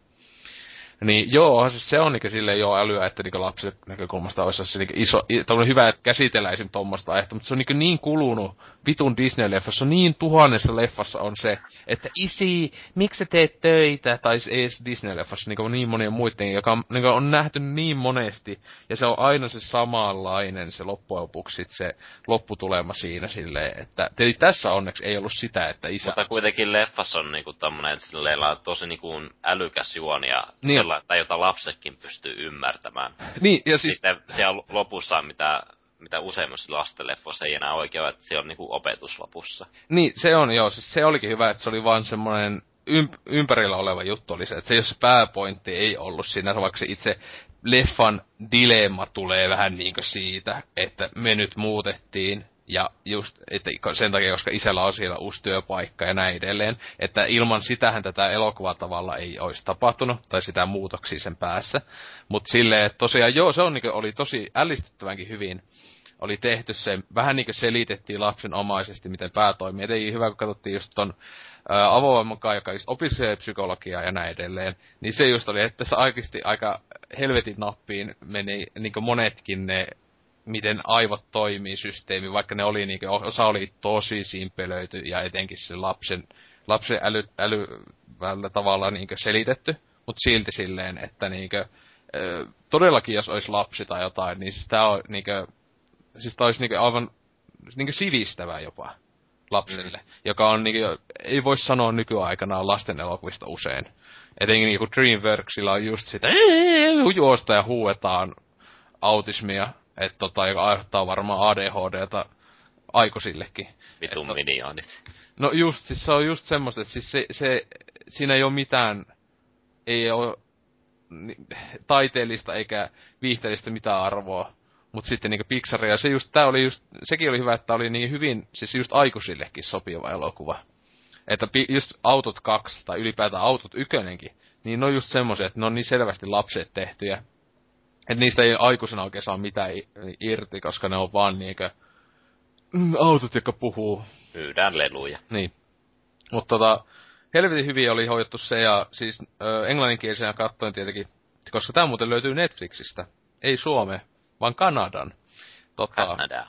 niin joo, siis se on niinku silleen jo älyä, että niinku lapsen näkökulmasta olisi se niinku iso, hyvä, että käsitellään esim. tommoista aihetta, mutta se on niinku niin kulunut vitun Disney-leffassa, niin tuhannessa leffassa on se, että isi, miksi sä teet töitä, tai ei Disney-leffassa, niinku niin monien muiden, joka on, niinku on nähty niin monesti, ja se on aina se samanlainen se loppujen lopuksi se lopputulema siinä silleen, että tässä onneksi ei ollut sitä, että isä... Mutta kuitenkin leffassa on niinku tommonen, että on tosi niinku älykäs juoni ja niin tavalla, tai jota lapsetkin pystyy ymmärtämään. Niin, ja siis... Sitten siellä lopussa, mitä, mitä useimmissa lastenleffoissa ei enää oikein ole, että se on niinku opetus lopussa. Niin, se on joo. Siis se olikin hyvä, että se oli vaan semmoinen ymp- ympärillä oleva juttu oli se, että se jos pääpointti ei ollut siinä, vaikka se itse leffan dilemma tulee vähän niinku siitä, että me nyt muutettiin ja just, että sen takia, koska isällä on siellä uusi työpaikka ja näin edelleen, että ilman sitähän tätä elokuvaa tavalla ei olisi tapahtunut, tai sitä muutoksia sen päässä. Mutta silleen, että tosiaan joo, se on, niin oli tosi ällistyttävänkin hyvin oli tehty se, vähän niin kuin selitettiin lapsenomaisesti, miten pää toimii. Etenkin hyvä, kun katsottiin just ton avoimen mukaan, joka just opiskelee psykologiaa ja näin edelleen, niin se just oli, että tässä oikeasti aika helvetin nappiin meni niin monetkin ne miten aivot toimii systeemi, vaikka ne oli niinku, osa oli tosi simpelöity ja etenkin se lapsen, lapsen äly, äly tavalla niinku selitetty, mutta silti silleen, että niinku, todellakin jos olisi lapsi tai jotain, niin siis tää on niinku, siis tää olisi niinku aivan niinku sivistävää jopa lapselle, mm. joka on niinku, ei voi sanoa nykyaikana lasten elokuvista usein. Etenkin niinku Dreamworksilla on just sitä, juosta ja huuetaan autismia että tota, joka aiheuttaa varmaan ADHDta aikuisillekin. Vitun et, minionit. No just, siis se on just semmoista, että siis se, se, siinä ei ole mitään, ei ole taiteellista eikä viihteellistä mitään arvoa. Mutta sitten niinku Pixar ja se just, tää oli just, sekin oli hyvä, että oli niin hyvin, siis just aikuisillekin sopiva elokuva. Että just Autot 2 tai ylipäätään Autot ykönenkin, niin ne on just semmoisia, että ne on niin selvästi lapset tehtyjä. Et niistä ei aikuisena oikein saa mitään irti, koska ne on vaan niinkö mm, autot, jotka puhuu. Myydään leluja. Niin. Mutta tota, helvetin hyvin oli hoidettu se, ja siis ö, englanninkielisenä katsoin tietenkin, koska tämä muuten löytyy Netflixistä. Ei Suome, vaan Kanadan. Tota, Kanada.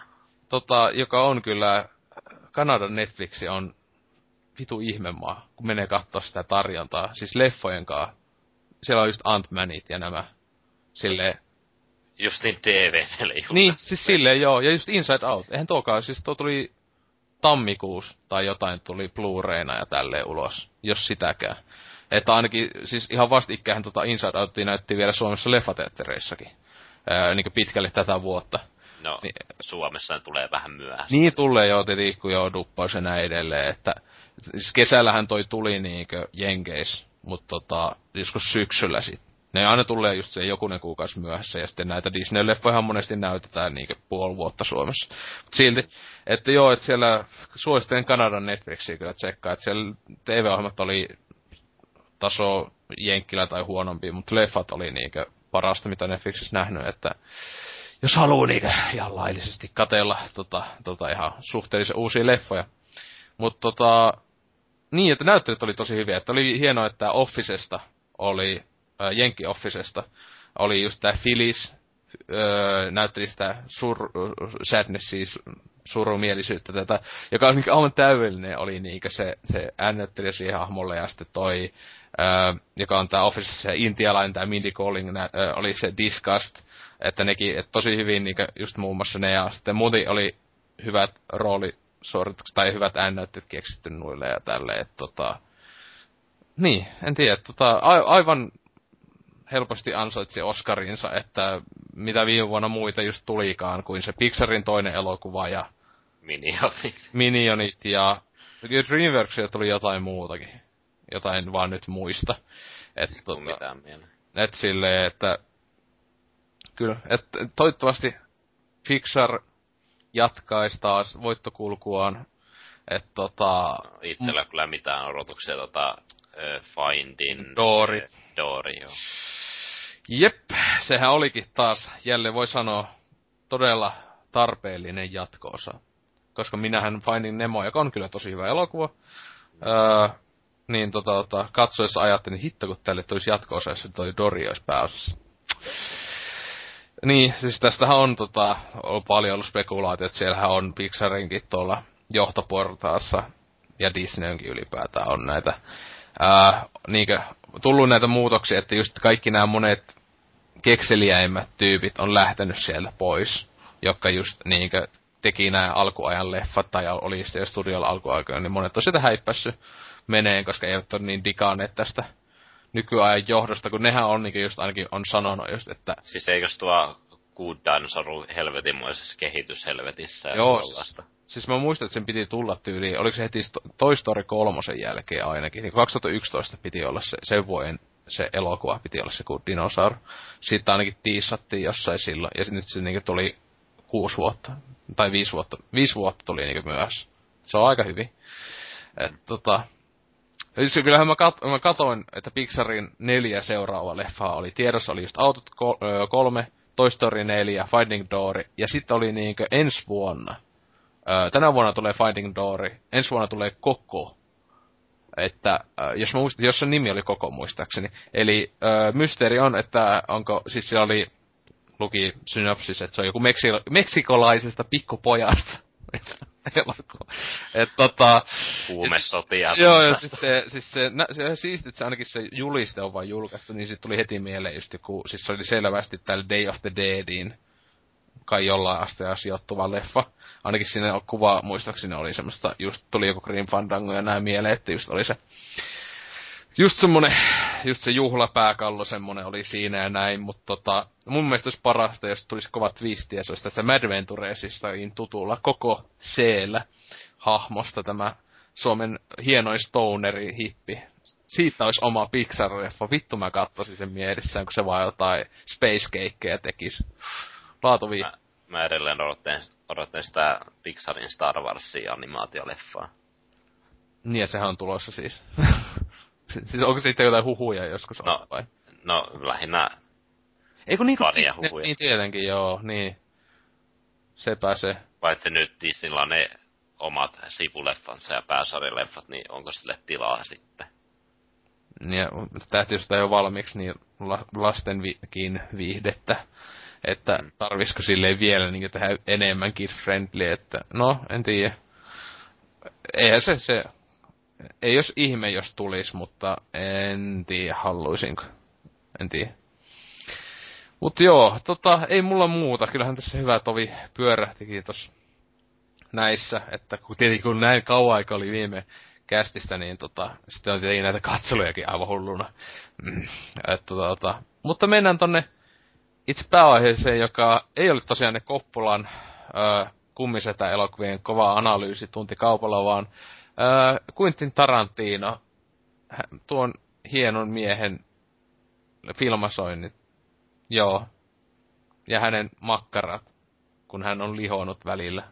Tota, joka on kyllä, Kanadan Netflixi on vitu ihmemaa, kun menee katsoa sitä tarjontaa. Siis leffojen kanssa. Siellä on just Ant-Manit ja nämä Silleen... Just niin DVDlle Niin, siis silleen joo. Ja just Inside Out. Eihän tuokaan, siis tuo tuli tammikuus tai jotain tuli Blu-rayna ja tälleen ulos. Jos sitäkään. Että ainakin, siis ihan vastikään tota Inside Out näytti vielä Suomessa leffateattereissakin. Ää, niin pitkälle tätä vuotta. No, niin, Suomessa tulee vähän myöhässä. Niin tulee jo, tietenkin kun joo duppaus ja näin edelleen, että siis kesällähän toi tuli niinkö Jenkeis, mutta tota, joskus syksyllä sitten ne aina tulee just se jokunen kuukausi myöhässä, ja sitten näitä Disney-leffoja monesti näytetään niinkö puoli vuotta Suomessa. Mut silti, että joo, että siellä suosittelen Kanadan Netflixiä kyllä tsekkaa, että siellä TV-ohjelmat oli taso jenkkilä tai huonompi, mutta leffat oli niinkö parasta, mitä Netflixissä nähnyt, että jos haluaa niinkö ihan laillisesti katella tota, tota ihan suhteellisen uusia leffoja. Mutta tota, niin, että näyttelyt oli tosi hyviä. Että oli hienoa, että Officesta oli äh, Jenkki Officesta oli just tää Phyllis, öö, näytteli sitä sur, sadnessia, surumielisyyttä tätä, joka on aivan täydellinen, oli niinkö se, se äännettelijä siihen hahmolle, ja sitten toi, öö, joka on tää Office, se intialainen, tää Mindy Calling, nä, öö, oli se Disgust, että nekin, et tosi hyvin niinkö just muun muassa ne, ja sitten muuten oli hyvät roolisuoritukset, tai hyvät äännäytteet keksitty nuille ja tälleen, että tota, niin, en tiedä, tota, a, aivan helposti ansaitsi Oscarinsa, että mitä viime vuonna muita just tulikaan, kuin se Pixarin toinen elokuva ja Minionit. Minionit ja Dreamworksia tuli jotain muutakin. Jotain vaan nyt muista. että tota, mitään Et silleen, että kyllä, että toivottavasti Pixar jatkaisi taas voittokulkuaan. Että tota... No, itsellä m- kyllä mitään odotuksia tota Findin... Doori. Doori, joo. Jep, sehän olikin taas, jälleen voi sanoa, todella tarpeellinen jatkoosa. Koska minähän Finding Nemo, joka on kyllä tosi hyvä elokuva, öö, niin tota, tota, katsoessa ajattelin, niin hitto kun tälle tulisi jatko jos toi Dori olisi pääosassa. Niin, siis tästähän on tota, on paljon ollut spekulaatio, että siellähän on Pixarinkin tuolla johtoportaassa, ja Disneynkin ylipäätään on näitä, ää, niinkö, tullut näitä muutoksia, että just kaikki nämä monet kekseliäimmät tyypit on lähtenyt sieltä pois, jotka just niinkö teki nämä alkuajan leffat tai oli sitten studiolla alkuaikoina, niin monet on sitä häippässyt meneen, koska eivät ole niin digaaneet tästä nykyajan johdosta, kun nehän on niin just ainakin on sanonut just, että... Siis eikös tuo Good Dinosaur helvetinmoisessa kehityshelvetissä? Joo, siis, siis mä muistan, että sen piti tulla tyyliin, oliko se heti Toy Story kolmosen jälkeen ainakin, niin 2011 piti olla se, sen vuoden se elokuva piti olla se Good Dinosaur. Siitä ainakin tiissattiin jossain silloin, ja nyt se niin tuli kuusi vuotta, tai viisi vuotta, viisi vuotta tuli niin myös. Se on aika hyvin. Et, tota, Siis kyllähän mä, kat- mä katoin, että Pixarin neljä seuraavaa leffaa oli. Tiedossa oli just Autot kolme, Toy Story 4, Finding Dory, ja sitten oli niinkö ensi vuonna. Öö, tänä vuonna tulee Finding Dory, ensi vuonna tulee Koko. Että, öö, jos, muistin, jos se nimi oli Koko muistaakseni. Eli öö, mysteeri on, että onko, siis siellä oli, luki synopsis, että se on joku meksiko- meksikolaisesta pikkupojasta. Et tota... Huumesotia. Joo, joo, siis se, siis se, nä, se siisti, että se ainakin se juliste on vain julkaistu, niin sitten tuli heti mieleen just joku, siis se oli selvästi tällä Day of the Deadin kai jollain asteella sijoittuva leffa. Ainakin siinä kuva, muistaakseni oli semmoista, just tuli joku Green Fandango ja näin mieleen, että just oli se just semmonen, just se juhlapääkallo semmonen oli siinä ja näin, mutta tota, mun mielestä olisi parasta, jos tulisi kovat twistiä, se olisi tästä Mad Venturesista tutulla koko c hahmosta tämä Suomen hienoin stoneri hippi. Siitä olisi oma Pixar-leffa. Vittu mä katsoisin sen mielessään, kun se vaan jotain space cakeja tekisi. Laatuvi. Mä, mä edelleen odottelen, odottelen sitä Pixarin Star Warsia animaatioleffaa. Niin ja sehän on tulossa siis. Siis onko sitten jotain huhuja joskus no, vai? No, lähinnä Eikö niin, fania huhuja. Niin tietenkin, joo, niin. Sepä se. Paitsi nyt Disneyllä on ne omat sivuleffansa ja pääsarjaleffat, niin onko sille tilaa sitten? Ja täytyy sitä jo valmiiksi niin lastenkin viihdettä. Että tarvisiko silleen vielä niin tehdä enemmän kid-friendly, että no, en tiedä. Eihän se, se ei jos ihme, jos tulis, mutta en tiedä, haluaisinko. En tiedä. Mut joo, tota, ei mulla muuta. Kyllähän tässä hyvä tovi pyörähtikin tossa näissä, että kun tietenkin kun näin kauan aika oli viime kästistä, niin tota, sitten on tietenkin näitä katselujakin aivan hulluna. Mm, et, tota, tota. Mutta mennään tonne itse pääaiheeseen, joka ei ole tosiaan ne Koppolan ö, kummisetä elokuvien kova analyysi tunti kaupalla, vaan Öö, Quentin Tarantino, tuon hienon miehen filmasoinnit. Joo. Ja hänen makkarat, kun hän on lihonut välillä.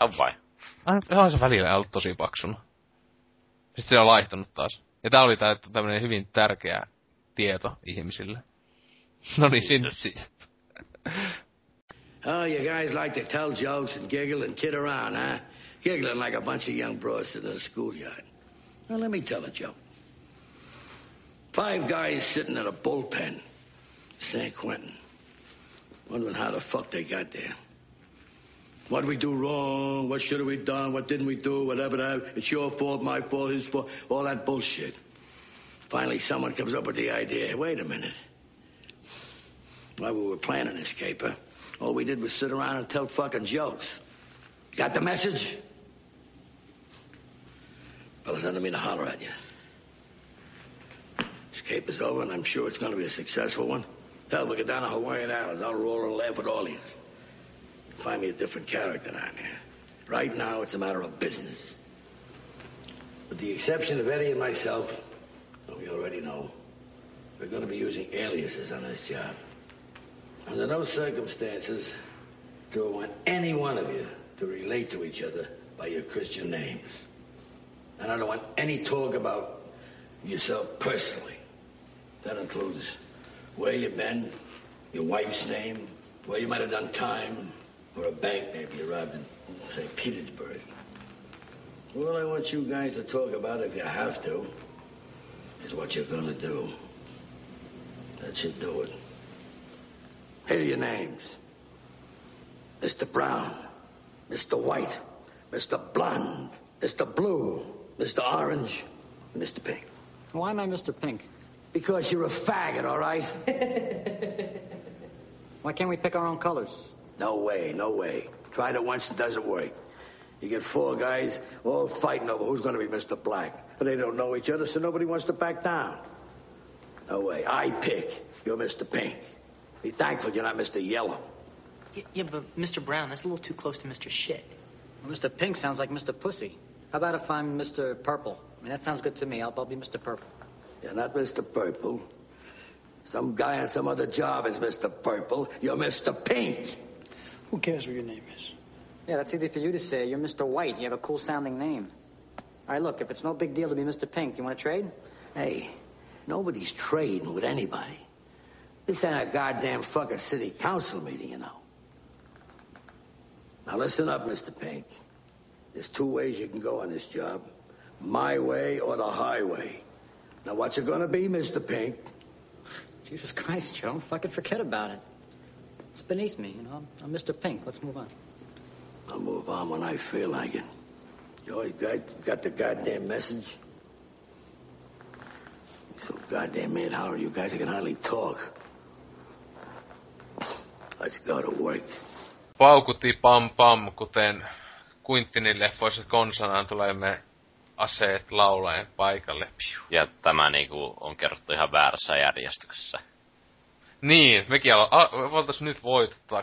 On vai? On se välillä ollut tosi paksuna. Sitten se on laihtunut taas. Ja tää oli tää tämmönen hyvin tärkeä tieto ihmisille. No niin, sinne. Oh, you guys like to tell jokes and giggle and kid around, huh? giggling like a bunch of young bros in a schoolyard. Now, let me tell a joke. Five guys sitting in a bullpen, San Quentin, wondering how the fuck they got there. What did we do wrong? What should have we done? What didn't we do? Whatever that. It's your fault, my fault, his fault. All that bullshit. Finally, someone comes up with the idea. Wait a minute. While we were planning this caper, all we did was sit around and tell fucking jokes. Got the message? Fellas under me to holler at you. This cape is over, and I'm sure it's going to be a successful one. Hell, we get down to Hawaiian Islands. I'll roll and laugh with all of you. Find me a different character down there. Right now, it's a matter of business. With the exception of Eddie and myself, whom you already know, we're going to be using aliases on this job. Under no circumstances do I want any one of you to relate to each other by your Christian names. And I don't want any talk about yourself personally. That includes where you've been, your wife's name, where you might have done time, or a bank maybe you robbed in, say, Petersburg. All I want you guys to talk about, if you have to, is what you're gonna do. That should do it. Here are your names. Mr. Brown, Mr. White, Mr. Blonde, Mr. Blue, Mr. Orange, Mr. Pink. Why am I Mr. Pink? Because you're a faggot, all right? Why can't we pick our own colors? No way, no way. Tried it once, it doesn't work. You get four guys all fighting over who's going to be Mr. Black. But they don't know each other, so nobody wants to back down. No way. I pick. You're Mr. Pink. Be thankful you're not Mr. Yellow. Y- Yeah, but Mr. Brown, that's a little too close to Mr. Shit. Well, Mr. Pink sounds like Mr. Pussy. How about if I'm Mr. Purple? I mean, that sounds good to me. I'll, I'll be Mr. Purple. You're not Mr. Purple. Some guy on some other job is Mr. Purple. You're Mr. Pink. Who cares what your name is? Yeah, that's easy for you to say. You're Mr. White. You have a cool sounding name. All right, look, if it's no big deal to be Mr. Pink, you want to trade? Hey, nobody's trading with anybody. This ain't a goddamn fucking city council meeting, you know. Now listen up, Mr. Pink. There's two ways you can go on this job. My way or the highway. Now what's it gonna be, Mr. Pink? Jesus Christ, Joe. Fucking forget about it. It's beneath me, you know. I'm, Mr. Pink. Let's move on. I'll move on when I feel like it. You always got, got the goddamn message? You're so goddamn mad, Howard, you guys I can hardly talk. Let's go to work. Paukuti pam pam, kuten Quintinin leffoissa konsanaan tulemme aseet laulaen paikalle. Piu. Ja tämä niinku on kerrottu ihan väärässä järjestyksessä. Niin, mekin alo- a- voitais nyt voittaa.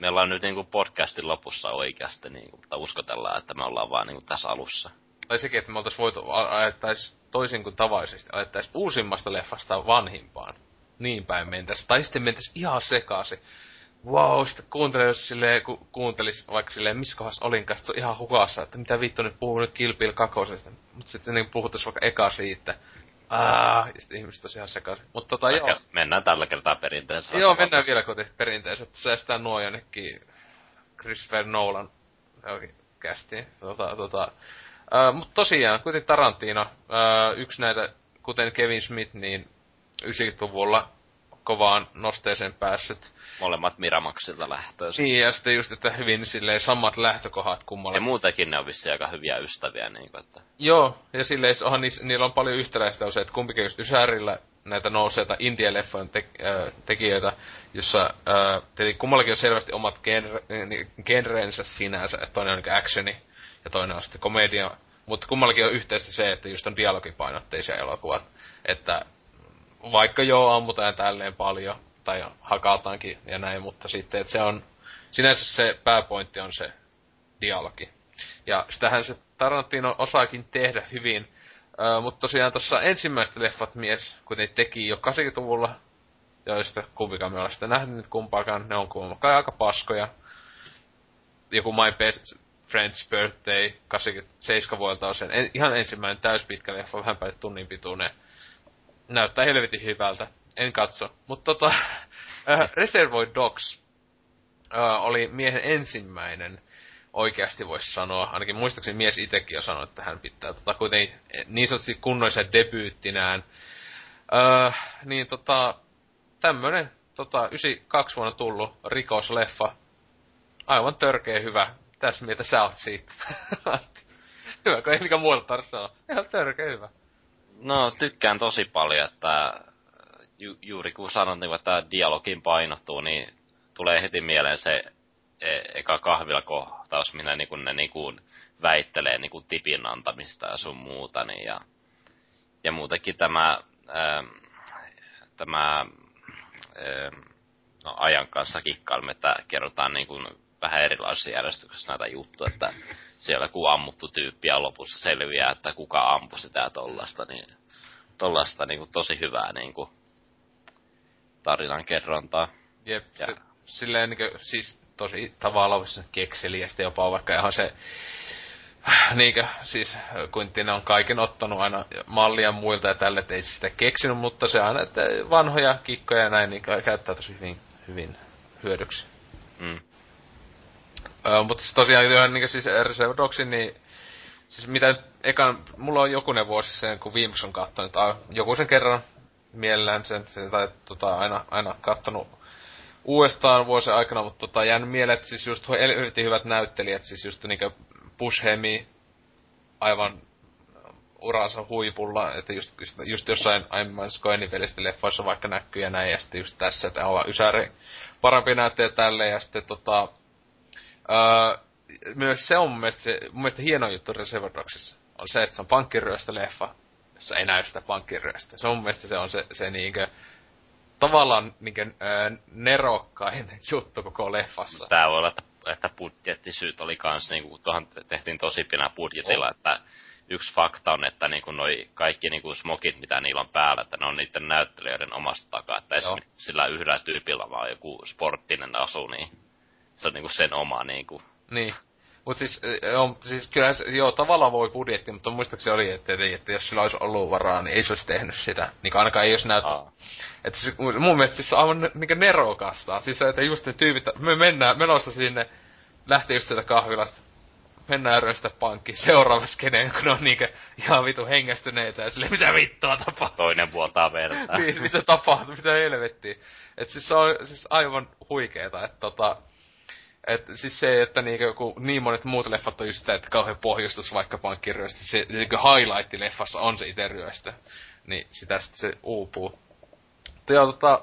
Me ollaan nyt niinku podcastin lopussa oikeasti, niinku, mutta uskotellaan, että me ollaan vaan niinku tässä alussa. Tai sekin, että me oltais voitu, a- ajettais toisin kuin tavallisesti, ajettais uusimmasta leffasta vanhimpaan. Niin päin mentäis. Tai sitten mentäis ihan sekaisin. Wow, sitten kuuntelee, jos silleen, ku, kuuntelis vaikka silleen, missä kohdassa olinkaan, se on ihan hukassa, että mitä vittu nyt puhuu nyt Kilpil kakosesta. Mut sitten niin puhutais vaikka eka siitä. Aa, ja sitten ihmiset tosiaan sekaisin. Mutta tota joo. Mennään tällä kertaa perinteisellä. Joo, mennään vielä koti perinteiset. Säästään nuo jonnekin Christopher Nolan johonkin kästiin. Tota, tota. Äh, Mutta tosiaan, kuitenkin Tarantino, äh, yksi näitä, kuten Kevin Smith, niin 90-luvulla kovaan nosteeseen päässyt. Molemmat Miramaxilta lähtöisin. Niin, ja sitten just, että hyvin silleen samat lähtökohdat kummalle. Ja muutenkin ne on vissiin aika hyviä ystäviä, niin kuin, että Joo, ja silleen onhan niissä, niillä on paljon yhtäläistä on se, että kumpikin just Ysärillä näitä nouseita India-leffojen te, äh, tekijöitä, jossa äh, tietenkin kummallakin on selvästi omat genre, genrensä sinänsä, että toinen on niin actioni ja toinen on sitten komedia, mutta kummallakin on yhteistä se, että just on dialogipainotteisia elokuvat, että vaikka joo ammutaan tälleen paljon, tai hakataankin ja näin, mutta sitten, että se on, sinänsä se pääpointti on se dialogi. Ja sitähän se Tarantino osaakin tehdä hyvin. Öö, mutta tosiaan tuossa ensimmäiset leffat mies, kuten teki jo 80-luvulla, joista kumpikaan me ollaan sitä nähnyt nyt kumpaakaan, ne on kai aika paskoja. Joku My Best Friend's Birthday 87 vuodelta on sen en, ihan ensimmäinen täyspitkä leffa, vähän päälle tunnin pituinen. Näyttää helvetin hyvältä. En katso. Mutta tota, äh, Reservoir Dogs äh, oli miehen ensimmäinen oikeasti voisi sanoa, ainakin muistaakseni mies itsekin jo sanoi, että hän pitää tota kuitenkin niin sanotusti kunnollisen debyyttinään. Öö, niin tota, tämmönen tota, 92 vuonna tullut rikosleffa. Aivan törkeä hyvä. Tässä mieltä sä oot siitä. hyvä, kun ei mikään muuta tarvitse sanoa. Ihan törkeä hyvä. No, tykkään tosi paljon, että ju, juuri kun sanot, niin, että dialogin painottuu, niin tulee heti mieleen se e, eka kahvilakohtaus, minä niin kun ne niin kun väittelee niin kun tipin antamista ja sun muuta. Niin ja, ja muutenkin tämä, ää, tämä ää, no, ajan kanssa kikkailumme, että kerrotaan niin kun vähän erilaisissa järjestyksissä näitä juttuja, että siellä kun ammuttu tyyppi ja lopussa selviää, että kuka ampui sitä tollasta, niin tollasta niin kuin tosi hyvää niin kuin tarinan kerrontaa. Jep, Ja- se, silleen niinkö, siis tosi tavallaan kekseliästi jopa vaikka ihan se niinkö, siis Quentin on kaiken ottanut aina mallia muilta ja tälle, ei sitä keksinyt, mutta se aina, että vanhoja kikkoja ja näin, niin käyttää tosi hyvin, hyvin hyödyksi. Mm. Öö, mutta siis tosiaan ihan niin siis Reserve Dogsin, niin siis mitä ekan, mulla on jokunen vuosi sen, kun viimeksi on kattonut, että joku sen kerran mielellään sen, sen tai tota, aina, aina kattonut uudestaan vuosien aikana, mutta tota, jäänyt mieleen, että siis just yritin hyvät näyttelijät, siis just niinkö Bushemi, aivan uransa huipulla, että just, just, just jossain aiemmin Skoenivellistä leffoissa vaikka näkyy ja näin, ja sitten just tässä, että on Ysäri parempi näyttää tälle, ja sitten tota, öö, myös se on mun mielestä, se, mun mielestä hieno juttu Reservoir Dogsissa, on se, että se on pankkiryöstö-leffa, jossa ei näy sitä pankkiryöstä. Se on mun mielestä se on se, se niinkö, tavallaan niinkö, öö, nerokkain juttu koko leffassa. Tää voi olla, että, että budjettisyyt oli kans niinku, tuohon tehtiin tosi pienä budjetilla, oh. että yksi fakta on, että niinku noi kaikki niinku smokit, mitä niillä on päällä, että ne on niiden näyttelijöiden omasta takaa. Että esimerkiksi sillä yhdellä tyypillä vaan joku sporttinen asu, niin se on niinku sen oma niinku. Niin. Mut siis, on, siis kyllä se, joo, tavallaan voi budjetti, mutta muistaakseni oli, että, että, että jos sillä olisi ollut varaa, niin ei se olisi tehnyt sitä. Niin ainakaan ei olisi näyttä. Että siis, mun mielestä siis se on aivan niin nerokasta. Siis että just ne tyypit, me mennään menossa sinne, lähtee just sieltä kahvilasta, mennään röstä pankki seuraava skene, kun on niinkö ihan vitu hengästyneitä ja sille mitä vittua tapahtuu. Toinen vuotaa verta. niin, mitä tapahtuu, mitä helvettiä. Et siis se on siis aivan huikeeta, että tota, et siis se, että niinku, kun niin monet muut leffat on just sitä, että kauhean pohjustus vaikka pankkiryöstö, se niinku highlight-leffassa on se itse ryöstö. Niin sitä sitten se uupuu. Mutta joo, tota,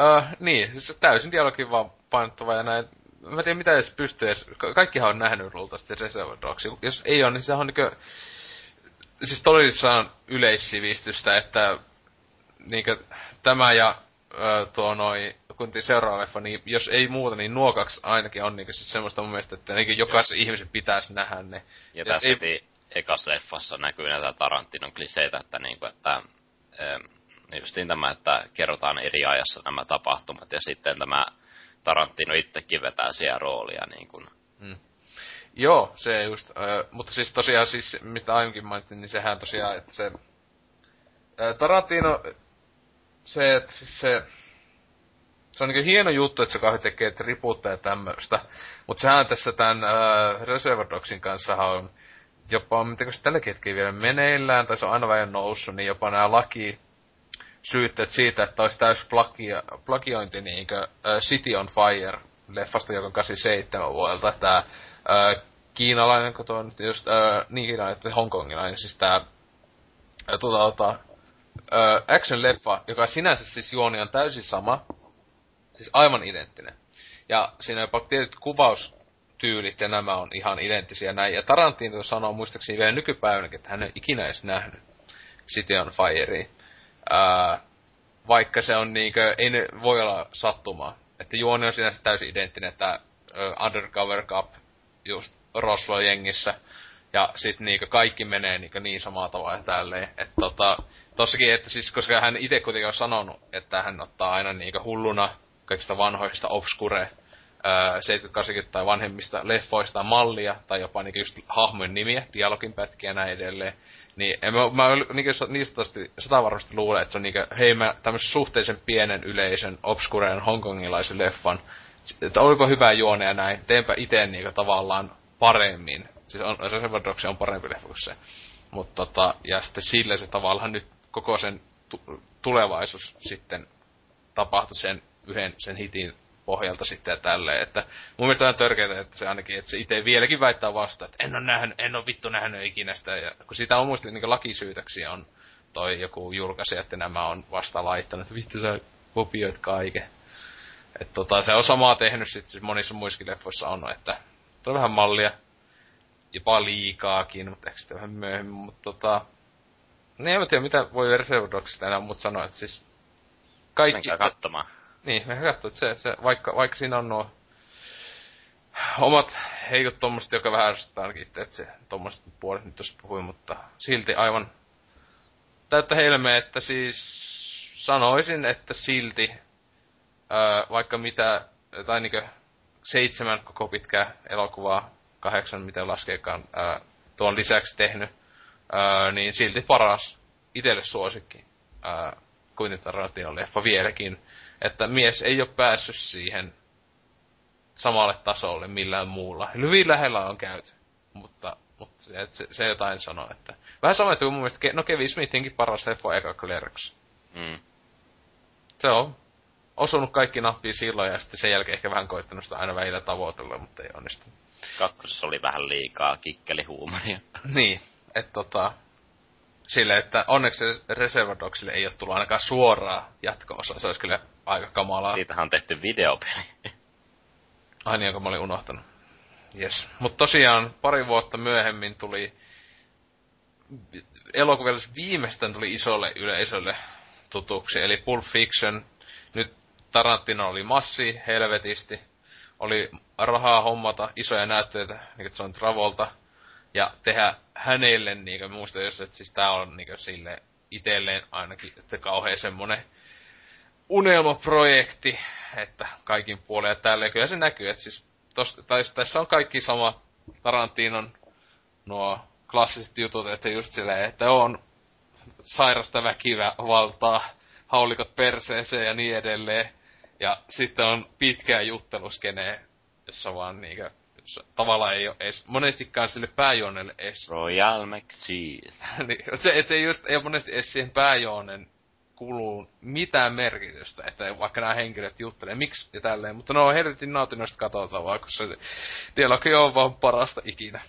äh, niin, siis täysin dialogin vaan painottava ja näin mä tiedän mitä edes pystyy edes, kaikkihan on nähnyt luultavasti Reservoir Dogs. Jos ei ole, niin se on niinkö, siis todellissaan yleissivistystä, että niinkö tämä ja tuo noi, kun seuraava leffa, niin jos ei muuta, niin nuo kaksi ainakin on niinkö siis semmoista mun mielestä, että niinkö jokaisen ihmisen pitäisi nähdä ne. Ja jos tässä ei... ekassa leffassa näkyy näitä Tarantinon kliseitä, että niinku, että justiin tämä, että kerrotaan eri ajassa nämä tapahtumat ja sitten tämä Tarantino itsekin vetää siellä roolia niin kuin. Hmm. Joo, se just, äh, mutta siis tosiaan siis, mistä aiemmin mainitsin, niin sehän tosiaan, että se Tarantino, se, että siis se, se on niin hieno juttu, että se kauhean tekee tribuutteja ja tämmöistä, mutta sehän tässä tämän äh, Reservoir Dogsin kanssa on jopa, mitenkö se tälläkin hetkellä vielä meneillään, tai se on aina vähän noussut, niin jopa nämä laki, syytteet siitä, että olisi täys plagia, plagiointi niinkö uh, City on Fire leffasta, joka on 87 vuodelta. Tää uh, kiinalainen, kun tuo on just, uh, niin kiinalainen, että hongkongilainen, siis tää uh, tota, tota, uh, action-leffa, joka sinänsä siis juoni on täysin sama, siis aivan identtinen. Ja siinä jopa tietyt kuvaustyylit ja nämä on ihan identtisiä näin. Ja Tarantino sanoo muistaakseni vielä nykypäivänäkin, että hän ei ikinä edes nähnyt City on Firea. Ää, vaikka se on niinkö, ei ne voi olla sattumaa. Että juoni on sinänsä täysin identtinen, että uh, Undercover Cup just Roswell-jengissä. Ja sit niinkö kaikki menee niinkö niin samaa tavalla tälleen. Että tota, tossakin, että siis, koska hän itse kuitenkin on sanonut, että hän ottaa aina niinkö hulluna kaikista vanhoista obscure 70 tai vanhemmista leffoista mallia, tai jopa niinku just hahmojen nimiä, dialogin pätkiä ja näin edelleen. Niin en mä, mä niinku, niistä sata varmasti luulen, että se on niinku, hei mä tämmöisen suhteellisen pienen yleisön, obskureen hongkongilaisen leffan, että olipa hyvä juone ja näin, teenpä itse niinku tavallaan paremmin. Siis on, Reservoir Dogs on parempi leffa kuin se. Mutta tota, ja sitten sillä se tavallaan nyt koko sen tu- tulevaisuus sitten tapahtui sen yhden sen hitin pohjalta sitten ja tälleen, että mun mielestä on törkeää, että se ainakin, että se itse vieläkin väittää vasta, että en ole nähnyt, en ole vittu nähnyt ikinä sitä, ja kun sitä on muista niin lakisyytöksiä on toi joku julkaisija, että nämä on vasta laittanut, että vittu sä kopioit kaiken. Että tota, se on samaa tehnyt sitten siis monissa muissakin leffoissa on, että on vähän mallia, jopa liikaakin, mutta ehkä sitten vähän myöhemmin, mutta tota, niin en tiedä, mitä voi Reservoir Dogsista enää muut sanoa, että siis kaikki... Menkää katsomaan. Niin, me katsoo, että se, se, vaikka, vaikka siinä on nuo omat heikot tommoset, joka vähän ärsyttää ainakin itse, että se tommoset puolet nyt tuossa puhui, mutta silti aivan täyttä helmeä, että siis sanoisin, että silti ää, vaikka mitä, tai niinkö seitsemän koko pitkää elokuvaa, kahdeksan miten laskeekaan, ää, tuon lisäksi tehnyt, ää, niin silti paras itelle suosikki ää, Quentin Tarantinon leffa vieläkin että mies ei ole päässyt siihen samalle tasolle millään muulla. Hyvin lähellä on käyty, mutta mutta se, se, se, jotain sanoo, että... Vähän sama, että mun mielestä, no Kevin Smithinkin paras leffa eka Clerks. Mm. Se on osunut kaikki nappiin silloin ja sitten sen jälkeen ehkä vähän koittanut sitä aina välillä tavoitella, mutta ei onnistu. Kakkosessa oli vähän liikaa kikkelihuumoria. Niin, että tota, sille, että onneksi Reservoir Dogsille ei ole tullut ainakaan suoraa jatko-osaa. Se olisi kyllä aika kamalaa. Siitähän on tehty videopeli. Ai niin, jonka mä olin unohtanut. Yes. Mutta tosiaan pari vuotta myöhemmin tuli elokuvilla viimeistään tuli isolle yleisölle tutuksi, eli Pulp Fiction. Nyt Tarantino oli massi helvetisti. Oli rahaa hommata isoja näytteitä, niin kuin John Travolta, ja tehdä hänelle, niin kuin muistan jos, että siis tää on niin sille itelleen ainakin, että kauhean semmonen unelmaprojekti, että kaikin puolin ja tälleen. Kyllä se näkyy, että siis tos, tai, tässä on kaikki sama Tarantinon nuo klassiset jutut, että just silleen, että on sairasta väkivaltaa, haulikot perseeseen ja niin edelleen. Ja sitten on pitkää jutteluskene, jossa vaan niinkö, jossa tavallaan ei ole edes, monestikaan sille pääjuonelle edes. Royal McCheese. niin, se, et se just ei ole monesti edes siihen pääjuonen kuluu mitään merkitystä, että vaikka nämä henkilöt juttelee, miksi ja tälleen, mutta no helvetin nautinnosta katsotaan kun se dialogi on vaan parasta ikinä.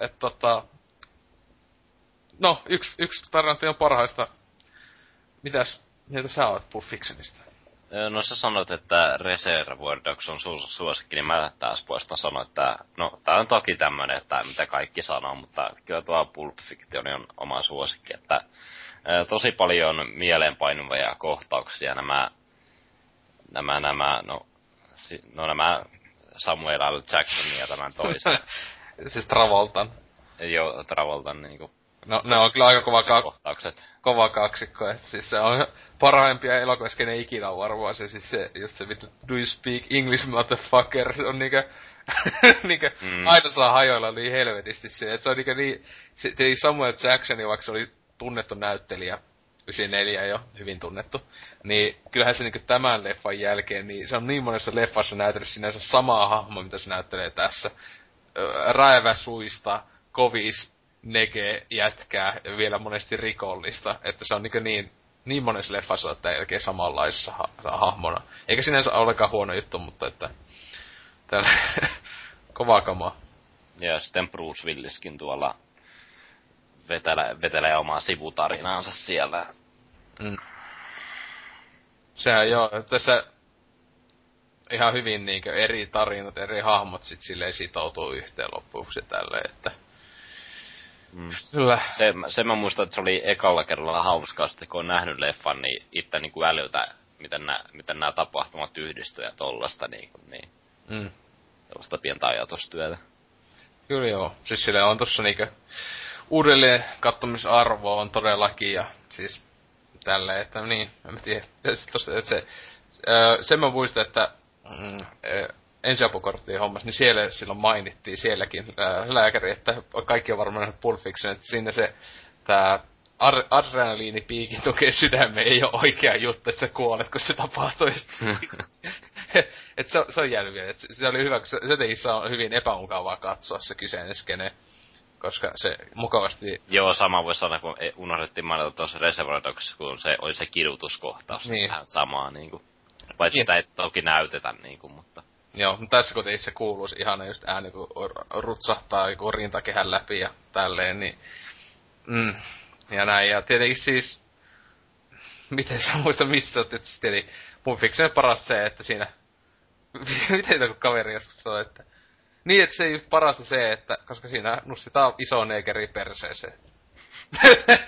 Et tota, no, yksi, yksi Tarantinon parhaista, mitäs mieltä sä oot Pulp Fictionista? No sä sanoit, että Reservoir Dogs on su- suosikki, niin mä taas puolestaan sanoin, että no tää on toki tämmönen, että mitä kaikki sanoo, mutta kyllä tuo Pulp Fiction on oma suosikki, että tosi paljon mieleenpainuvia kohtauksia nämä, nämä, nämä, no, no nämä Samuel L. Jackson ja tämän toisen. siis Travoltan. Joo, Travoltan niinku. No ne on kyllä aika kova, kak- kohtaukset. Kova kaksikko, että siis se on parhaimpia elokuvia, ikinä on varmaan se, siis se, just se vittu, do you speak English motherfucker, se on niinkö, niinkö, mm. aina saa hajoilla niin helvetisti se, että se on niinkö niin, se, Samuel Jacksoni, vaikka se oli tunnettu näyttelijä, 94 jo, hyvin tunnettu. Niin kyllähän se niinku tämän leffan jälkeen, niin se on niin monessa leffassa näytellyt sinänsä samaa hahmoa, mitä se näyttelee tässä. Räevä suista, kovis, nege, jätkää ja vielä monesti rikollista. Että se on niinku niin, niin monessa leffassa että jälkeen samanlaisessa ha- hahmona. Eikä sinänsä olekaan huono juttu, mutta että... Täällä, kovaa kamaa. Ja sitten Bruce Williskin tuolla vetelee, vetelee omaa sivutarinaansa siellä. Mm. Sehän joo, tässä ihan hyvin niinkö eri tarinat, eri hahmot sit silleen sitoutuu yhteen loppuksi tälle, että... Mm. Kyllä. Se, se mä muistan, että se oli ekalla kerralla hauskaa, sitten kun on nähnyt leffan, niin itse niin kuin älyltä, miten nämä, miten nämä tapahtumat yhdistyy ja tollasta niin kuin, niin. Mm. Tällaista pientä ajatustyötä. Kyllä joo. Siis sille on tossa niinkö uudelleen kattomisarvo on todellakin ja siis tälle, että niin, en mä tiedä. Tosta, että se, sen mä muistan, että mm, ensiapukorttien hommas, niin siellä silloin mainittiin sielläkin ää, lääkäri, että kaikki on varmaan Pulp Fiction, että sinne se tää ar- adrenaliinipiikin tukee sydämeen ei ole oikea juttu, että sä kuolet, kun se tapahtuu. et se, se on jäänyt vielä, että se, se oli hyvä, kun se, se on hyvin epämukavaa katsoa se kyseinen skene koska se mukavasti... Joo, sama voi sanoa, kun unohdettiin mainita tuossa Reservoir Dogs, kun se oli se kidutuskohtaus. Niin. Vähän samaa, niin kuin. Paitsi niin. sitä ei toki näytetä, niin kuin, mutta... Joo, mutta tässä kun se kuuluisi ihana just ääni, kun rutsahtaa joku rintakehän läpi ja tälleen, niin... Mm, ja näin, ja tietenkin siis... Miten sä muista missä että siis tietenkin mun Fiction paras se, että siinä... miten joku kaveri joskus sanoi, että niin, että se just parasta se, että koska siinä nussitaan iso negeri perseeseen.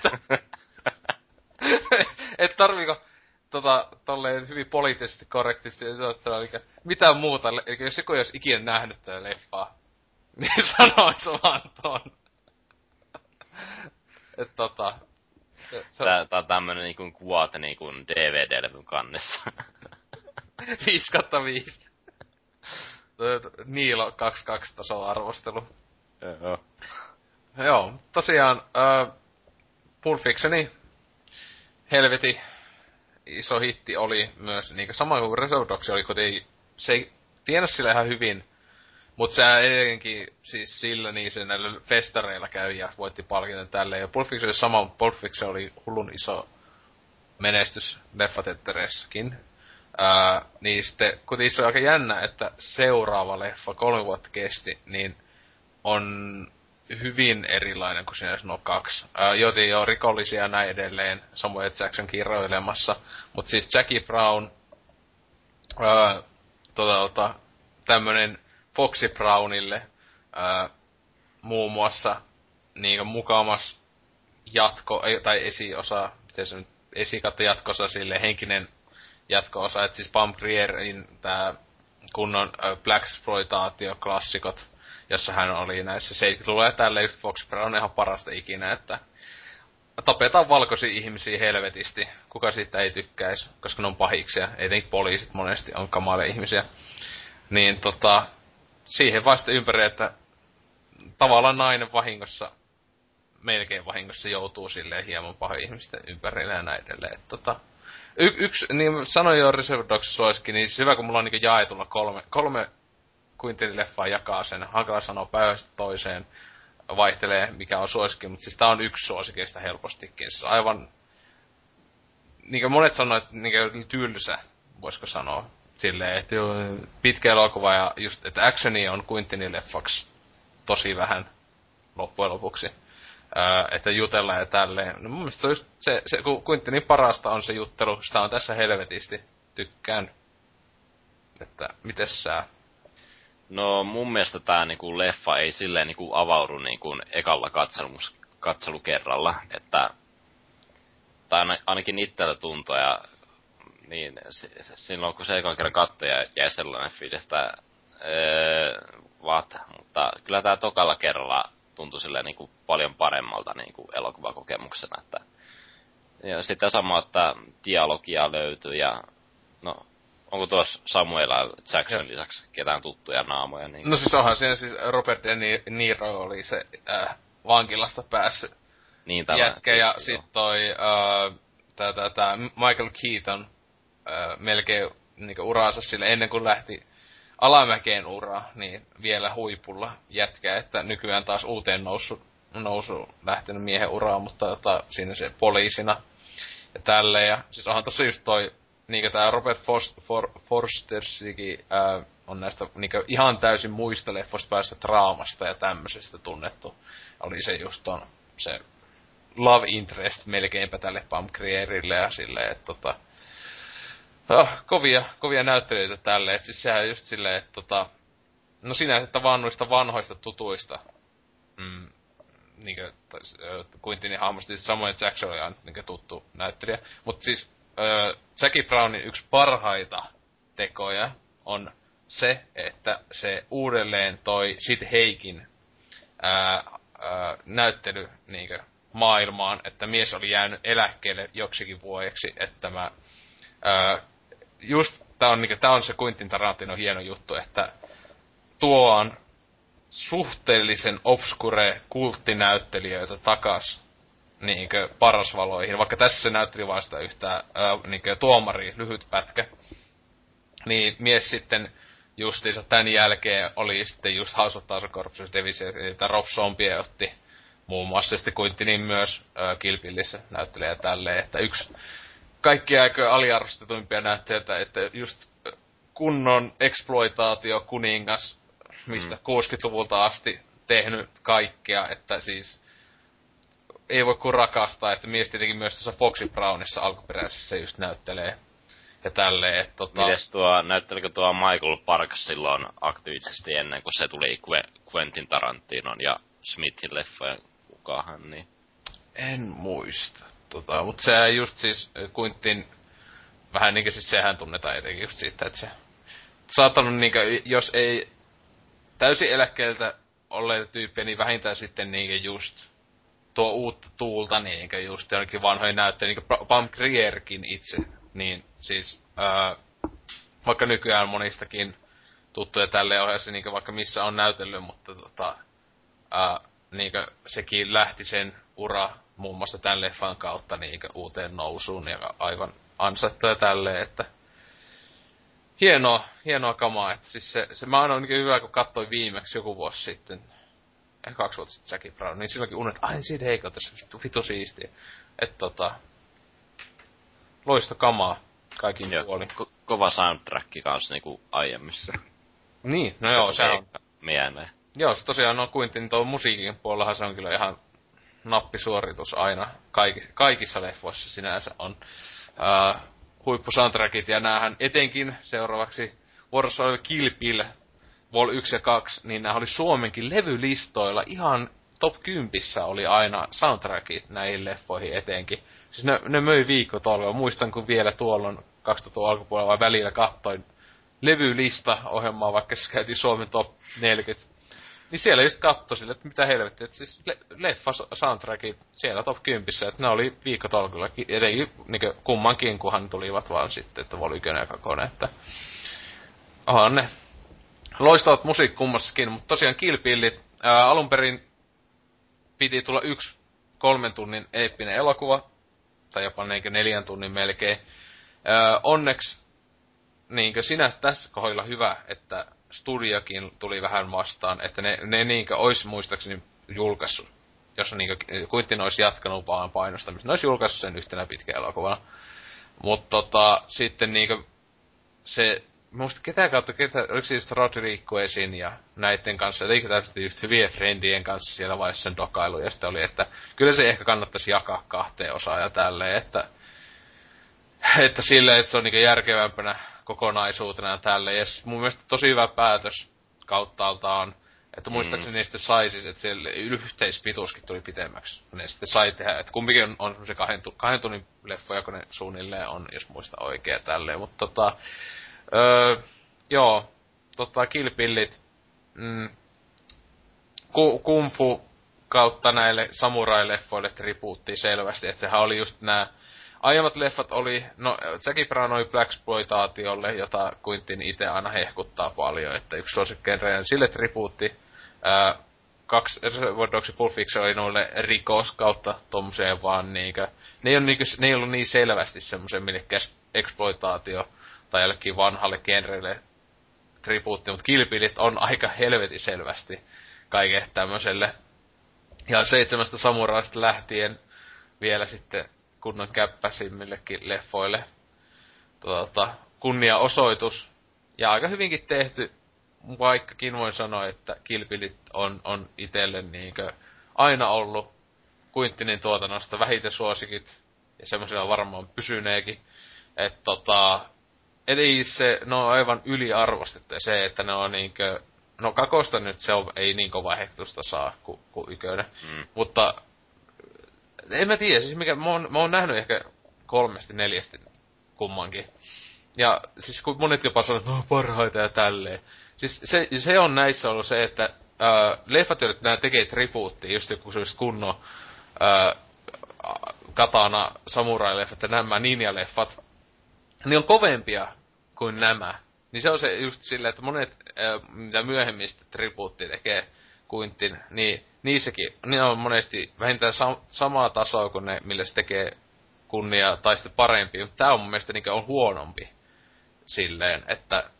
et tarviiko tota, tolleen hyvin poliittisesti korrektisti, että eli mitään muuta, eli jos joku ei olisi ikinä nähnyt tätä leffaa, niin sanois vaan ton. Et tota, se, se Tää, tää on tämmönen niinku kuvaat niinku DVD-levyn kannessa. 5 5. Niilo 22 taso arvostelu. Joo. Joo, tosiaan äh, Pulp Fictioni helveti iso hitti oli myös, niin sama kuin Reservoir oli, kun ei, se ei tiennyt sille ihan hyvin, Mut se edelleenkin siis sillä niin se näillä festareilla käy ja voitti palkinnon tälleen. Ja Pulp Fiction oli sama, mutta Pulp Fiction oli hullun iso menestys leffatettereissäkin. Ää, niin sitten, kun niissä on aika jännä, että seuraava leffa, kolme vuotta kesti, niin on hyvin erilainen kuin siinä no kaksi. Joten jo rikollisia ja näin edelleen, Samuel Jackson kirjoilemassa. Mutta siis Jackie Brown, ää, tota, tämmönen Foxy Brownille ää, muun muassa niin mukamas jatko, tai esiosa, miten se nyt, esikatta jatkosa sille henkinen jatko-osa, että siis Pamprierin tää kunnon äh, Black Exploitaatio-klassikot, jossa hän oli näissä 70-luvulla ja tälleen just Fox Brown on ihan parasta ikinä, että tapetaan valkoisia ihmisiä helvetisti. Kuka siitä ei tykkäisi, koska ne on pahiksia. Etenkin poliisit monesti on kamalia ihmisiä. Niin tota, siihen vasta ympäri, että tavallaan nainen vahingossa, melkein vahingossa joutuu silleen hieman pahoin ihmisten ympärille ja näin edelleen. Tota, y- yksi, niin sanoin jo Reserve Dogs suosikin, niin hyvä kun mulla on niin jaetulla kolme, kolme Quentin leffaa jakaa sen. Hankala sanoa päivästä toiseen vaihtelee, mikä on suosikki, mutta siis tää on yksi suosikeista helpostikin. On aivan, niin kuin monet sanoo, että niin tylsä, voisiko sanoa. Silleen, että joo, pitkä elokuva ja just, että actioni on Quintinin leffaksi tosi vähän loppujen lopuksi. Öö, että jutella ja tälleen. No mun mielestä se just se, se kun Quintinin parasta on se juttelu, sitä on tässä helvetisti. Tykkään. Että mites sä? No mun mielestä tää niinku leffa ei silleen niinku avaudu niinku ekalla katselus, katselukerralla, että tai ainakin itsellä tuntuu ja niin silloin kun se ekan kerran katsoja jäi sellainen fiilis, että öö, mutta kyllä tää tokalla kerralla tuntui silleen niinku paljon paremmalta niinku elokuvakokemuksena, että ja sitten sama, että dialogia löytyy ja no onko tuossa Samuel Jackson ja. lisäksi ketään tuttuja naamoja? Niin... No siis onhan siinä siis Robert De Niro oli se äh, vankilasta päässyt niin, tämä, jätkä ja sitten toi äh, tää, tää, tää Michael Keaton äh, melkein niin uraansa sille ennen kuin lähti alamäkeen ura, niin vielä huipulla jätkä, että nykyään taas uuteen nousu, nousu lähtenyt miehen uraa, mutta tota, siinä se poliisina ja tälleen. Ja siis onhan tossa just toi niinkö tää Robert Forst, For, Forstersikin ää, on näistä niinkö ihan täysin muista leffoista päästä draamasta ja tämmöisestä tunnettu. Oli se just on se love interest melkeinpä tälle Pamkrierille ja silleen, että tota, oh, kovia, kovia näyttelijöitä tälle, että siis sehän just silleen, että tota, no sinä, että vaan noista vanhoista tutuista, mm, niinkö, Quintinin hahmosta, siis Samuel Jackson oli aina niinkö tuttu näyttelijä, mutta siis öö, Jackie Brownin yksi parhaita tekoja on se, että se uudelleen toi Sid Heikin ää, ää, näyttely niinkö, maailmaan, että mies oli jäänyt eläkkeelle joksikin vuodeksi, että mä, ää, just tää on, niinkö, on se Quentin Tarantino hieno juttu, että tuo on suhteellisen obskure kulttinäyttelijöitä takas niinkö parasvaloihin, vaikka tässä se näytteli vain sitä yhtä ää, niinkö tuomari, lyhyt pätkä. Niin mies sitten justiinsa tämän jälkeen oli sitten just House of Thousand Corpses että Rob Zombie otti muun muassa sitten Quintinin myös ää, Kilpillissä näyttelee tälleen, että yksi kaikki aika aliarvostetuimpia näyttelijöitä, että just kunnon exploitaatio kuningas, mistä mm. 60-luvulta asti tehnyt kaikkea, että siis ei voi kuin rakastaa, että mies tietenkin myös tuossa Foxy Brownissa alkuperäisessä just näyttelee ja tälleen, että tota... Mites tuo, näyttelikö tuo Michael Parks silloin aktiivisesti ennen kuin se tuli Quentin Tarantinon ja Smithin leffojen kukahan, niin... En muista, tota, mutta se just siis Quentin, vähän niinkö siis sehän tunnetaan etenkin just siitä, että se saattanut niinkö, jos ei täysin eläkkeeltä olleita tyyppejä, niin vähintään sitten niinkö just tuo uutta tuulta niinkö just jonnekin vanhoja näyttää, niinkö Pam Grierkin itse, niin siis ää, vaikka nykyään monistakin tuttuja tälle ohjasi niinkö vaikka missä on näytellyt, mutta tota, ää, niinkö sekin lähti sen ura muun muassa tämän leffan kautta niinkö uuteen nousuun ja aivan ansaittuja tälleen, että hienoa, hienoa kamaa. Että siis se, se mä aina niin hyvä, kun katsoin viimeksi joku vuosi sitten, ehkä kaksi vuotta sitten Jackie Brown, niin silloinkin unet, ai Sid Heiko tässä vittu, vittu siistiä. Että tota, loista kamaa kaikin Joo, puolin. ko- kova soundtrack kanssa niinku aiemmissa. Niin, no joo, se on. Mieleen. Joo, se tosiaan on Quentin tuo musiikin puolellahan se on kyllä ihan nappisuoritus aina. Kaikissa, kaikissa leffoissa sinänsä on uh, huippusoundtrackit ja näähän etenkin seuraavaksi vuorossa oli Kill Bill Vol 1 ja 2, niin nämä oli Suomenkin levylistoilla ihan top 10 oli aina soundtrackit näihin leffoihin etenkin. Siis ne, ne möi viikkotolvella. Muistan, kun vielä tuolloin 2000 alkupuolella välillä kattoin levylista ohjelmaa, vaikka se käytiin Suomen top 40. Niin siellä just katsoi sille, että mitä helvettiä, että siis le- leffa soundtrackit siellä top 10, että ne oli viikkotolkulla, etenkin niin kummankin, kunhan tulivat vaan sitten, että oli ja kakone, että onhan ne loistavat musiikki kummassakin, mutta tosiaan Kilpillit, ää, alun perin piti tulla yksi kolmen tunnin eeppinen elokuva, tai jopa neljän, neljän tunnin melkein. Ää, onneksi niinkö sinä tässä kohdalla hyvä, että studiokin tuli vähän vastaan, että ne, ne niinkö ois muistaakseni julkaissut, jos niinkö Quentin olisi jatkanut vaan painostamista, ne olisi julkaissut sen yhtenä pitkä elokuvana. Mutta tota, sitten niinkö se, muista ketä kautta, ketä, oliko se just Rodrigo esin ja näiden kanssa, eikö täytyy just hyvien friendien kanssa siellä vaiheessa sen dokailu, ja sitten oli, että kyllä se ehkä kannattaisi jakaa kahteen osaan ja tälleen, että että silleen, että se on niinku järkevämpänä kokonaisuutena ja tälleen. Ja mun mielestä tosi hyvä päätös kauttaaltaan, että muistaakseni mm. ne sitten sai siis, että siellä yhteispituuskin tuli pitemmäksi. Ne sitten sai tehdä, että kumpikin on, on semmoisia kahden, kahden tunnin leffoja, kun ne suunnilleen on, jos muista oikein tälleen. Mutta tota, öö, joo, tota, kilpillit, mm, ku, kumfu kautta näille samurai-leffoille tribuuttiin selvästi, että sehän oli just nämä aiemmat leffat oli, no Jackie Brown oli Blaxploitaatiolle, jota Quentin itse aina hehkuttaa paljon, että yksi suosikkenreinen sille tribuutti. Ää, kaksi Reservoir Dogs Pulp Fiction oli noille rikos kautta tommoseen vaan niinkö, ne ei, ole niinkö, ne ei ollut niin selvästi semmoisen millekäs exploitaatio tai jollekin vanhalle genrelle tribuutti, mutta kilpilit on aika helvetin selvästi kaiken tämmöiselle. Ja seitsemästä samuraista lähtien vielä sitten kunnon käppäsimmillekin leffoille tuota, kunniaosoitus. Ja aika hyvinkin tehty, vaikkakin voin sanoa, että Kilpilit on, on itselle niinkö aina ollut Quintinin tuotannosta vähiten suosikit, ja semmoisilla varmaan pysyneekin. Että tota, eli se, ne on aivan yliarvostettu, se, että ne on niinkö, no kakosta nyt se on, ei niin kova hehtusta saa kuin, kuin ykönen. Mm. Mutta en mä tiedä, siis mikä, mä oon, mä oon nähnyt ehkä kolmesti, neljästi kummankin. Ja siis kun monet jopa sanoo, että no parhaita ja tälleen. Siis se, se on näissä ollut se, että ää, leffat, jotka nämä tekee tribuuttia, just joku se kunnon ää, katana samurai-leffat ja nämä ninja-leffat, niin on kovempia kuin nämä. Niin se on se just silleen, että monet, mitä myöhemmistä tribuuttia tekee Quintin, niin niissäkin, ne on monesti vähintään sam- samaa tasoa kuin ne, millä se tekee kunnia tai sitten parempi, mutta tää on mun mielestä niin on huonompi silleen, että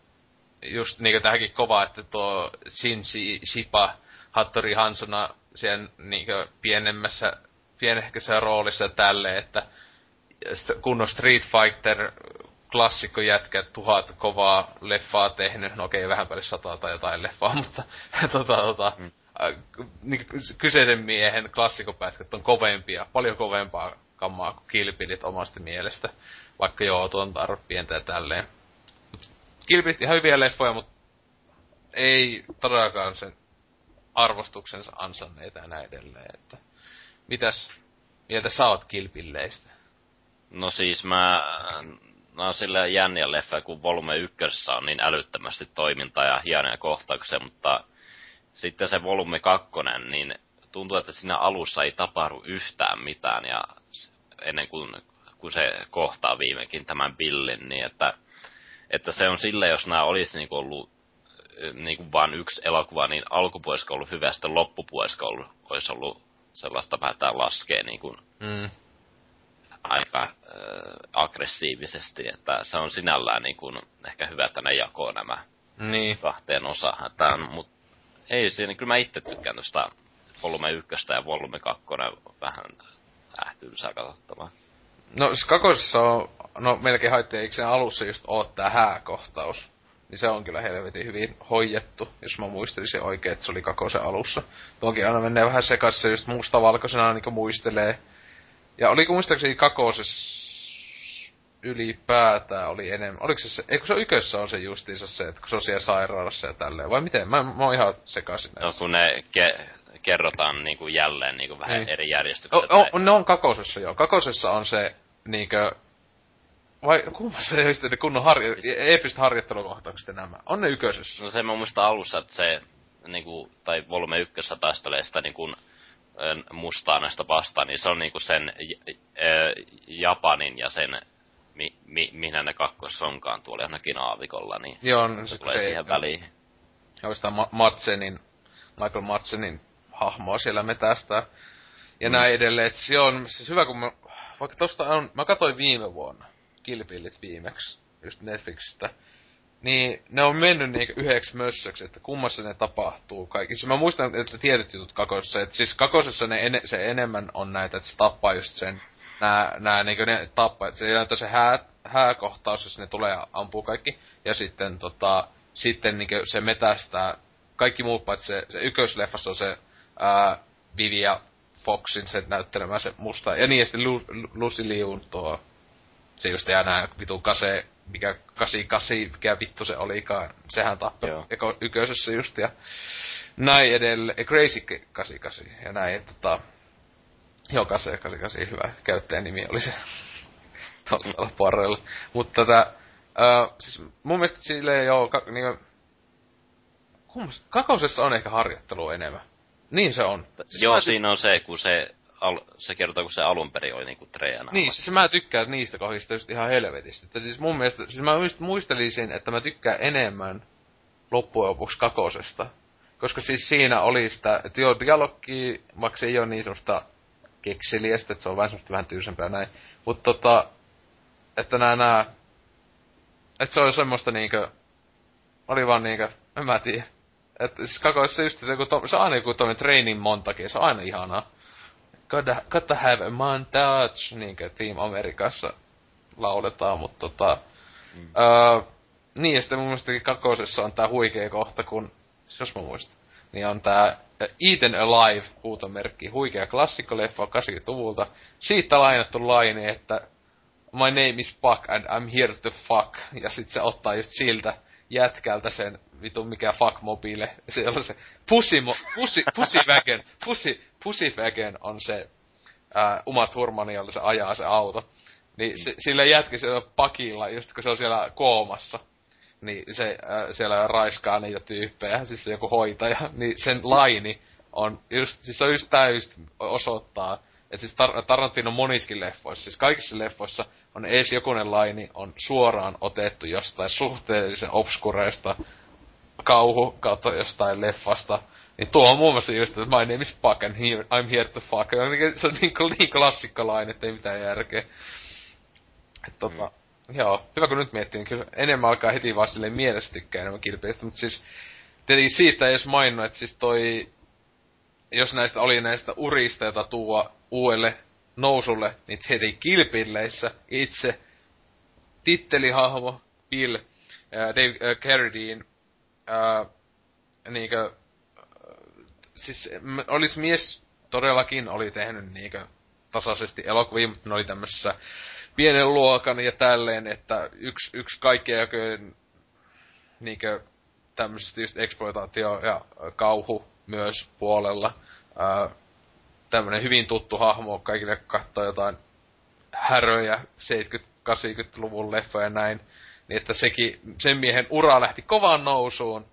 just niin tähänkin kova, että tuo Shinji Shipa Hattori Hansona siellä niin pienemmässä, pienehkössä roolissa tälleen, että kunnon Street Fighter klassikko jätkä, tuhat kovaa leffaa tehnyt, no okei, vähän päälle sataa tai jotain leffaa, mutta tota, tota, mm niin kyseisen miehen klassikopätkät on kovempia, paljon kovempaa kammaa kuin kilpilit omasta mielestä. Vaikka joo, tuon tarvitse pientä ja tälleen. kilpilit ihan hyviä leffoja, mutta ei todellakaan sen arvostuksensa ansanneita ja näin edelleen. Että mitäs mieltä sä oot kilpilleistä? No siis mä, oon silleen jänniä leffa, kun volume ykkössä on niin älyttömästi toimintaa ja hienoja kohtauksia, mutta sitten se volume kakkonen, niin tuntuu, että siinä alussa ei tapahdu yhtään mitään, ja ennen kuin, kun se kohtaa viimekin tämän Billin, niin että, että se on sille, jos nämä olisi niin ollut niin kuin vain yksi elokuva, niin alkupuolisko ollut hyvä, sitten loppupuolisko olisi ollut sellaista vähän laskee niin kuin, mm. Aika äh, aggressiivisesti, että se on sinällään niin kuin, ehkä hyvä, että ne jakoo nämä Niin. kahteen osaan. Tämän, mut ei siinä, kyllä mä itse tykkään tuosta volume 1 ja volume 2 vähän ähtymsää katsottavaa. No siis kakosessa on, no melkein haittiin, eikö sen alussa just oo tää hääkohtaus? Niin se on kyllä helvetin hyvin hoidettu, jos mä muistelisin oikein, että se oli kakosen alussa. Toki aina menee vähän sekaisin, se just mustavalkoisena niin muistelee. Ja oliko muistaakseni kakosessa ylipäätään oli enemmän. Oliko se se, eikö se ykössä on se justiinsa se, että kun se on siellä sairaalassa ja tälleen, vai miten? Mä, mä oon ihan sekaisin No näissä. kun ne ke- kerrotaan niin kuin jälleen niin kuin vähän Niin. eri järjestyksessä. O, o, ne on kakosessa joo. Kakosessa on se niinkö... Vai kummassa se sitten ne kunnon harjo... Siis- eeppistä harjoittelukohtaukset nämä? On ne yköisessä. No se mä muistan alussa, että se, niinku, tai volume ykkössä taistelee sitä niinku, ö, mustaa näistä vastaan, niin se on niinku sen j- Japanin ja sen, mi, mi, minä ne kakkosessa onkaan tuolla johonkin aavikolla, niin Joo, on se se, tulee siihen väliin. Ja sitä Ma- Madsenin, Michael Madsenin hahmoa siellä metästää. Ja mm. näin edelleen. Et se on siis hyvä, kun mä, vaikka tosta on, mä katsoin viime vuonna Kilpillit viimeksi, just Netflixistä. Niin ne on mennyt niinku yhdeksi mössöksi, että kummassa ne tapahtuu kaikissa. Mä muistan, että tietyt jutut kakosessa, että siis kakosessa ne ene, se enemmän on näitä, että se tappaa just sen, nää, nää niinku ne tappaa, että se on se hää, hääkohtaus, jos ne tulee ja ampuu kaikki. Ja sitten tota, sitten niinku se metästää kaikki muut paitsi se, se ykkösleffassa on se ää, Vivia Foxin se näyttelemä se musta. Ja niin, ja sitten Lu, Lu, Lucy Liun tuo, se just jää nää vitun kase, mikä 88, mikä vittu se olikaan. Sehän tappoi eko, yköisessä just ja näin edelleen. Crazy 88 ja näin, että tota, Joo, Kase 88, hyvä käyttäjänimi oli se tuolla puolella. Mutta tätä, ö, siis mun mielestä silleen joo, ka, niin, kummas, kakosessa on ehkä harjoittelu enemmän. Niin se on. Siis Joo, mä siinä on se, kun se, al, se kertoo, kun se alun perin oli niinku treenaamassa. Niin, siis mä tykkään niistä kohdista just ihan helvetisti. Että siis mun mielestä, siis mä muistelisin, että mä tykkään enemmän loppujen lopuksi kakosesta. Koska siis siinä oli sitä, että joo, dialogi, se ei ole niin semmoista keksiliästä, että se on vähän semmoista vähän tyysempää näin. Mutta tota, että nää nää, että se oli semmoista niinkö, oli vaan niinkö, en mä tiedä. Että siis kakosessa just, että joku to, se on aina joku tommonen training montage, se on aina ihanaa. Gotta, gotta have a montage, niinkö Team Amerikassa lauletaan, mutta tota... Mm. Öö, niin, ja sitten mun mielestäkin kakosessa on tää huikea kohta, kun, jos mä muistan, niin on tää Eaten Alive huutomerkki, huikea klassikkoleffa 80-luvulta. Siitä lainattu laini, että My name is Puck and I'm here to fuck. Ja sit se ottaa just siltä jätkältä sen vitun mikä fuck mobile. Se on se Pussy, mo, pussy, pussy wagon. Pussy, pussy wagon on se ää, Uma Thurmani, jolla se ajaa se auto. Niin se, sillä jätkä se on pakilla, just kun se on siellä koomassa. Niin se äh, siellä raiskaa niitä tyyppejä, siis se joku hoitaja. Niin sen laini on just, siis se on just just osoittaa, että siis Tar- Tarantino moniskin leffoissa, siis kaikissa leffoissa on ees jokunen laini on suoraan otettu jostain suhteellisen obskureista kauhu kautta jostain leffasta. Niin tuo on muun muassa just, että my name is Puck and here, I'm here to fuck. Se on niin, niin klassikkalainen, että ei mitään järkeä. Et tota, mm. joo, hyvä kun nyt miettii, niin kyllä enemmän alkaa heti vaan silleen mielessä tykkää enemmän kilpeistä, mutta siis tietenkin siitä ei edes maininnut, että siis toi, jos näistä oli näistä urista, jota tuo uudelle nousulle, niin tietenkin kilpilleissä itse tittelihahmo Bill, ää, Dave äh, Carradine, ää, niinkö, äh, siis m- olis mies todellakin oli tehnyt niinkö tasaisesti elokuvia, mutta ne oli tämmössä pienen luokan ja tälleen, että yksi, yksi kaikkea niinkö tämmöisestä just exploitaatio ja kauhu myös puolella. Ää, tämmönen hyvin tuttu hahmo kaikille katsoo jotain häröjä 70-80-luvun leffoja ja näin. Niin että sekin, sen miehen ura lähti kovaan nousuun.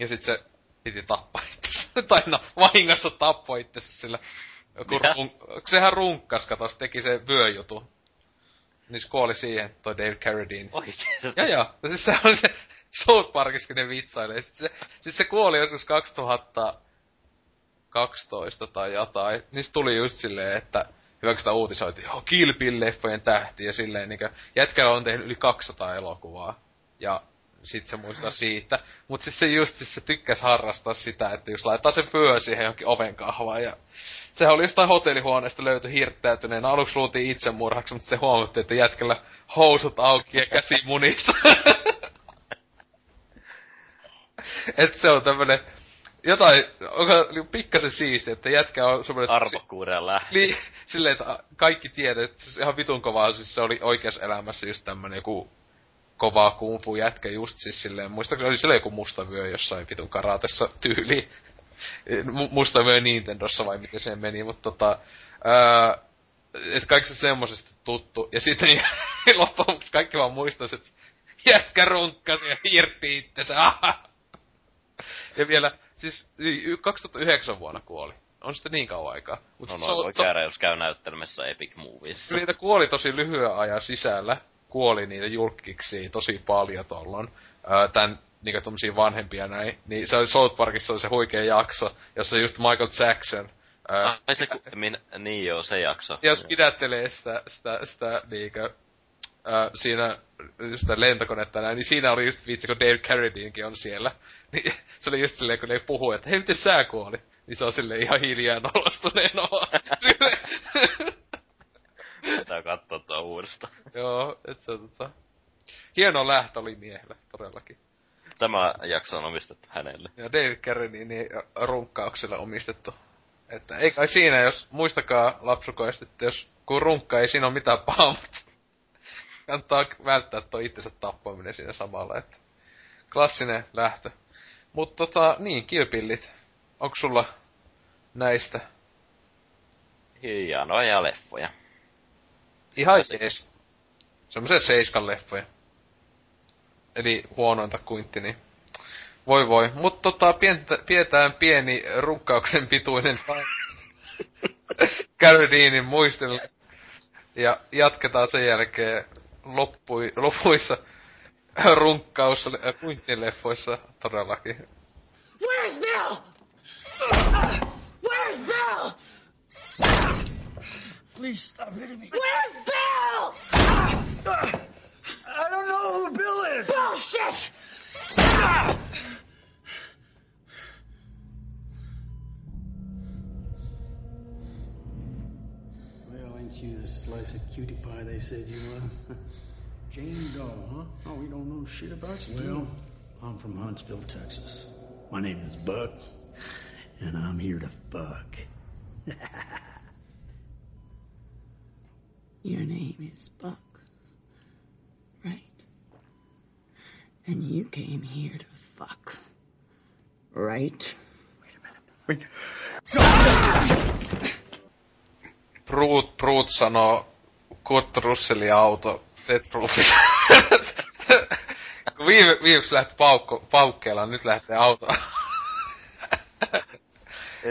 Ja sit se piti tappaa. tai no, vahingossa tappoi itsensä sillä. Joku run, sehän runkkas, katos, teki se vyöjutu. Niin se kuoli siihen, toi Dave Carradine. Oikeesti? Joo joo, no siis se on se South Parkissa, ne vitsailee. Sitten se, sit se kuoli joskus 2012 tai jotain. Niin se tuli just silleen, että hyväksytä uutisoitiin, joo, Kill Bill-leffojen tähti ja silleen niinkö, jätkällä on tehnyt yli 200 elokuvaa. Ja sit se muistaa siitä. Mut siis se just siis se tykkäs harrastaa sitä, että jos laittaa sen vyö siihen johonkin ovenkahvaan ja sehän oli jostain hotellihuoneesta löyty hirttäytyneen. Aluksi luultiin itsemurhaksi, mutta sitten huomattiin, että jätkällä housut auki ja käsi munissa. Et se on tämmönen, jotain, onko pikkasen siistiä, että jätkä on semmoinen... Arvokkuuden lähtö. Niin, silleen, että kaikki tiedät, että siis ihan vitun kovaa, siis se oli oikeassa elämässä just tämmönen joku kova kung fu jätkä just siis silleen, muistaakseni oli sille joku mustavyö jossain vitun karatessa tyyli. mustavyö Nintendossa vai miten se meni, mutta tota, ää, et kaikista semmosesta tuttu. Ja sitten niin, loppuun kaikki vaan muistais, että jätkä runkkasi ja hirtti itsensä. ja vielä, siis 2009 vuonna kuoli. On sitten niin kauan aikaa. Mut no, no so, voi käydä, jos käy näyttelemässä Epic Movies. Niitä kuoli tosi lyhyen ajan sisällä. Kuoli niitä julkiksi tosi paljon tollon. Öö, tän niinku tommsia vanhempia näin. Niin se oli South Parkissa oli se huikea jakso, jossa just Michael Jackson Ai se, min, niin joo, se jakso. Jos pidättelee sitä, sitä, sitä niinkö, ää, siinä just sitä lentokonetta näin, niin siinä oli just vitsi, kun Dave Carradinekin on siellä. Niin se oli just silleen, kun ne puhuu, että hei, miten sä kuolit? Niin se on silleen ihan hiljaa nolostuneen Pitää katsoa tuo uudestaan. Joo, et se tota... Hieno lähtö oli miehellä, todellakin. Tämä jakso on omistettu hänelle. Ja David Carradine runkkaukselle omistettu. Että ei kai siinä, jos muistakaa lapsukoista, että jos kun runkka ei siinä ole mitään pahaa, mutta kannattaa välttää tuo itsensä tappaminen siinä samalla, että klassinen lähtö. Mutta tota, niin, kilpillit. Onko sulla näistä? Hienoja leffoja. Ihan jees. Semmoisia seiskan leffoja. Eli huonointa kuintti, niin voi voi. Mut tota, pientä, pietään pieni runkkauksen pituinen Carradinin muistelu. Ja jatketaan sen jälkeen loppui, lopuissa runkkaus kuinttileffoissa todellakin. Where's Bill? Please stop hitting me. Where's Bill? I don't know who Bill is. Bullshit! Well, ain't you the slice of cutie pie they said you were? Jane Doe, huh? Oh, we don't know shit about you. Well, I'm from Huntsville, Texas. My name is Buck, and I'm here to fuck. Your name is Buck, right? And you came here to fuck, right? Wait a minute. Wait. Brut, Brut sanoo Kurt Russellin auto Deadproofissa. Kun viime, viimeksi lähti paukko, paukkeella, nyt lähtee auto.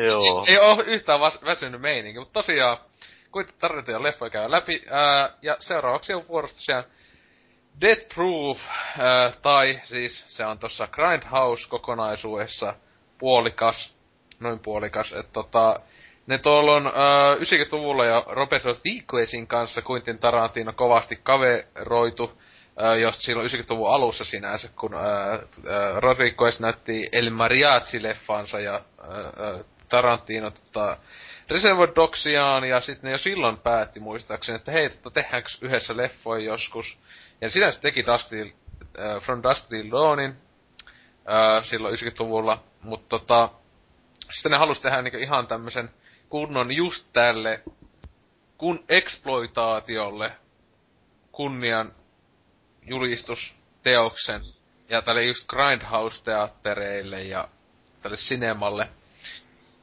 Joo. Ei oo yhtään väsynyt meininki, mutta tosiaan kuitenkin tarvitaan leffoja käydä läpi. Ää, ja seuraavaksi on vuorosta tosiaan Death Proof, ää, tai siis se on tossa Grindhouse-kokonaisuudessa puolikas, noin puolikas, että tota, ne tuolla on ää, 90-luvulla ja Robert Rodriguezin kanssa Quentin Tarantino kovasti kaveroitu, jos silloin 90-luvun alussa sinänsä, kun ää, ää, Rodriguez näytti El Mariachi-leffansa ja ää, Tarantino tota, Reservoir Dogsiaan, ja sitten ne jo silloin päätti muistaakseni, että hei, tota, tehdäänkö yhdessä leffoja joskus. Ja sinänsä teki Dusty, äh, From Dusty Dawnin äh, silloin 90-luvulla, mutta tota, sitten ne halusi tehdä niinku ihan tämmöisen kunnon just tälle kun exploitaatiolle kunnian julistusteoksen ja tälle just Grindhouse-teattereille ja tälle sinemalle.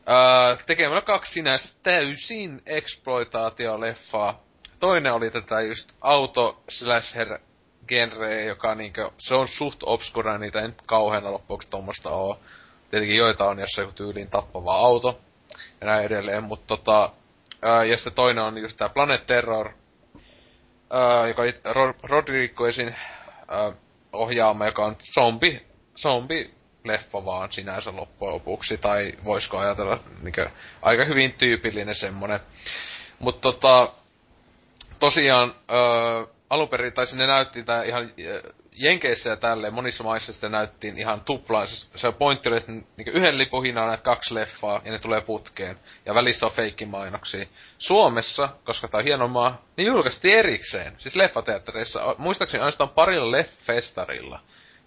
Öö, tekemällä kaksi sinänsä täysin exploitaatioleffaa. Toinen oli tätä just auto slasher genre, joka niinkö, se on suht obskura, niitä ei nyt kauheena loppuksi tuommoista oo. Tietenkin joita on, jos joku tyyliin tappava auto ja näin edelleen, mutta tota, ää, ja sitten toinen on just tää Planet Terror, ää, joka oli Rodriguezin ää, ohjaama, joka on zombi, zombi leffa vaan sinänsä loppujen lopuksi, tai voisiko ajatella niinkö, aika hyvin tyypillinen semmonen. Mutta tota, tosiaan, öö, alun perin, tai sinne näytti tää ihan Jenkeissä ja tälleen, monissa maissa sitä näyttiin ihan tuplaan. Se, se pointti oli, että niin yhden lipun hinnalla näet kaksi leffaa, ja ne tulee putkeen. Ja välissä on feikkimainoksia. Suomessa, koska tää on hieno maa, niin julkaistiin erikseen. Siis leffateattereissa, muistaakseni ainoastaan parilla leffestarilla.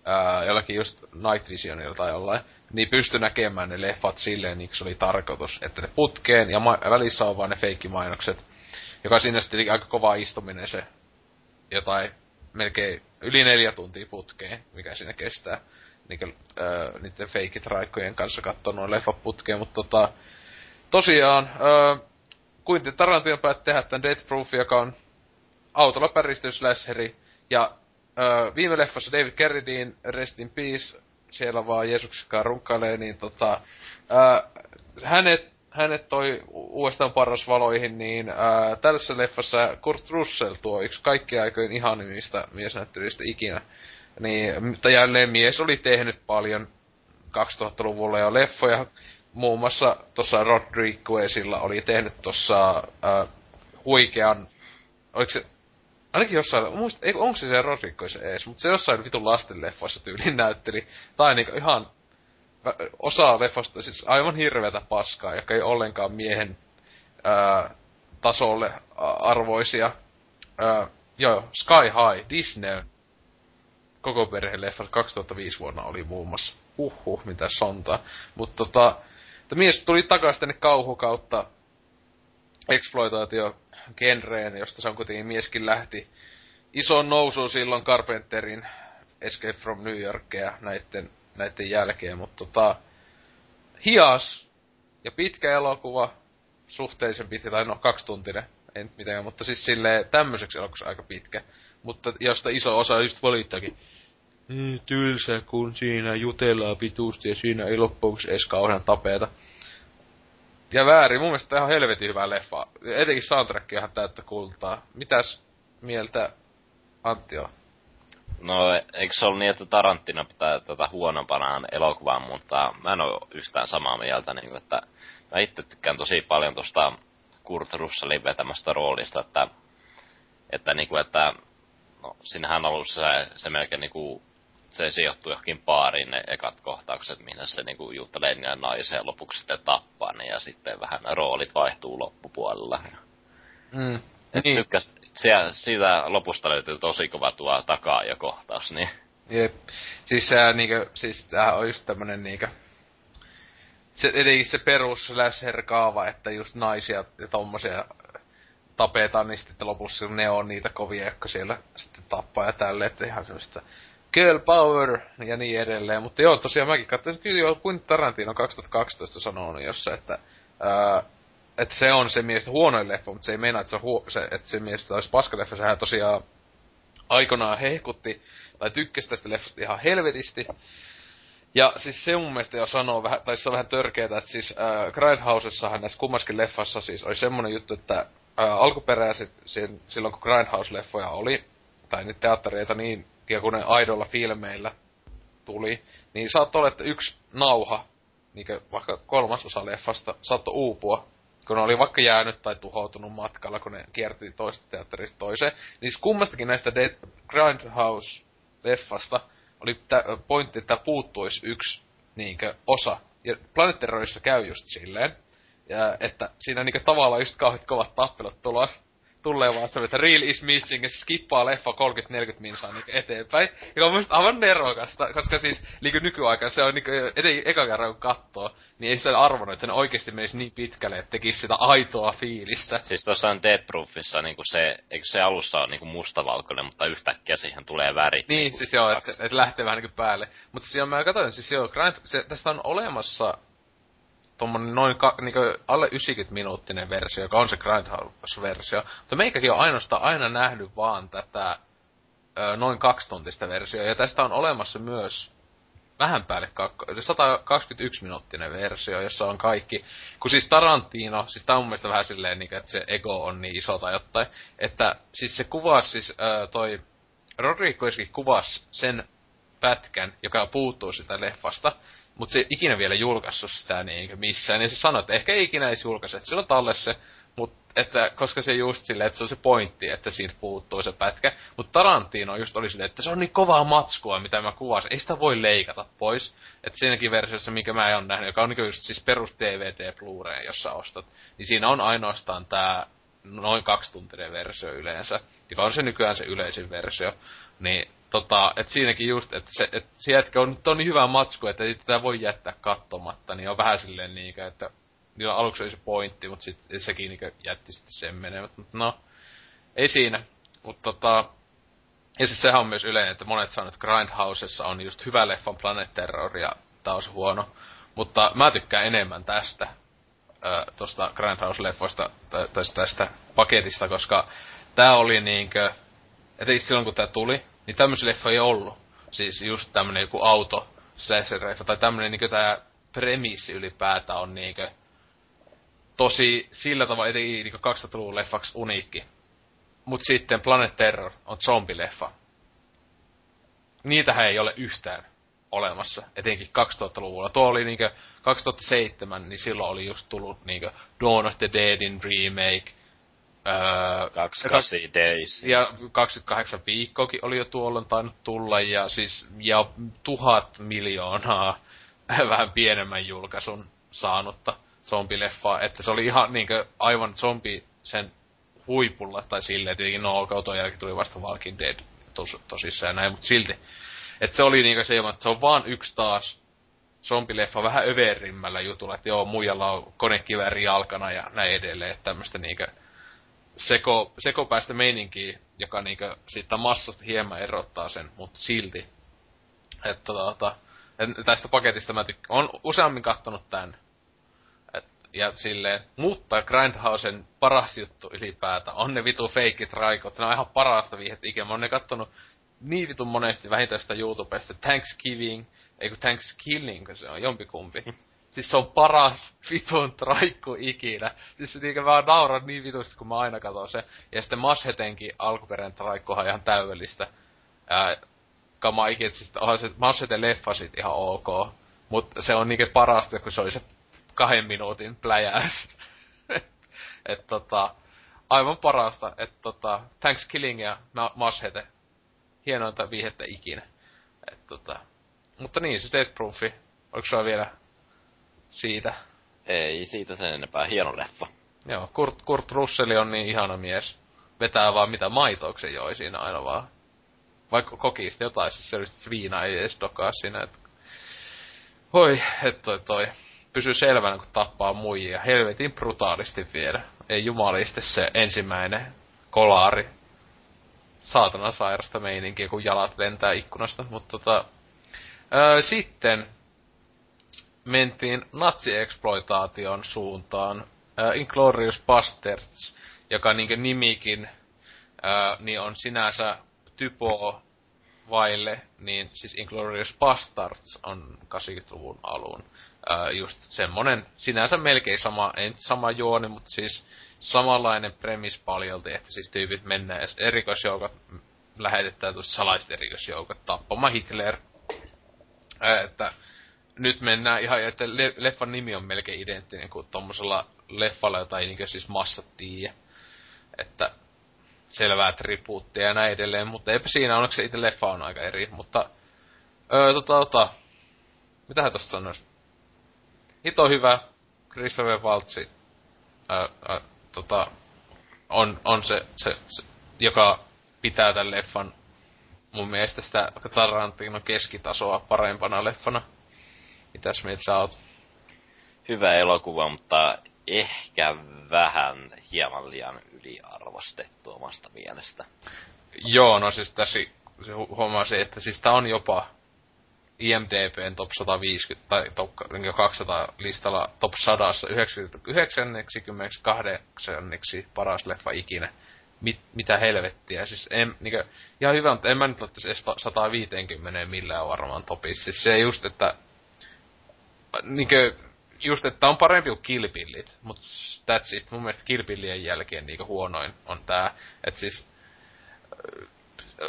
Ää, jollakin just Night Visionilla tai jollain, niin pysty näkemään ne leffat silleen, niin se oli tarkoitus. Että ne putkeen, ja ma- välissä on vaan ne feikkimainokset. Joka siinä sitten aika kova istuminen se jotain melkein yli neljä tuntia putkeen, mikä siinä kestää. Niinkö, öö, niiden feikit raikkojen kanssa katsoa noin leffat putkeen, mutta tota, tosiaan, öö, Quentin Tarantino päätti tehdä tämän Death Proof, joka on autolla päristysläsheri, ja öö, viime leffassa David Carradine, Rest in Peace, siellä vaan Jeesuksikaan runkkailee, niin tota, öö, hänet hänet toi uudestaan valoihin, niin ää, tällaisessa leffassa Kurt Russell tuo yksi kaikki aikojen ihanimmista miesnäyttelyistä ikinä. Niin, mutta jälleen mies oli tehnyt paljon 2000-luvulla jo leffoja. Muun muassa tuossa Rodriguezilla oli tehnyt tuossa huikean, oliko se, ainakin jossain, muista, ei, onko se se Rodriguez ees, mutta se jossain vitun lastenleffoissa tyyliin näytteli. Tai niinku ihan osa leffasta siis aivan hirveätä paskaa, joka ei ollenkaan miehen ää, tasolle arvoisia. Ää, joo, Sky High, Disney koko perheen leffa 2005 vuonna oli muun muassa. Huhhuh, mitä sontaa. Mutta tota, mies tuli takaisin tänne kauhu kautta exploitaatio genreen, josta se on kuitenkin mieskin lähti iso nousu silloin Carpenterin Escape from New Yorkia näitten näiden jälkeen, mutta tota, hias ja pitkä elokuva, suhteellisen pitkä, tai no kaksituntinen, nyt mitään, mutta siis silleen tämmöiseksi elokuvaksi aika pitkä. Mutta josta iso osa just valittakin, mm, tylsä, kun siinä jutellaan pituusti ja siinä ei loppujen edes kauhean tapeeta. Ja väärin, mun mielestä ihan helvetin hyvä leffa. Etenkin soundtrack ihan täyttä kultaa. Mitäs mieltä Antti on? No, eikö se ollut niin, että Tarantino pitää tätä huonompana elokuvaa, mutta mä en ole yhtään samaa mieltä, niin että mä itse tykkään tosi paljon tuosta Kurt Russellin vetämästä roolista, että, että, niin kuin, että no, sinähän alussa se, se melkein niin kuin, se sijoittuu johonkin baariin ne ekat kohtaukset, missä se niin kuin, juttelee niiden naiseen lopuksi sitten tappaa ne, ja sitten vähän roolit vaihtuu loppupuolella. Mm. Et niin. tykkäs, siellä, siitä lopusta löytyy tosi kova tuo takaa ja kohtaus, niin... Jep. Siis se niinkö, siis tää on just tämmönen niinkö... Se, etenkin se perus slasher-kaava, että just naisia ja tommosia tapetaan, niin sitten lopussa ne on niitä kovia, jotka siellä sitten tappaa ja tälle, että ihan semmoista girl power ja niin edelleen. Mutta joo, tosiaan mäkin katsoin, kyllä joo, Quentin Tarantino 2012 sanonut jossa, että ää, että se on se mielestä huonoin leffa, mutta se ei meinaa, että se, huo, se, että se mielestä olisi paskaleffa. Sehän tosiaan aikanaan hehkutti, tai tykkäsi tästä leffasta ihan helvetisti. Ja siis se mun mielestä jo sanoo vähän, tai se on vähän törkeetä, että siis äh, Grindhousessahan näissä kummaskin leffassa siis oli semmonen juttu, että äh, alkuperäiset sen, silloin kun Grindhouse-leffoja oli, tai niitä teattereita niin, ja kun ne aidolla filmeillä tuli, niin saattoi olla, että yksi nauha, niin vaikka kolmasosa leffasta, saattoi uupua kun ne oli vaikka jäänyt tai tuhoutunut matkalla, kun ne kierti toista teatterista toiseen, niin kummastakin näistä Dead Grindhouse-leffasta oli tä- pointti, että puuttuisi yksi niinkö, osa. Ja Planet Terrorissa käy just silleen, ja, että siinä niinkö tavallaan just kauheat kovat tappelut tulos tulee vaan se, että real is missing, ja skippaa leffa 30-40 minsaa niin eteenpäin. Ja on mielestäni aivan nerokasta, koska siis niin nykyaikana se on niin etenkin eka kerran kun kattoo, niin ei sitä arvonnut, että ne oikeasti menisi niin pitkälle, että tekisi sitä aitoa fiilistä. Siis tuossa on Dead Proofissa niin se, eikö se alussa on niin mustavalkoinen, mutta yhtäkkiä siihen tulee väri. Niin, niin siis joo, että et lähtee vähän niin päälle. Mutta siis joo, mä katsoin, siis joo, Grind, se, tästä on olemassa tommonen noin ka, niinku alle 90 minuuttinen versio, joka on se Grindhouse-versio. Mutta meikäkin on ainoastaan aina nähnyt vaan tätä ö, noin kaksituntista versio, ja tästä on olemassa myös vähän päälle 121 minuuttinen versio, jossa on kaikki, kun siis Tarantino, siis tää on mun mielestä vähän silleen, niin, että se ego on niin iso tai jotain, että siis se kuvasi siis ö, toi Rodriguezkin kuvasi sen pätkän, joka puuttuu sitä leffasta, mutta se ikinä vielä julkaissut sitä niinkö missään. Ja se sanoi, että ehkä ikinä edes julkaise, että sillä on talle se. Mutta että koska se just silleen, että se on se pointti, että siitä puuttuu se pätkä. Mutta Tarantino just oli silleen, että se on niin kovaa matskua, mitä mä kuvasin. Ei sitä voi leikata pois. Että siinäkin versiossa, minkä mä en nähnyt, joka on niin just siis perus DVD Blu-ray, jossa ostat, niin siinä on ainoastaan tämä noin kaksituntinen versio yleensä, joka on se nykyään se yleisin versio. Niin tota, että siinäkin just, että se, että se jätkä on, on niin hyvä matsku, että ei tätä voi jättää katsomatta, niin on vähän silleen niinkö, että niillä aluksi oli se pointti, mutta sitten sekin niinkö jätti sitten sen menemät. Mutta no, ei siinä. Mutta tota, ja siis sehän on myös yleinen, että monet sanoo, että Grindhousessa on just hyvä leffan Planet Terror ja taas huono. Mutta mä tykkään enemmän tästä, tuosta Grindhouse-leffoista, tai tästä paketista, koska tää oli niinkö, että silloin kun tää tuli, niin tämmöisiä leffa ei ollut. Siis just tämmönen joku auto, slasher tai tämmönen niinkö tää premissi ylipäätään on niinkö tosi sillä tavalla, ei niinku 2000-luvun leffaksi uniikki. Mut sitten Planet Terror on zombileffa. Niitähän ei ole yhtään olemassa, etenkin 2000-luvulla. Tuo oli niinkö 2007, niin silloin oli just tullut niinkö Dawn of the Deadin remake, Öö, 28 Days. Ja 28 viikkoakin oli jo tuolloin tainnut tulla, ja siis ja tuhat miljoonaa vähän pienemmän julkaisun saanutta zombileffaa, että se oli ihan niinkö aivan zombi sen huipulla, tai silleen, tietenkin no ok, tuon jälkeen tuli vasta Walking Dead tos, tosissaan ja näin, mutta silti. Että se oli niinkö se, että se on vaan yksi taas zombileffa vähän överimmällä jutulla, että joo, muijalla on konekivääri jalkana ja näin edelleen, että tämmöistä niinkö seko, sekopäästä meininkiä, joka niinkö siitä massasta hieman erottaa sen, mutta silti. Että tota, et tästä paketista mä tykkään. on useammin kattonut. Et, ja silleen, mutta Grindhausen paras juttu ylipäätä on ne vitu feikit raikot. Ne on ihan parasta viihet ikinä. Mä oon ne kattonut niin vitun monesti vähintään sitä YouTubesta. Thanksgiving, ei kun Thanksgiving, se on jompikumpi. Siis se on paras vitun traikku ikinä. Siis niinkö mä nauran niin vitusti, kun mä aina katson se. Ja sitten Mashetenkin alkuperäinen traikkuhan ihan täydellistä. Ää, kama ikinä, siis onhan se Masheten leffa sit ihan ok. Mutta se on niinkö parasta, kun se oli se kahden minuutin pläjäys. et, et tota, aivan parasta, että tota, Thanks Killing ja Mashete, hienointa viihettä ikinä. Et tota, mutta niin, se Death Proofi, oliko sulla vielä siitä. Ei siitä sen enempää. Hieno leffa. Joo, Kurt, Kurt Russell on niin ihana mies. Vetää vaan mitä maitouksen joi siinä aina vaan. Vaikka kokista jotain, siis se oli viina ei edes dokaa siinä. Et... Hoi, et toi toi. Pysy selvänä, kun tappaa muijia. Helvetin brutaalisti vielä. Ei jumaliste se ensimmäinen kolaari. Saatana sairasta meininkiä, kun jalat lentää ikkunasta. Mutta tota... Öö, sitten mentiin natsiexploitaation suuntaan. Äh, Inglorious Bastards, joka niinku nimikin äh, niin on sinänsä typo vaille, niin siis Inglorious Bastards on 80-luvun alun. Äh, just semmonen sinänsä melkein sama, ei sama juoni, mutta siis samanlainen premis paljolti, että siis tyypit mennään erikoisjoukot lähetetään tuossa salaiset erikoisjoukot tappamaan Hitler. Äh, että nyt mennään ihan, että le- leffan nimi on melkein identtinen kuin tommosella leffalla, jota ei niinkö siis massat tiedä. Että selvää tribuuttia ja näin edelleen, mutta eipä siinä, onneksi se itse leffa on aika eri, mutta öö, tota, tota, mitähän tosta sanois? Hito hyvä, Christopher Waltzi, öö, öö, tota, on, on se, se, se, joka pitää tämän leffan mun mielestä sitä Tarantino keskitasoa parempana leffana. Mitäs mieltä sä oot? Hyvä elokuva, mutta ehkä vähän hieman liian yliarvostettu omasta mielestä. Joo, no siis tässä se huomasi, että siis tää on jopa IMDBn top 150 tai top 200 listalla top 100 98 paras leffa ikinä. Mit, mitä helvettiä, siis en, niinkö, ihan hyvä, mutta en mä nyt edes 150 millään varmaan topissa. Siis se just, että niinkö, just, että on parempi kuin kilpillit, mutta that's it. Mun mielestä kilpillien jälkeen niinkö huonoin on tää. Et siis,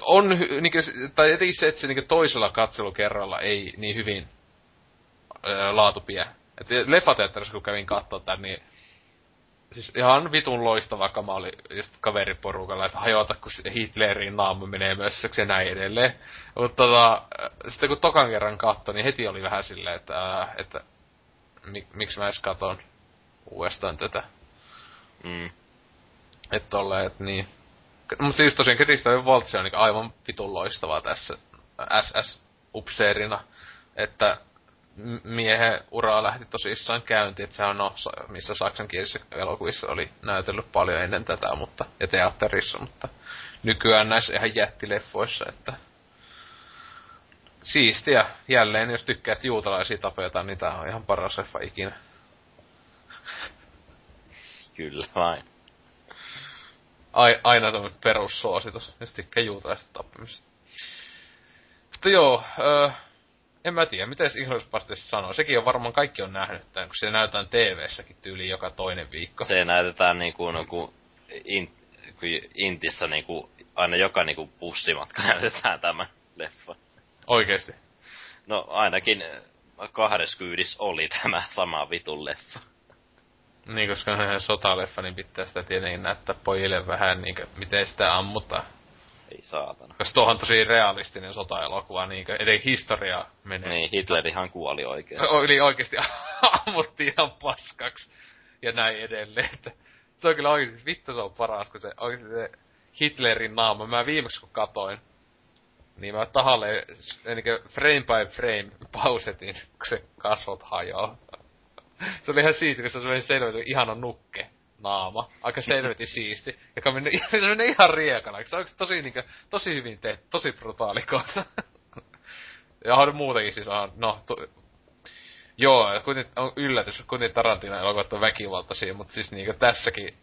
on, niinkö, tai etenkin se, että se niinkö toisella katselukerralla ei niin hyvin ää, laatu pie. Et leffateatterissa kun kävin kattoo tän, niin siis ihan vitun loistava kama oli just kaveriporukalla, että hajota, kun Hitlerin naama menee mössöksi ja näin edelleen. Mutta tota, sitten kun tokan kerran katsoi, niin heti oli vähän silleen, että, ää, että mik, miksi mä edes katon uudestaan tätä. Mm. Että tolleen, että niin. Mutta siis tosiaan Christopher Waltz on niin aivan vitun loistava tässä SS-upseerina. Että miehen uraa lähti tosissaan käyntiin, että se on no, missä saksankielisissä elokuvissa oli näytellyt paljon ennen tätä, mutta, ja teatterissa, mutta nykyään näissä ihan jättileffoissa, että siistiä. Jälleen, jos tykkäät juutalaisia tapetaan, niin tää on ihan paras leffa ikinä. Kyllä vain. Ai, aina tämmönen perussuositus, jos tykkää juutalaisista tappamista. Mutta joo, öö, en mä tiedä, miten Inglourious sanoo. Sekin on varmaan kaikki on nähnyt tämän, kun se näytetään TV-säkin tyyli joka toinen viikko. Se näytetään niinku, no, kun, in, kun Intissä niinku, aina joka niinku bussimatka näytetään tämä leffa. Oikeesti? No ainakin kahdessa kyydissä oli tämä sama vitun leffa. Niin, koska on sotaleffa, niin pitää sitä tietenkin näyttää pojille vähän, niin kuin, miten sitä ammutaan. Ei saatana. Koska tuohon tosi realistinen sota-elokuva, niin edes historia menee. Niin, Hitlerihan kuoli oikein. Eli oikeesti ammuttiin ihan paskaksi. Ja näin edelleen. Että se on kyllä oikeesti, vittu se on paras, kun se oikeesti se Hitlerin naama. Mä viimeksi kun katoin, niin mä tahalle niin frame by frame pausetin, kun se kasvot hajoaa. se oli ihan siisti, kun se oli selvästi ihana nukke naama. Aika selvästi siisti. Joka meni, se meni ihan riekana. Se on tosi, niin kuin, tosi hyvin tehty, tosi brutaali kohta. ja on muutenkin siis on, no, tu, Joo, kuitenkin on yllätys, kuitenkin Tarantino elokuvat on väkivaltaisia, mutta siis niinku tässäkin,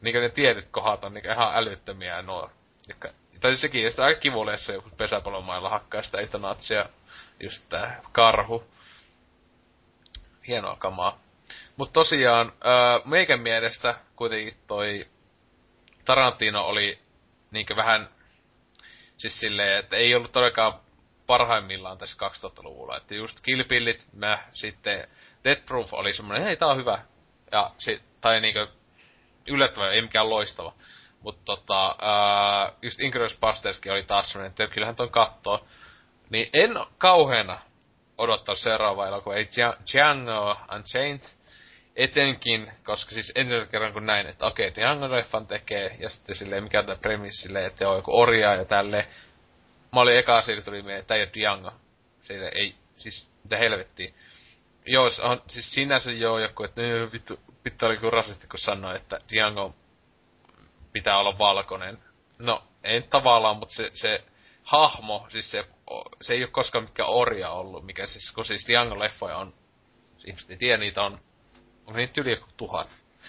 niinku ne tietyt kohdat on niinku ihan älyttömiä nuo. Jotka, tai siis sekin, sitä aika kivuleessa joku pesäpalomailla hakkaa sitä yhtä natsia, just tää karhu. Hienoa kamaa. Mutta tosiaan, öö, meikän mielestä kuitenkin toi Tarantino oli niinkö vähän, siis silleen, että ei ollut todellakaan parhaimmillaan tässä 2000-luvulla. Että just Killpillit, mä sitten, Death Proof oli semmoinen, hei tää on hyvä. Ja sit, tai niinkö yllättävä, ei mikään loistava. Mutta tota, ää, just Inglourious Basterdskin oli taas semmoinen, että kyllähän ton kattoo. Niin en kauheena odottaa seuraavaa elokuvaa, ei Django Unchained, etenkin, koska siis ensimmäisen kerran kun näin, että okei, okay, Django-leffan tekee, ja sitten silleen, mikä tämä premissi että on joku orjaa ja tälle. Mä olin eka asia, kun tuli mieleen, että ei ole Django. Siitä ei, siis, mitä helvettiä. Joo, on, siis sinänsä joo joku, että no, vittu, vittu oli kuin rasisti, kun sanoi, että Django pitää olla valkoinen. No, ei tavallaan, mutta se, se hahmo, siis se, se ei ole koskaan mikään orja ollut, mikä siis, kun siis Django-leffoja on, ihmiset ei tiedä, niitä on onko niitä yli tuhat?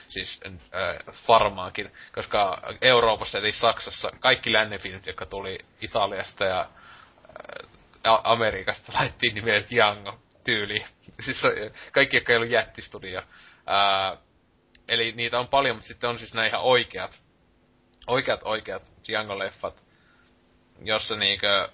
Siis äh, varmaankin, koska Euroopassa eli Saksassa kaikki lännenfilmit, jotka tuli Italiasta ja äh, Amerikasta, laittiin nimeltä Django tyyli. Siis kaikki, jotka ei ollut jättistudio. Äh, eli niitä on paljon, mutta sitten on siis nämä ihan oikeat, oikeat, oikeat Django-leffat, jossa niinkö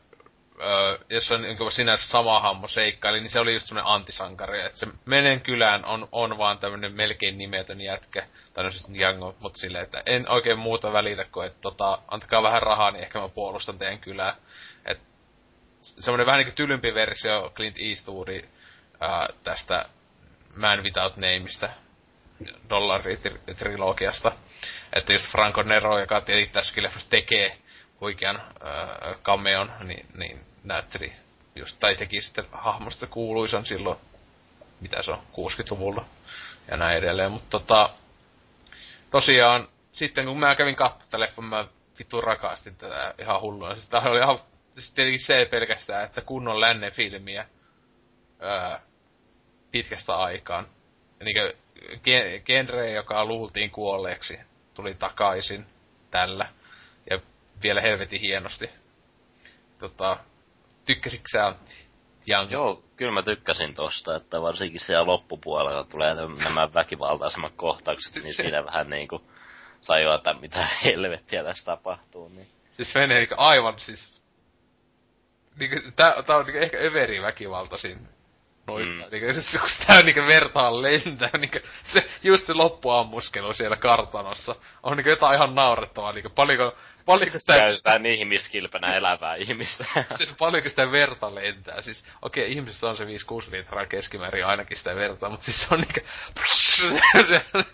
öö, jos on niin sinänsä sama hammo seikkaili, niin se oli just semmonen antisankari, että se Menen kylään on, on vaan tämmönen melkein nimetön jätkä, tai no siis Django, mutta silleen, että en oikein muuta välitä kuin, että tota, antakaa vähän rahaa, niin ehkä mä puolustan teidän kylää. Et semmonen vähän niinku tylympi versio Clint Eastwoodin ää, tästä Man Without Nameista, dollaritrilogiasta. Että just Franco Nero, joka tietenkin tässäkin leffassa tekee huikean äh, niin, niin näytteli just, tai teki sitten hahmosta kuuluisan silloin, mitä se on, 60-luvulla ja näin edelleen, mutta tota, tosiaan, sitten kun mä kävin katsomaan tätä leffan, mä vittu rakastin tätä ihan hulluna. Siis tää oli ihan, siis tietenkin se pelkästään, että kunnon lännen filmiä öö, pitkästä aikaan. Niin genre, joka luultiin kuolleeksi, tuli takaisin tällä. Vielä helvetin hienosti. Tota, tykkäsitkö sä Antti? Jan. Joo, kyllä mä tykkäsin tosta, että varsinkin siellä loppupuolella tulee nämä väkivaltaisemmat kohtaukset, niin se... siinä vähän niinku sai että mitä helvettiä tässä tapahtuu. Niin. Siis menee niinku aivan siis... Niinku, tää, tää on niinku ehkä överi väkivaltaisin noista. Mm. Niin, siis, kun sitä niin vertaa lentää, niin se, just se loppuammuskelu siellä kartanossa on niin jotain ihan naurettavaa. Niin paljonko, paljonko sitä... Käytetään ihmiskilpenä elävää ihmistä. siis, paljonko sitä verta lentää. Siis, okei, okay, ihmisessä on se 5-6 litraa keskimäärin ainakin sitä verta, mutta siis se on niin se, se,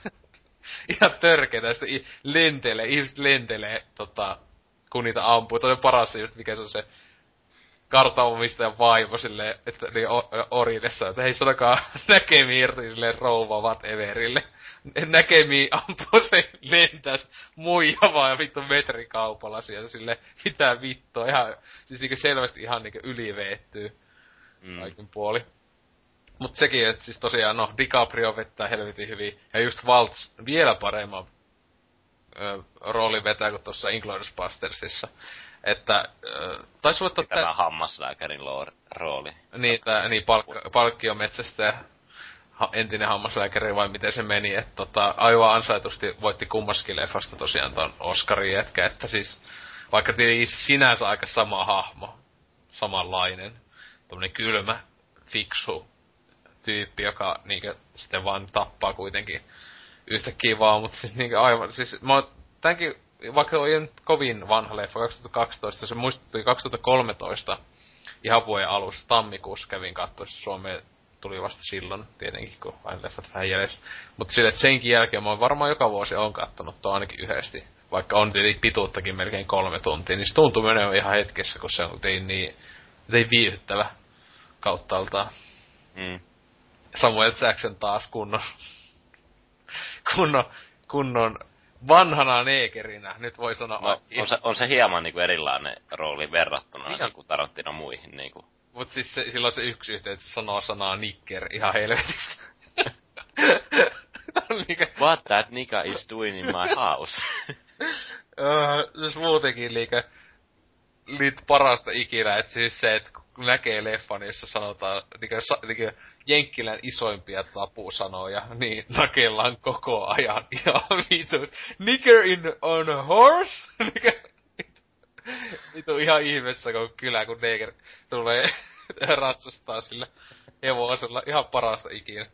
ihan törkeetä. Sitten lentelee, ihmiset lentelee, tota, kun niitä ampuu. Toi on paras just, mikä se on se kartanomistajan vaimo silleen, että niin Orilessa, että hei sanokaa näkemi irti silleen rouva whateverille. Näkemi ampuu se lentäs muija vaan vittu metrikaupalla siellä sille mitä vittua, ihan, siis niinku selvästi ihan niinku yliveettyy mm. kaikin puoli. Mut sekin, että siis tosiaan, no, DiCaprio vettää helvetin hyvin, ja just Waltz vielä paremman ö, roolin vetää kuin tuossa Inglourious Bastersissa. Että, äh, taisi olla... Tämä tä... hammaslääkärin rooli. Niin, tää, niin palk- palkkiometsästä ha, entinen hammaslääkäri vai miten se meni, että tota, aivan ansaitusti voitti kummaskin leffasta tosiaan ton Oscarin jätkä, että siis vaikka sinänsä aika sama hahmo, samanlainen, tämmönen kylmä, fiksu tyyppi, joka niinkö sitten vaan tappaa kuitenkin yhtäkkiä vaan, mutta siis niinkö aivan, siis mä oon tämänkin vaikka oli nyt kovin vanha leffa, 2012, se muistutti 2013 ihan vuoden alussa, tammikuussa kävin katsoa, Suomeen tuli vasta silloin, tietenkin, kun aina leffat vähän jäljessä. Mutta sille, että senkin jälkeen mä oon varmaan joka vuosi on kattonut tuo ainakin yhdesti. Vaikka on tietenkin pituuttakin melkein kolme tuntia, niin se tuntuu menee ihan hetkessä, kun se on tein niin, tein viihyttävä kauttaaltaan. Mm. Samuel Jackson taas kunnon, kunnon, kunnon vanhana neekerinä, nyt voi sanoa. No, on, se, on se hieman niinku erilainen rooli verrattuna ihan. niinku Tarantino muihin niinku. Mut siis se, silloin se yksi yhteen, sanoo sanaa nicker ihan helvetistä. niinku... What that nigga is doing in my house? uh, siis muutenkin liike lit parasta ikinä, että siis se, että kun näkee leffan, jossa sanotaan niinku, niinku, Jenkkilän isoimpia tapusanoja, niin nakellaan koko ajan ihan vitus. Nigger in on a horse? Vitu ihan ihmeessä, kun kylä, kun neger tulee ratsastaa sillä hevosella. Ihan parasta ikinä.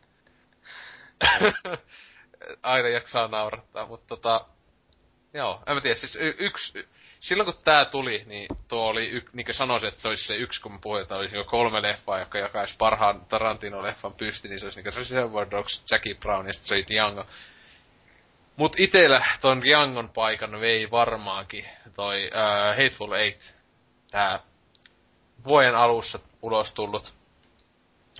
Aina jaksaa naurattaa, mutta tota... Joo, en mä tiedä, siis y- yksi silloin kun tää tuli, niin tuo oli, y, niin kuin sanoisin, että se olisi se yksi, kun että olisi kolme leffaa, joka jakaisi parhaan Tarantino-leffan pysti, niin se olisi niin se Reservoir Dogs, Jackie Brown ja sitten se oli Django. Mut itellä ton Djangon paikan vei varmaankin toi uh, Hateful Eight, tää vuoden alussa ulos tullut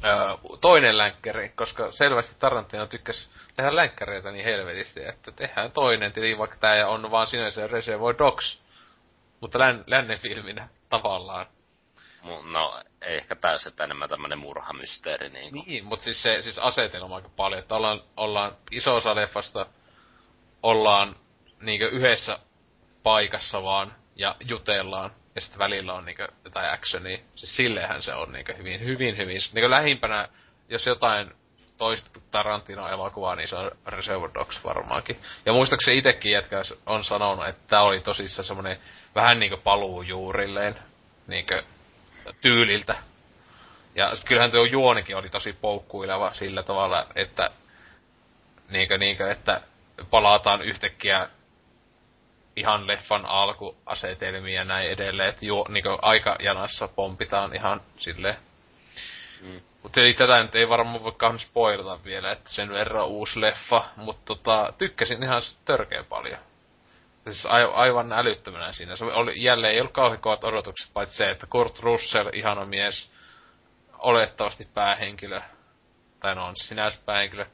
uh, toinen länkkäri, koska selvästi Tarantino tykkäs tehdä länkkäreitä niin helvetisti, että tehdään toinen, tili vaikka tää on vaan sinänsä Reservoir Dogs, mutta län, lännen filminä tavallaan. No, ei ehkä täysin enemmän tämmönen murhamysteeri. Niin, kuin. niin mutta siis se siis asetelma aika paljon, että ollaan, ollaan iso osa leffasta, ollaan niinkö yhdessä paikassa vaan ja jutellaan. Ja sitten välillä on niinkö jotain actionia. Siis silleenhän se on niinkö hyvin, hyvin, hyvin. Niinkö lähimpänä, jos jotain toista Tarantino-elokuvaa, niin se on Reservoir Dogs varmaankin. Ja muistaakseni itekin jätkä on sanonut, että tämä oli tosissaan semmonen vähän niinku paluu juurilleen niinkö tyyliltä. Ja sit kyllähän tuo juonikin oli tosi poukkuileva sillä tavalla, että niinkö, niinkö, että palataan yhtäkkiä ihan leffan alkuasetelmiin ja näin edelleen, että juo, niinkö aikajanassa pompitaan ihan silleen. Mm. Mutta ei tätä nyt ei varmaan voi kauhean spoilata vielä, että sen verran uusi leffa, mutta tota, tykkäsin ihan törkeä paljon. Siis aivan älyttömänä siinä. Se oli, jälleen ei ollut kauhean kovat odotukset, paitsi se, että Kurt Russell, ihana mies, olettavasti päähenkilö, tai no on sinänsä päähenkilö,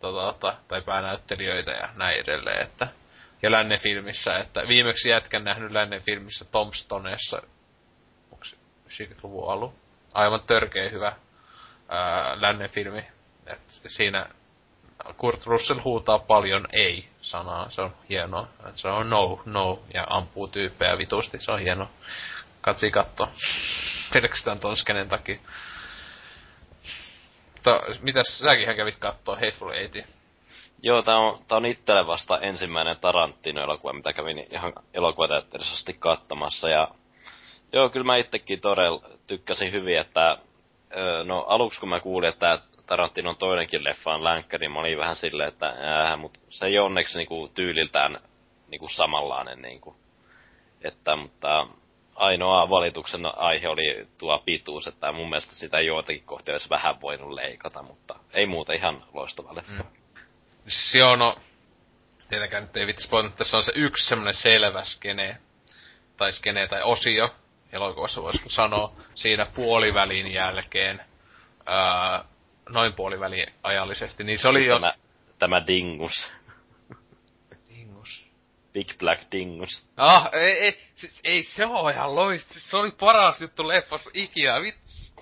tota, tota, tai päänäyttelijöitä ja näin edelleen, että ja lännen filmissä, että viimeksi jätkän nähnyt lännen filmissä Tombstoneessa, onko se 90-luvun alu? Aivan törkeä hyvä ää, lännen filmi. Et siinä Kurt Russell huutaa paljon ei-sanaa. Se on hienoa. Se on no, no, ja ampuu tyyppejä vitusti. Se on hieno. Katsi katto. Pelkästään ton skenen takia. Mutta mitäs säkin kävit kattoo Hateful Eightin? Joo, tää on, tää on itselle vasta ensimmäinen Tarantino-elokuva, mitä kävin ihan elokuvateatterisesti kattamassa. Ja joo, kyllä mä itsekin todella tykkäsin hyvin, että no aluksi kun mä kuulin, että Tarantinon toinenkin leffa on länkkä, niin mä olin vähän silleen, että ää, mutta se ei onneksi niinku tyyliltään niinku samanlainen niinku. Että, mutta ainoa valituksen aihe oli tuo pituus, että mun mielestä sitä joitakin kohtia olisi vähän voinut leikata, mutta ei muuta ihan loistava leffa. Mm. Joo, no, tietenkään nyt ei vitsi spoilata, tässä on se yksi semmonen selvä skene, tai skene tai osio, elokuvassa voisi sanoa, siinä puolivälin jälkeen, ää, noin puolivälin ajallisesti, niin se oli jos... Tämä, tämä dingus. Dingus. Big Black Dingus. Ah, ei, ei, siis, ei se oo ihan loist, siis se oli paras juttu leffassa ikinä, vitsi.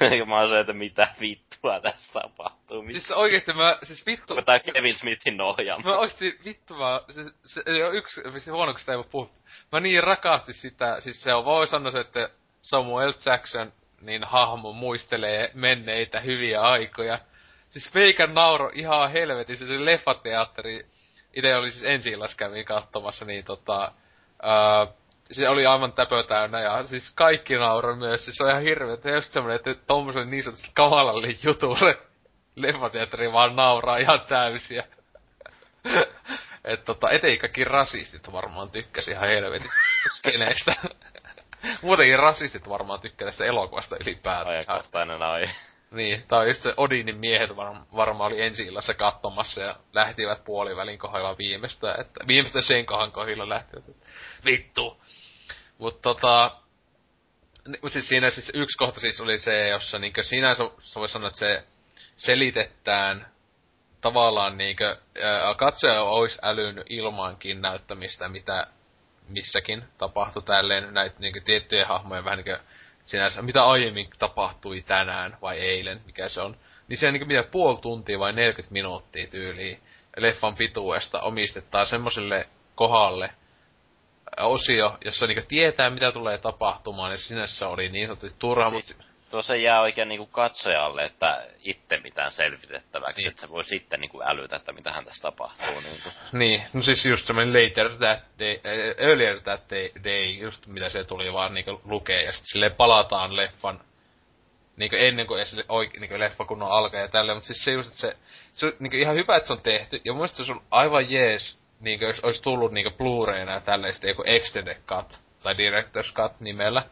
mä oon se, että mitä vittua tässä tapahtuu. Mit... Siis oikeesti mä, siis vittu... Tää Kevin Smithin ohjaama. Mä oikeesti vittu mä, se, se, se on yksi, se huono, kun sitä ei voi puhua. Mä niin rakasti sitä, siis se on, voi sanoa se, että Samuel Jackson, niin hahmo muistelee menneitä hyviä aikoja. Siis Feikan nauro ihan helvetissä, se leffateatteri, itse oli siis ensi kävin katsomassa, niin tota, ää, se oli aivan täpö täynnä ja siis kaikki nauroi myös. Siis se on ihan hirveä, että just semmonen, että tommoselle niin sanotusti kamalalle jutulle leffateatteri vaan nauraa ihan täysiä. Tota, etei kaikki rasistit varmaan tykkäsi ihan helvetin skeneestä. Muutenkin rasistit varmaan tykkää tästä elokuvasta ylipäätään. Ajankohtainen ai. Niin, tai just se Odinin miehet varma, varmaan oli ensi illassa katsomassa ja lähtivät puolivälin kohdalla viimeistä, että viimeistä sen kohan kohdilla lähtivät. Vittu. Mut tota, mut siis siinä siis yksi kohta siis oli se, jossa niinkö siinä se voi sanoa, että se selitetään tavallaan niinkö, katsoja olisi älynyt ilmaankin näyttämistä, mitä missäkin tapahtui tälleen näitä niinkö tiettyjä hahmoja vähän niinkö sinänsä, mitä aiemmin tapahtui tänään vai eilen, mikä se on. Niin se niinkö mitä puoli tuntia vai 40 minuuttia tyyliin leffan pituudesta omistetaan semmoselle kohdalle, osio, jossa niinku tietää, mitä tulee tapahtumaan, ja sinänsä oli niin sanotusti turha, siis, Tuossa jää oikein niinku katsojalle, että itse mitään selvitettäväksi, niin. että se voi sitten niinku älytä, että mitä hän tässä tapahtuu. Niinku. Niin, no siis just semmoinen later that day, eh, earlier that day, just mitä se tuli vaan niinku lukee, ja sitten silleen palataan leffan niinku ennen kuin edes oike, niinku leffa kunnon alkaa ja tälleen, mutta siis se just, että se, se niinku ihan hyvä, että se on tehty, ja mun se on aivan jees, niinku jos olisi tullut niinku Blu-rayna ja tälleen joku Extended Cut, tai Director's Cut nimellä,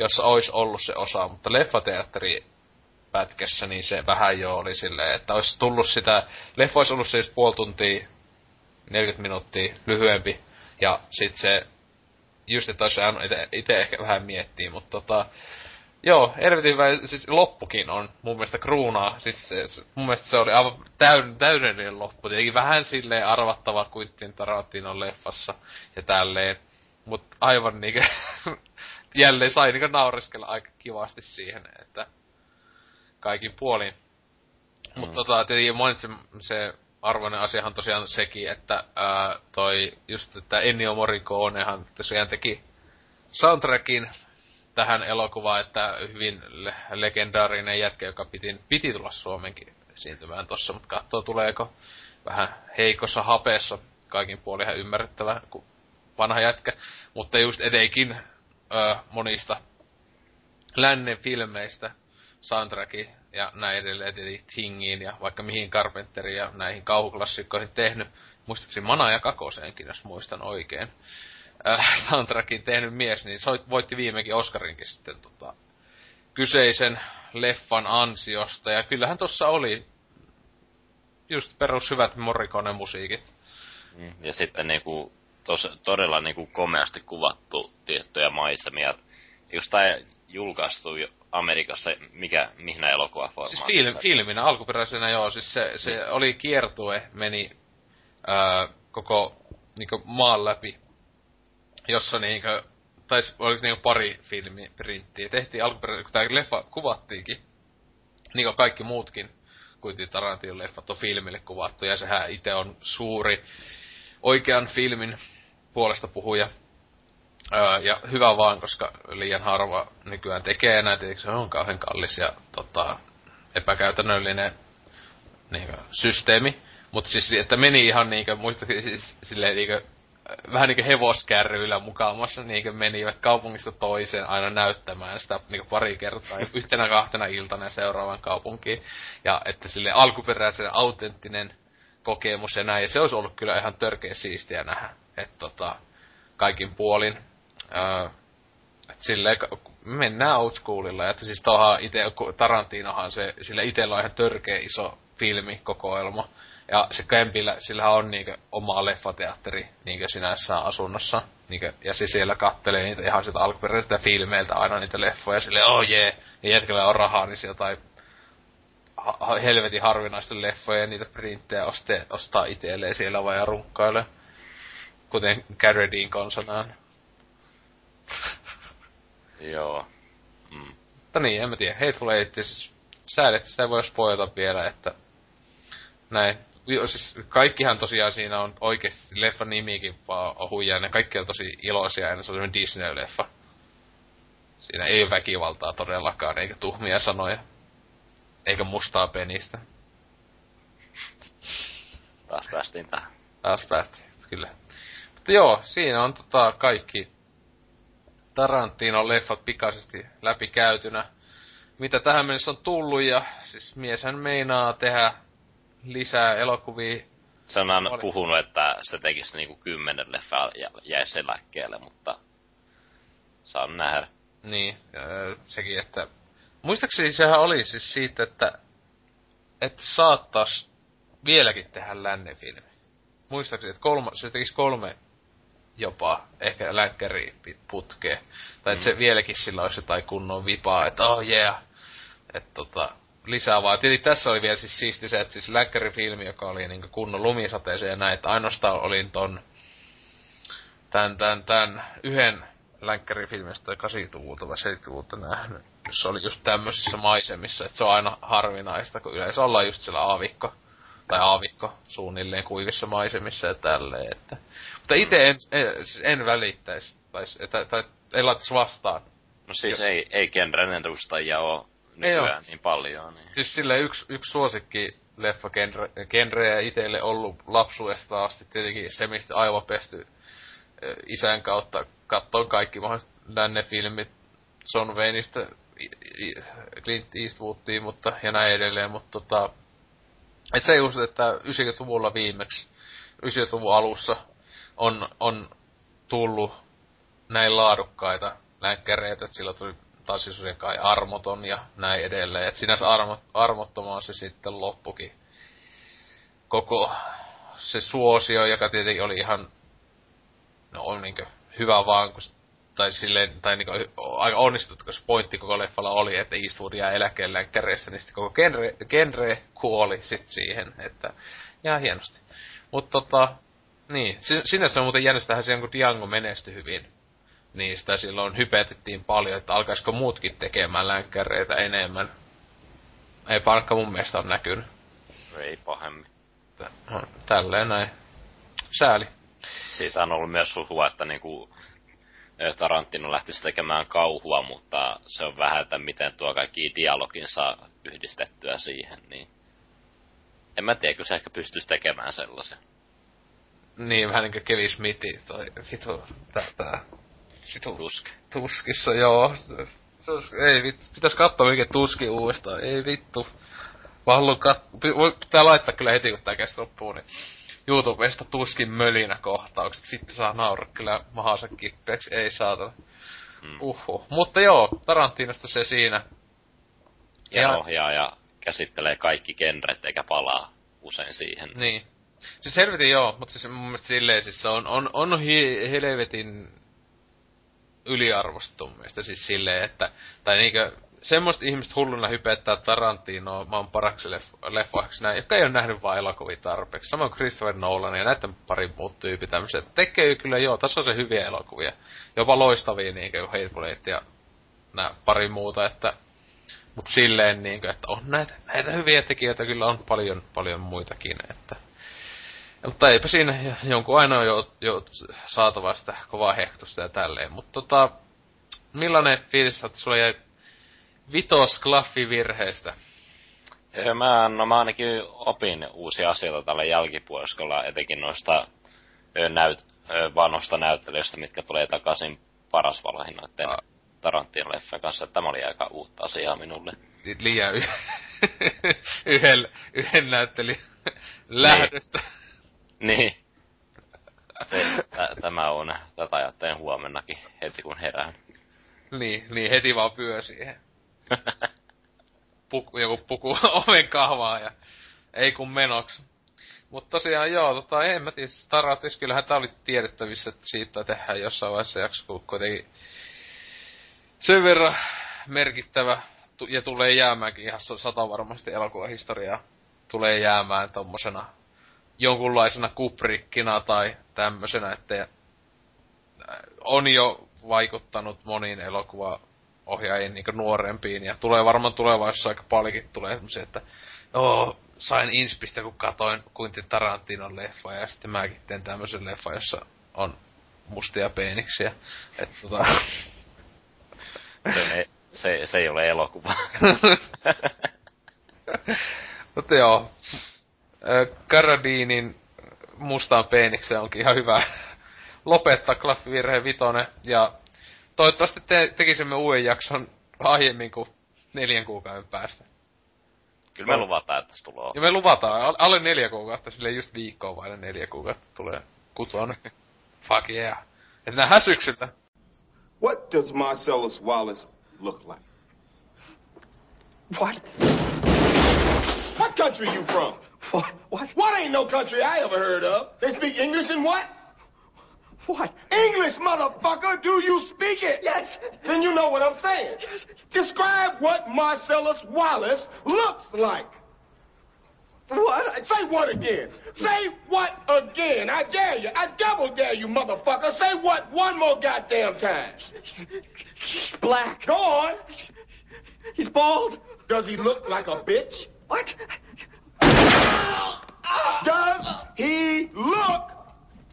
jossa olisi ollut se osa, mutta leffateatteri pätkässä, niin se vähän jo oli silleen, että olisi tullut sitä, leffa olisi ollut siis puoli tuntia, 40 minuuttia lyhyempi, ja sit se, just että olisi itse ehkä vähän miettii, mutta tota, Joo, helvetin hyvä, siis loppukin on mun mielestä kruunaa, siis se, mun mielestä se oli aivan täyn, täydellinen loppu, tietenkin vähän silleen arvattava Quentin Tarantinon leffassa ja tälleen, mut aivan niinkö jälleen sai niinku nauriskella aika kivasti siihen, että kaikin puolin. Mm. Mutta tota, tietenkin mainitsin se arvoinen asiahan tosiaan sekin, että ää, toi just, että Ennio Morriconehan tosiaan teki soundtrackin tähän elokuvaan, että hyvin le- legendaarinen jätkä, joka piti, piti tulla Suomenkin esiintymään tossa, mutta katsoo tuleeko vähän heikossa hapeessa kaikin puolin ihan ymmärrettävä, kun vanha jätkä. Mutta just etenkin ö, monista lännen filmeistä soundtracki ja näin edelleen, tietenkin Tingiin ja vaikka mihin Carpenteriin ja näihin kauhuklassikkoihin tehnyt. Muistaakseni Mana ja Kakoseenkin, jos muistan oikein. Äh, soundtrackin tehnyt mies, niin soit, voitti viimekin Oscarinkin sitten tota, kyseisen leffan ansiosta. Ja kyllähän tossa oli just perus hyvät Morricone-musiikit. Mm, ja sitten niinku tos, todella niin kuin komeasti kuvattu tiettyjä maisemia. Just tää julkaistu Amerikassa, mikä, mihin elokuvaformaatissa? Siis film, filminä alkuperäisenä joo, siis se, se niin. oli kiertue, meni ää, koko niinku maan läpi, jossa niinku, tai oliko niinku pari filmiprinttiä. Tehtiin alkuperäisen, kun tää leffa kuvattiinkin, niin kuin kaikki muutkin kuitenkin Tarantion leffat on filmille kuvattu, ja sehän itse on suuri oikean filmin puolesta puhuja. Ja hyvä vaan, koska liian harva nykyään tekee näitä, eikö se on kauhean kallis ja tota, epäkäytännöllinen niin kuin, systeemi. Mutta siis, että meni ihan niinkö, muistakin siis silleen niinkö, vähän niinku hevoskärryillä mukaamassa niinku menivät kaupungista toiseen aina näyttämään sitä niinku pari kertaa yhtenä kahtena iltana seuraavan kaupunkiin. Ja että sille alkuperäisen autenttinen kokemus ja näin. Ja se olisi ollut kyllä ihan törkeä siistiä nähdä. Että tota, kaikin puolin. Öö, et silleen, mennään old schoolilla. Että siis toha ite, Tarantinohan se, sillä itellä on ihan törkeä iso filmikokoelma. Ja se Kempillä, sillä on niinkö oma leffateatteri niinkö sinänsä asunnossa. Niinkö, ja se siellä kattelee niitä ihan sitä alkuperäisiltä filmeiltä aina niitä leffoja. Sille oh jee, yeah. ja jätkällä on rahaa, niin sieltä tai ha- helvetin harvinaista leffoja ja niitä printtejä oste, ostaa itselleen siellä vai ja runkkailee. Kuten Carradine konsanaan. Joo. Mm. Mutta niin, en mä tiedä. Hateful Eight, siis säädet sitä voi spoilata vielä, että näin. Jo, siis kaikkihan tosiaan siinä on oikeesti leffan nimikin vaan on huijaa, ne kaikki on tosi iloisia ja se on Disney-leffa. Siinä ei ole väkivaltaa todellakaan, eikä tuhmia sanoja. Eikä mustaa penistä. Taas päästiin tähän. Taas päästiin, kyllä. Mutta joo, siinä on tota kaikki Tarantinon leffat pikaisesti läpikäytynä. Mitä tähän mennessä on tullut ja siis mieshän meinaa tehdä lisää elokuvia. Se on aina Oli. puhunut, että se tekisi niinku kymmenen leffaa ja jäisi eläkkeelle, mutta saan nähdä. Niin, öö, sekin, että... Muistaakseni sehän oli siis siitä, että... Että saattais vieläkin tehdä lännen filmi. Muistaakseni, että kolme, se tekisi kolme jopa ehkä länkkäri putkeen. Tai että se vieläkin sillä olisi jotain kunnon vipaa, että oh yeah. Että tota, lisää vaan. Tietenkin tässä oli vielä siis siisti se, että siis läkkärifilmi, joka oli niinku kunnon lumisateeseen ja näin, että ainoastaan olin ton tän, tän, tän yhden länkkärifilmistä 80-luvulta vai 70-luvulta nähnyt, jossa oli just tämmöisissä maisemissa, että se on aina harvinaista, kun yleensä ollaan just siellä aavikko, tai aavikko suunnilleen kuivissa maisemissa ja tälleen, että. Mutta itse en, en, siis en välittäisi, tai, tai, tai ei laittaisi vastaan. No siis ei, ei genren edustajia oo nykyään niin paljon. Niin. Siis sille yksi, yksi suosikki leffa genreä itselle ollut lapsuudesta asti tietenkin se, mistä aivopesty isän kautta katsoin kaikki mahdolliset lännefilmit Son Wayneista Clint Eastwoodiin, mutta, ja näin edelleen, mutta tota, et se just, että 90-luvulla viimeksi, 90-luvun alussa on, on tullut näin laadukkaita länkkäreitä, että sillä tuli taas siis kai armoton ja näin edelleen. Et sinänsä armo, armottomaan se sitten loppukin. Koko se suosio, joka tietenkin oli ihan, no on niinkö hyvä vaan, kun, tai silleen, tai niinkö aika onnistuttu, koska pointti koko leffalla oli, että Eastwood jää eläkkeelle länkkäreistä, niin sitten koko genre, genre kuoli sit siihen, että jää hienosti. Mutta tota, niin, si- sinänsä on muuten jännästähän se, kun Diango menestyi hyvin niin sitä silloin hypetettiin paljon, että alkaisiko muutkin tekemään länkkäreitä enemmän. Ei pankka mun mielestä on näkynyt. Ei pahemmin. No, Tälleen näin. Sääli. Siitä on ollut myös huhua, että niinku Tarantino lähtisi tekemään kauhua, mutta se on vähän, että miten tuo kaikki dialogin saa yhdistettyä siihen, niin en mä tiedä, kun se ehkä pystyisi tekemään sellaisen. Niin, vähän niinkö Kevin Smithi, toi vitu, tää, vitu, Tusk. tuskissa, joo. Se, se ei vittu, pitäis katsoa mikä tuski uudestaan, ei vittu. Mä haluan kat... Pitää laittaa kyllä heti, kun tää kestä loppuu, niin YouTubesta tuskin mölinä kohtaukset. Vittu saa nauraa kyllä mahansa kippeeksi, ei saatana. Mm. Uhu. Mutta joo, Tarantinosta se siinä. Ja, Ja- ohjaaja käsittelee kaikki genret eikä palaa usein siihen. Niin. Siis helvetin joo, mutta siis mun mielestä silleen siis on, on, on hi, helvetin yliarvostettu mielestä siis silleen, että, tai niinkö, semmoista ihmistä hulluna hypettää Tarantinoa maan paraksi leff- leffaksi näin, jotka ei ole nähnyt vaan elokuvia tarpeeksi. Samoin Christopher Nolan ja näiden pari muut tyypit tämmöiset. Tekee kyllä joo, tässä on se hyviä elokuvia. Jopa loistavia niinkö Hateful Eight ja nää pari muuta, että Mut silleen niinkö, että on näitä, näitä hyviä tekijöitä kyllä on paljon, paljon muitakin, että... Mutta eipä siinä jonkun aina on jo, jo saatava sitä kovaa hehtusta ja tälleen. Mutta tota, millainen fiilis että sulla jäi vitos klaffivirheestä? Mä, no mä ainakin opin uusia asioita tällä jälkipuoliskolla, etenkin noista näyt, vanhoista näyttelijöistä, mitkä tulee takaisin paras valahin noitten Ah. Tarantino-leffan kanssa. Tämä oli aika uutta asiaa minulle. liian y- yhden, yhden näytteli lähdöstä. Niin. Tä, tämä on, tätä ajattelen huomennakin heti kun herään. Niin, niin heti vaan pyö siihen. Puku, joku puku oven kahvaa ja ei kun menoks. Mutta tosiaan joo, tota, en mä tiedä, Staratis, kyllähän tää oli tiedettävissä, että siitä tehdään jossain vaiheessa jakso, kun kuitenkin sen verran merkittävä ja tulee jäämäänkin ihan sa- sata varmasti elokuvahistoriaa tulee jäämään tommosena jonkunlaisena kuprikkina tai tämmösenä, että on jo vaikuttanut moniin elokuvaohjaajiin niin nuorempiin ja tulee varmaan tulevaisuudessa aika paljonkin tulee semmosia, että joo, sain inspistä kun katoin Quentin Tarantinon leffa ja sitten mäkin teen tämmöisen leffa, jossa on mustia peeniksiä. Että tota, Se, se, se ei ole elokuva. Mutta joo. Karadinin mustaan peenikseen onkin ihan hyvä lopettaa Klaffi Virhe Vitonen. Ja toivottavasti te, tekisimme uuden jakson aiemmin kuin neljän kuukauden päästä. Kyllä me luvataan, että se tulee. Ja me luvataan, al- alle neljä kuukautta, sille just viikkoa vaille neljä kuukautta tulee kutonen. Fuck yeah. Et nähdään syksyllä. What does Marcellus Wallace look like? What? What country you from? What? What? What ain't no country I ever heard of? They speak English and what? What? English, motherfucker! Do you speak it? Yes. Then you know what I'm saying. Yes. Describe what Marcellus Wallace looks like. What? Say what again? Say what again? I dare you. I double dare you, motherfucker. Say what one more goddamn time. He's, he's black. Go on. He's bald. Does he look like a bitch? What? Does he look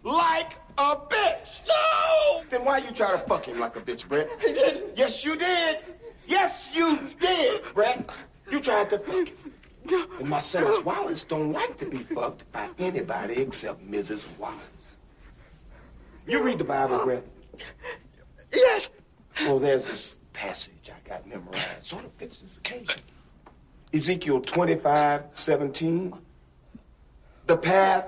like a bitch? No! Then why you try to fuck him like a bitch, Brett? He didn't. Yes, you did. Yes, you did, Brett. You tried to fuck him. And Marcellus Wallace don't like to be fucked by anybody except Mrs. Wallace. You read the Bible, Brett? Yes. Well, there's this passage I got memorized. Sort of fits this occasion. Ezekiel 25, 17. The path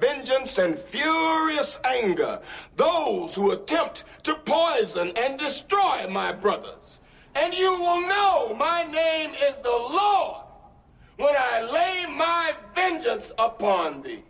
vengeance and furious anger those who attempt to poison and destroy my brothers. And you will know my name is the Lord when I lay my vengeance upon thee.